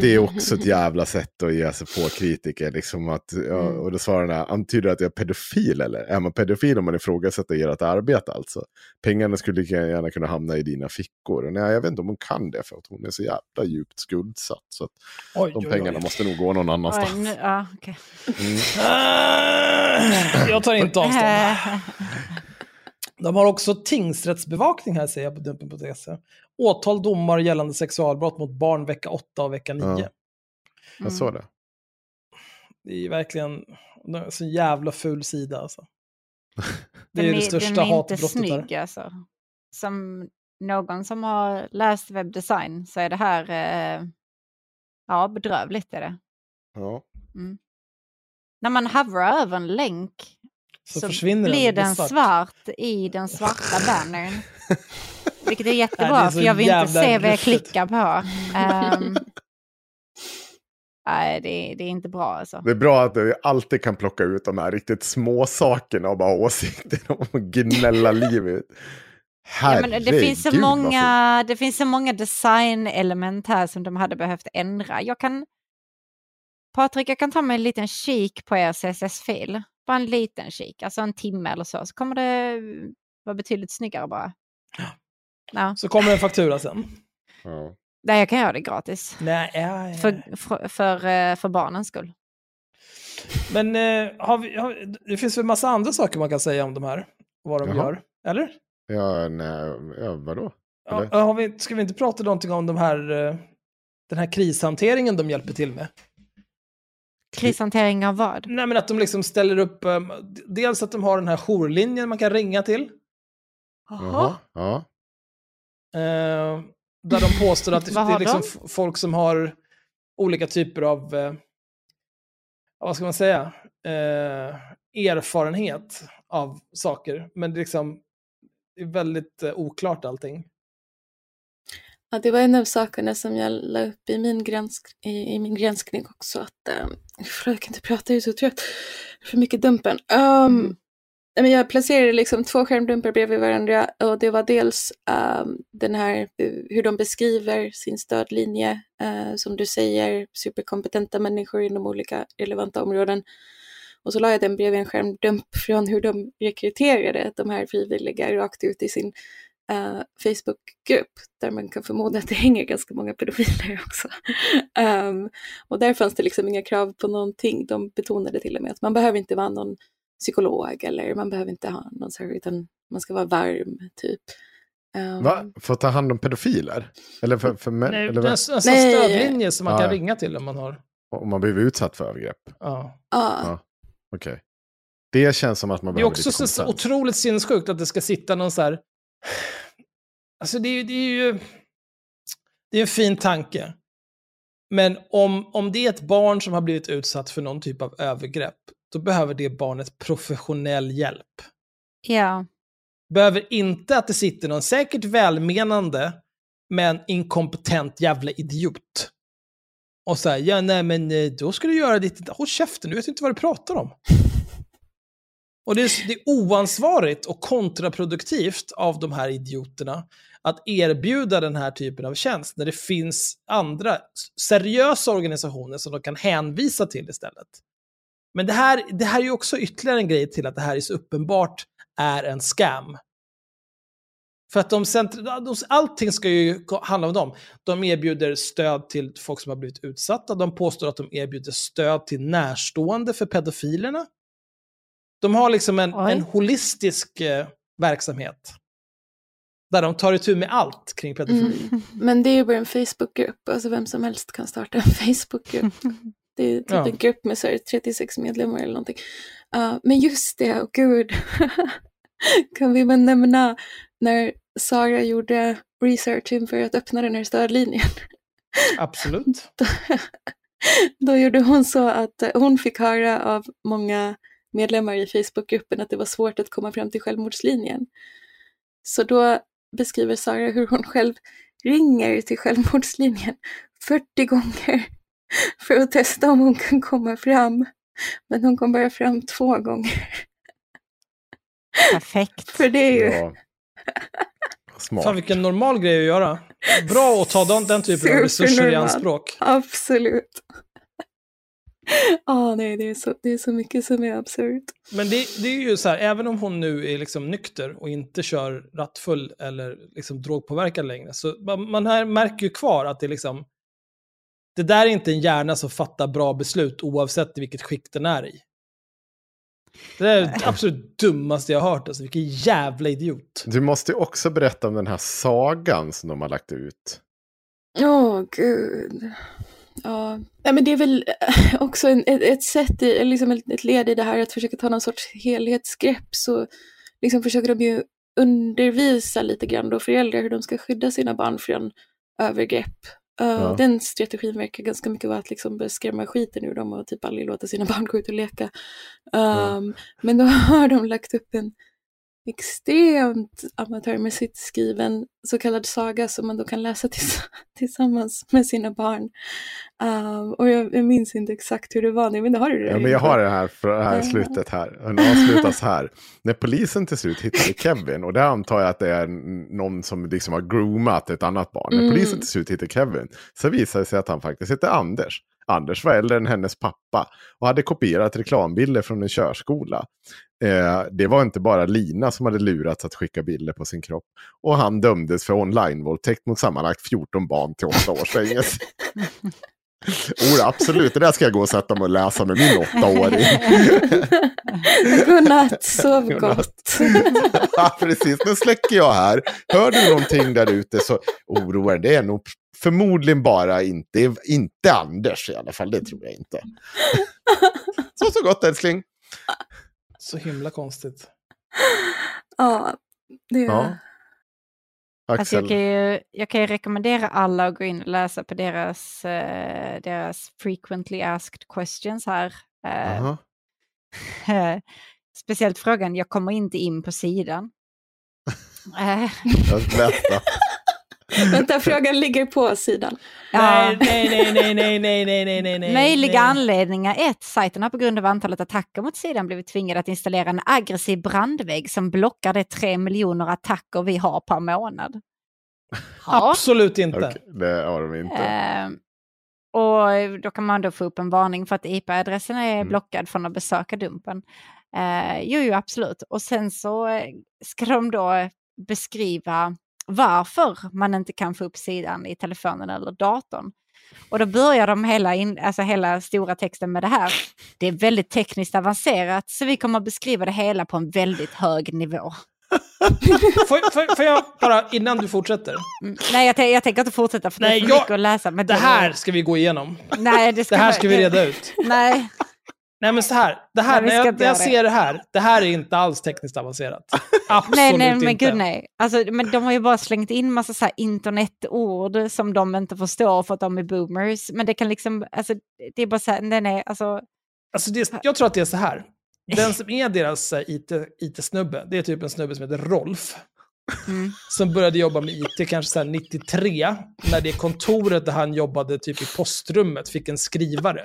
Det är också ett jävla sätt att ge sig på kritiker. Liksom att, Mm. och då svarar den här, antyder det att jag är pedofil eller? Är man pedofil om man ifrågasätter ert arbete alltså? Pengarna skulle lika gärna kunna hamna i dina fickor. Och Nej, jag vet inte om hon kan det för att hon är så jävla djupt skuldsatt. Så att Oj, de oj, pengarna oj. måste nog gå någon annanstans. Oj, nu, ja, okej. Mm. Jag tar inte avstånd. De har också tingsrättsbevakning här, säger jag på Dumpen.se. Åtal domar gällande sexualbrott mot barn vecka 8 och vecka 9. Ja. Mm. Jag såg det. Det är verkligen det är en så jävla ful sida alltså. Det är den det största den är inte hatbrottet snygg alltså. Som någon som har läst webbdesign så är det här, eh, ja bedrövligt är det. Ja. När man hovrar över en länk Så så, försvinner den, blir blir den svart. svart. i den svarta bannern. Vilket är jättebra är för jag vill inte se vad jag klickar på. Ehm, nej, det, är- det är inte bra alltså. Det är bra att vi alltid kan plocka ut de här riktigt små sakerna och bara ha åsikter och gnälla livet. Ja, men det, finns så många, det finns så många designelement här som de hade behövt ändra. Jag kan, Patrik, jag kan ta mig en liten kik på er CSS-fil. Bara en liten kik, alltså en timme eller så. Så kommer det vara betydligt snyggare bara. Ja. Så kommer en faktura sen. Ja. Nej, jag kan göra det gratis. Nej, ja, ja. För, för, för, eh, för barnens skull. Men eh, har vi, har, det finns väl massa andra saker man kan säga om de här. Vad de Jaha. gör. Eller? Ja, nej, ja, vadå? Ja, har vi, ska vi inte prata någonting om de här, eh, den här krishanteringen de hjälper till med? Krishantering av vad? Nej, men att de liksom ställer upp, eh, dels att de har den här jourlinjen man kan ringa till. Jaha. Ja. Eh, där de påstår att det, det är liksom de? folk som har olika typer av, eh, vad ska man säga, eh, erfarenhet av saker. Men det är liksom det är väldigt eh, oklart allting. Ja, det var en av sakerna som jag la upp i min, gransk i, i min granskning också. Att, äh, jag kan inte prata, jag är så trött. För mycket Dumpen. Um, nej, men jag placerade liksom två skärmdumpar bredvid varandra och det var dels ehm, den här eh, hur de beskriver sin stödlinje. eh, som du säger, superkompetenta människor inom olika relevanta områden. Och så la jag den bredvid en skärmdump från hur de rekryterade de här frivilliga rakt ut i sin eh, Facebookgrupp där man kan förmoda att det hänger ganska många pedofiler också. Ehm, och där fanns det liksom inga krav på någonting. De betonade till och med att man behöver inte vara någon psykolog eller man behöver inte ha någon så här, utan man ska vara varm typ. Ehm, Va? För att ta hand om pedofiler? Eller för, för män? Nej, eller sån Nej. stödlinje som man Ja, kan ja. ringa till om man har... Om man blivit utsatt för övergrepp? Ja. Ja, Ja. Okej. Det känns som att man Det är behöver också så, otroligt sinnessjukt att det ska sitta någon så här... Alltså det är. Det är, ju, det är en fin tanke. Men om, om det är ett barn som har blivit utsatt för någon typ av övergrepp, då behöver det barnet professionell hjälp. Ja. Behöver inte att det sitter någon säkert välmenande, men inkompetent jävla idiot. Och säger ja nej men eh, då ska du göra ditt... Håll käften, du vet inte vad du pratar om. Och det är, det är oansvarigt och kontraproduktivt av de här idioterna att erbjuda den här typen av tjänst när det finns andra seriösa organisationer som de kan hänvisa till istället. Men det här, det här är ju också ytterligare en grej till att det här är så uppenbart är en scam. För att de, centra- de, allting ska ju handla om dem. De erbjuder stöd till folk som har blivit utsatta. De påstår att de erbjuder stöd till närstående för pedofilerna. De har liksom en, Oj. en holistisk eh, verksamhet. Där de tar itu med allt kring pedofili. mm. Men det är ju bara en Facebookgrupp, alltså vem som helst kan starta en Facebookgrupp. Det är typ Ja. en grupp med så här 36 medlemmar eller någonting. Uh, men just det, och gud. kan vi väl nämna när Sara gjorde research inför att öppna den här stödlinjen. Absolut. Då gjorde hon så att hon fick höra av många medlemmar i Facebookgruppen att det var svårt att komma fram till självmordslinjen. Så då beskriver Sara hur hon själv ringer till självmordslinjen 40 gånger för att testa om hon kan komma fram. Men hon kom bara fram två gånger. Perfekt. För det är ju... Ja. Smart. Fan vilken normal grej att göra. Bra att ta den, den typen av resurser i anspråk. Absolut. Ja, nej, det är, så, det är så mycket som är absurt. Men det, det är ju så här, även om hon nu är liksom nykter och inte kör rattfull eller liksom drogpåverkad längre, så man, man här märker ju kvar att det är liksom, det där är inte en hjärna som fattar bra beslut oavsett i vilket skick den är i. Det där är det absolut dummaste jag har hört, alltså vilken jävla idiot. Du måste ju också berätta om den här sagan som de har lagt ut. Åh, gud. Ja, Nej, men det är väl eh, också en, ett, ett sätt, i, liksom ett, ett led i det här att försöka ta någon sorts helhetsgrepp. Så liksom försöker de ju undervisa lite grann då föräldrar hur de ska skydda sina barn från övergrepp. Uh, Ja. Den strategin verkar ganska mycket vara att liksom börja skrämma skiten ur dem och typ aldrig låta sina barn gå ut och leka. Um, Ja. Men då har de lagt upp en extremt amatörmässigt skriven så kallad saga som man då kan läsa tills tillsammans med sina barn. Um, och jag, jag minns inte exakt hur det var nu, men det har du det Ja, men jag har det här, för det här slutet här. Den avslutas här. När polisen till slut hittade Kevin, och det antar jag att det är någon som liksom har groomat ett annat barn. När Mm. polisen till slut hittade Kevin så visade det sig att han faktiskt hette Anders. Anders var äldre än hennes pappa och hade kopierat reklambilder från en körskola. Eh, det var inte bara Lina som hade lurats att skicka bilder på sin kropp. Och han dömdes för online-våldtäkt mot sammanlagt 14 barn till 8 års fängelse. Oh, absolut, det där ska jag gå och sätta mig och läsa med min åttaåring. Godnatt, sov Godnatt. gott. ja, precis. Nu släcker jag här. Hör du någonting där ute så oroa dig. Det är nog förmodligen bara inte, inte Anders i alla fall. Det tror jag inte. så, så gott älskling. Så himla konstigt. ja, det Ja. Alltså jag, kan ju, jag kan ju rekommendera alla att gå in och läsa på deras, eh, deras frequently asked questions här. Eh, Aha. speciellt frågan, jag kommer inte in på sidan. Eh, Jag läste. Vänta, frågan ligger på sidan. ja. Nej, nej, nej, nej, nej, nej, nej, nej, nej. Möjliga nej. anledningar 1. Sajten har på grund av antalet attacker mot sidan blivit tvingade att installera en aggressiv brandvägg som blockar de tre miljoner attacker vi har per månad. Ja. Absolut inte. Okej, det har de inte. Eh, och då kan man då få upp en varning för att IP-adressen är Mm. blockad från att besöka dumpen. Eh, jo, jo, absolut. Och sen så ska de då beskriva varför man inte kan få upp sidan i telefonen eller datorn. Och då börjar de hela, in, alltså hela stora texten med det här. Det är väldigt tekniskt avancerat så vi kommer att beskriva det hela på en väldigt hög nivå. Får, får, får jag bara, innan du fortsätter. Mm. Nej, jag, jag tänker inte fortsätta för det är för mycket att läsa. Men Det här ska vi gå igenom. nej, det, ska Det här ska vi reda ut. Nej, Nej men så här, det här Nej, när jag, när jag det. ser det här, det här är inte alls tekniskt avancerat. Absolut nej, nej, men inte. gud nej. Alltså, men de har ju bara slängt in massa så internetord som de inte förstår för att de är boomers. Men det kan liksom, alltså, det är bara så här, nej, nej, alltså, Alltså det, jag tror att det är så här. Den som är deras eh, IT, IT-snubbe, det är typ en snubbe som heter Rolf. mm. Som började jobba med IT kanske så här 93, när det kontoret där han jobbade typ i postrummet fick en skrivare.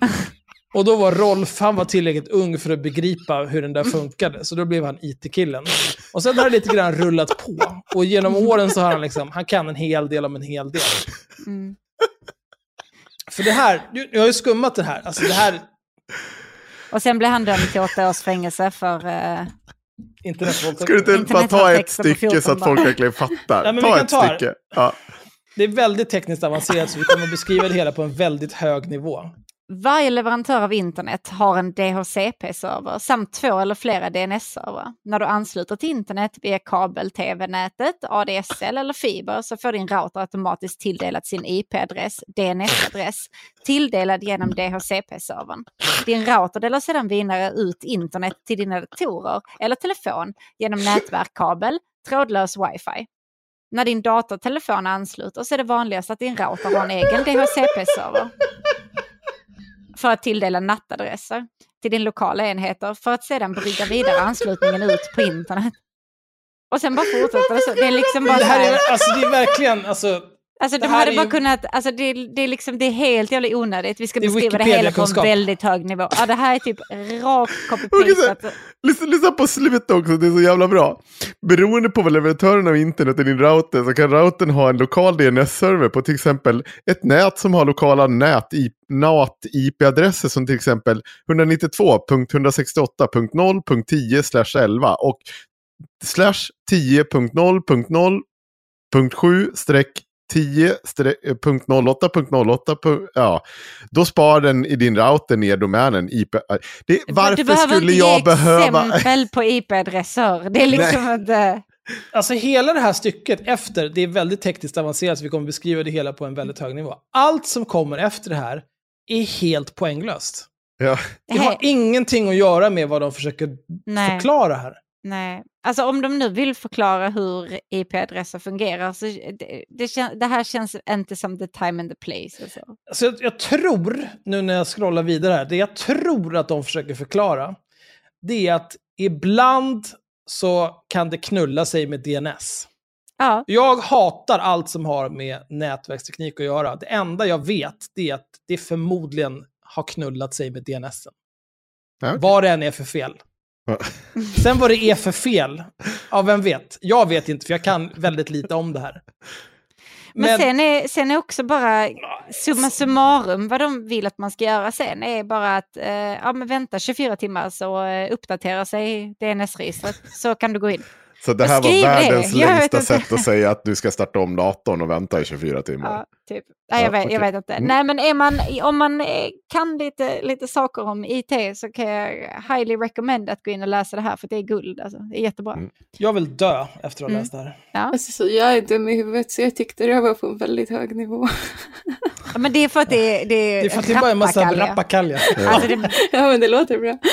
Och då var Rolf, han var tillräckligt ung för att begripa hur den där funkade, så då blev han IT-killen. Och sen har det lite grann rullat på. Och genom åren så har han liksom, han kan en hel del om en hel del. Mm. För det här, nu- jag har ju skummat det här, alltså det här, Och sen blev han dömd till åtta års fängelse för... eh, internetvåldtäkt. Ska du inte bara ta ett stycke så att 14 folk verkligen fattar? Vi ta ett ta det. stycke. Ja. Det är väldigt tekniskt avancerat, så vi kommer beskriva det hela på en väldigt hög nivå. Varje leverantör av internet har en DHCP-server samt två eller flera DNS-servrar. När du ansluter till internet via kabel-tv-nätet, ADSL eller fiber så får din router automatiskt tilldelat sin IP-adress, DNS-adress, tilldelad genom DHCP-servern. Din router delar sedan vidare ut internet till dina datorer eller telefon genom nätverkkabel, trådlös wifi. När din dator och telefon ansluter så är det vanligast att din router har en egen DHCP-server för att tilldela nattadresser till din lokala enheter för att sedan brygga vidare anslutningen ut på internet. Och sen bara fortsätter det så. Det är liksom bara Det här, är, alltså, det är verkligen, alltså, Alltså Det de hade bara ju- kunnat, alltså det, det, är liksom, det är helt jävla onödigt. Vi ska Det beskriva det hela på en väldigt hög nivå. Ja, det här är typ rakt Okej, copy-pastat. Lyssna, lyssna på slutet också, det är så jävla bra. Beroende på vad leverantören av internet är din router så kan routern ha en lokal DNS-server på till exempel ett nät som har lokala nät, NAT-IP-adresser som till exempel 192.168.0.10 slash 11 och slash 10.0.0.7 streck 10.08.08. Ja, då spar den i din router ner domänen IP. Det, du varför behöver skulle inte jag behöva... exempel på IP-adresser. Det är liksom inte... alltså hela det här stycket efter, det är väldigt tekniskt avancerat så vi kommer beskriva det hela på en väldigt hög nivå. Allt som kommer efter det här är helt poänglöst. Ja. Det har ingenting att göra med vad de försöker Nej. förklara här. Nej, alltså om de nu vill förklara hur IP-adresser fungerar så det, det, kän, det här känns inte som the time and the place. Alltså. Alltså jag, jag tror, nu när jag scrollar vidare här, det jag tror att de försöker förklara, det är att ibland så kan det knulla sig med DNS. Ja, Jag hatar allt som har med nätverksteknik att göra. Det enda jag vet det är att det förmodligen har knullat sig med DNS. Ja, okej. Vad det än är för fel. Sen vad det är för fel, ja vem vet? Jag vet inte för jag kan väldigt lite om det här. men, sen, är, sen är också bara summa summarum vad de vill att man ska göra sen är bara att eh, ja, men vänta 24 timmar så eh, uppdaterar sig DNS-registret så kan du gå in. Så det här var Skriv det. världens Jag vet längsta sätt att säga att du ska starta om datorn och vänta i 24 timmar. Ja, typ. Nej, jag, Ja, vet, jag okej. vet inte. Mm. Nej, men är man, om man eh, kan lite, lite saker om IT så kan jag highly recommend att gå in och läsa det här för det är guld. Alltså. Det är jättebra. Mm. Jag vill dö efter att ha Mm. läst det här. Alltså, så jag är dum i huvudet så jag tyckte det var på en väldigt hög nivå. Ja, men det är för att det, är- det är Det är för att det är bara en massa rappakalja. rappakalja. Alltså det, ja men det låter bra.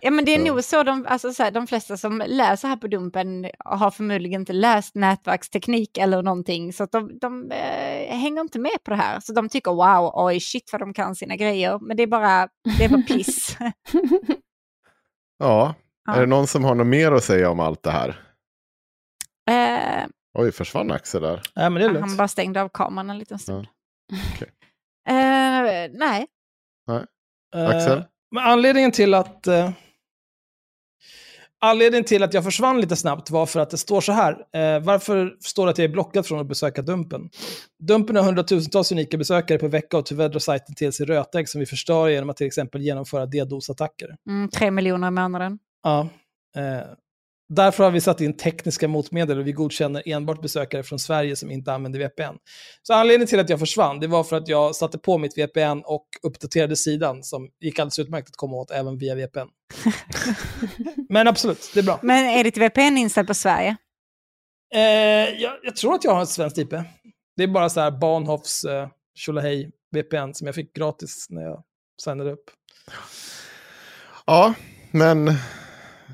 ja, men det är nog så de, alltså så här, de flesta som läser här på Dumpen har förmodligen inte läst nätverksteknik eller någonting. Så att de, de eh, hänger inte med på det här. Så de tycker wow, oj shit vad de kan sina grejer. Men det är bara, det är bara piss. Ja, Ja. är det någon som har något mer att säga om allt det här? eh, Oj, försvann Axel där? Nej, men det är han bara stängde av kameran en liten stund. okej. Eh, nej, Eh, Axel? Men anledningen till att... Anledningen till att jag försvann lite snabbt var för att det står så här. Eh, varför står det att jag är blockad från att besöka Dumpen? Dumpen har hundratusentals unika besökare per vecka och tyvärr drar sajten till sig rötägg som vi förstör genom att till exempel genomföra DDoS-attacker. mm, tre miljoner i månaden. Ja. Eh, därför har vi satt in tekniska motmedel och vi godkänner enbart besökare från Sverige som inte använder VPN. Så anledningen till att jag försvann, det var för att jag satte på mitt VPN och uppdaterade sidan som gick alldeles utmärkt att komma åt även via VPN. Men absolut, det är bra. Men är ditt VPN inställt på Sverige? Eh, jag, jag tror att jag har ett svenskt IP. Det är bara så här Bahnhofs eh, Tjolahej VPN som jag fick gratis när jag signade upp. Ja, men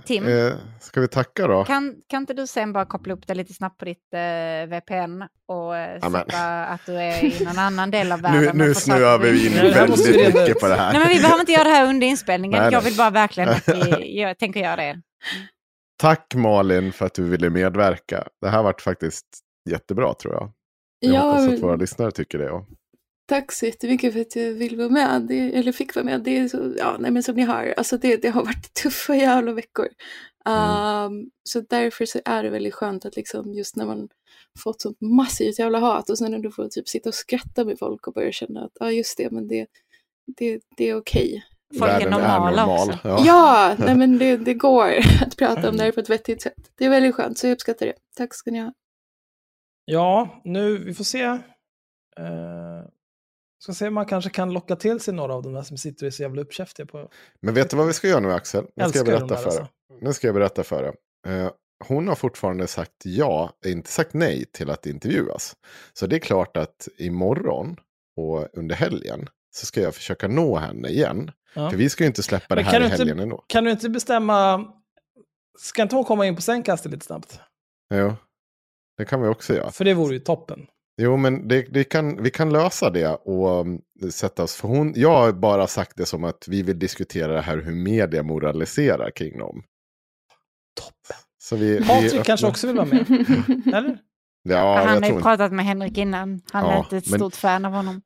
Tim, eh, ska vi tacka då? kan, kan inte du sen bara koppla upp det lite snabbt på ditt eh, VPN och eh, sätta att du är i någon annan del av världen? Nu, snöar vi in väldigt mycket på det här. Nej, men vi behöver inte göra det här under inspelningen. Nej, jag vill bara verkligen att vi jag tänker göra det. Tack Malin för att du ville medverka. Det här varit faktiskt jättebra tror jag. Jag Ja, hoppas att våra lyssnare tycker det. Och... Tack så jättemycket för att jag vill vara med, det, eller fick vara med. Det är så, ja, nej, men som ni hör, alltså det, det har varit tuffa jävla veckor. Um, Så därför så är det väldigt skönt att liksom just när man fått sånt massivt jävla hat och sen ändå får typ sitta och skratta med folk och börja känna att ja just det, men det, det, det är okej. Folk är normala normal. också. Ja. Ja, nej men det, det går att prata om det här på ett vettigt sätt. Det är väldigt skönt, så jag uppskattar det. Tack ska ni ha. Ja, nu, vi får se. Eh, ska se om man kanske kan locka till sig några av de där som sitter och är så jävla uppkäftiga på. Men vet du vad vi ska göra nu Axel? Nu ska jag berätta för alltså. Nu ska jag berätta för dig. Eh, hon har fortfarande sagt ja, inte sagt nej till att intervjuas. Så det är klart att imorgon och under helgen så ska jag försöka nå henne igen. Ja. För vi ska ju inte släppa Men det här i du inte- helgen ändå. Kan du inte bestämma, ska inte hon komma in på sängkastet lite snabbt? Jo, det kan vi också göra. För det vore ju toppen. Jo, men det, det kan, vi kan lösa det och um, sätta oss. För hon, jag har bara sagt det som att vi vill diskutera det här hur media moraliserar kring dem. Toppen. Så vi, vi Patrik öppnar- kanske också vill vara med? Eller? Ja, han jag har ju pratat med Henrik innan. Han Ja, är inte ett men- stort fan av honom.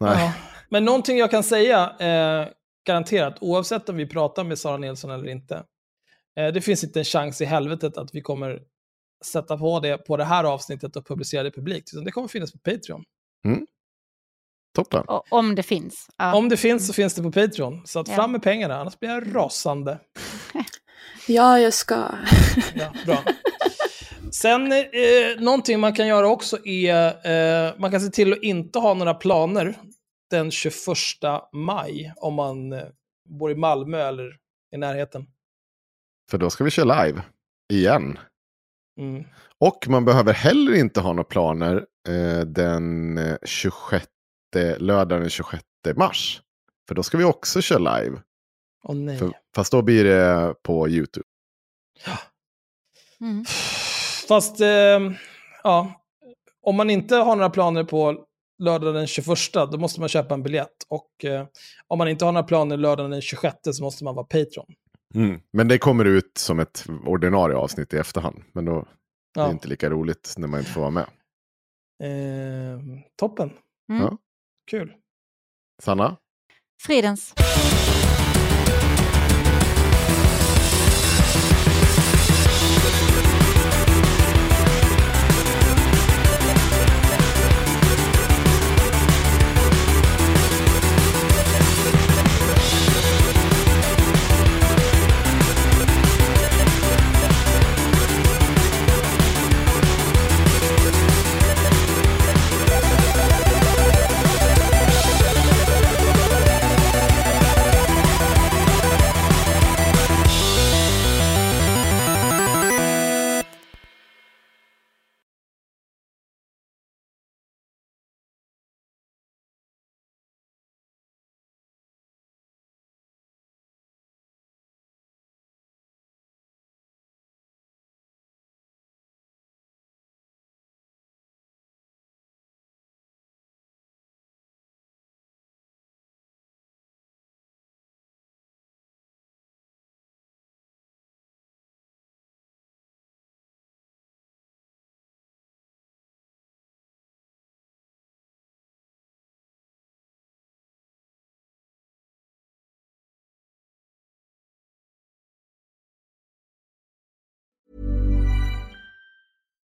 Nej. Ja. Men någonting jag kan säga, eh, garanterat, oavsett om vi pratar med Sara Nilsson eller inte, eh, det finns inte en chans i helvetet att vi kommer sätta på det på det här avsnittet och publicera det publikt, utan det kommer finnas på Patreon. Toppen. Och, om det finns. Ja. Om det finns så finns det på Patreon, så att Ja. fram med pengarna, annars blir jag rasande. Ja, jag ska. Ja, bra. Sen, eh, någonting man kan göra också är, eh, man kan se till att inte ha några planer den 21 maj, om man eh, bor i Malmö eller i närheten. För då ska vi köra live. Igen. Mm. Och man behöver heller inte ha några planer eh, den eh, 26, lördagen den 26 mars. För då ska vi också köra live. Åh nej. För, fast då blir det på YouTube. Mm. Fast, eh, ja, om man inte har några planer på lördag den 21, då måste man köpa en biljett. Och eh, om man inte har några planer lördagen den 26 så måste man vara Patreon. Mm. Men det kommer ut som ett ordinarie avsnitt i efterhand. Men då är det Ja. inte lika roligt när man inte får vara med. Eh, toppen. Mm. Ja. Kul. Sanna? Fridens.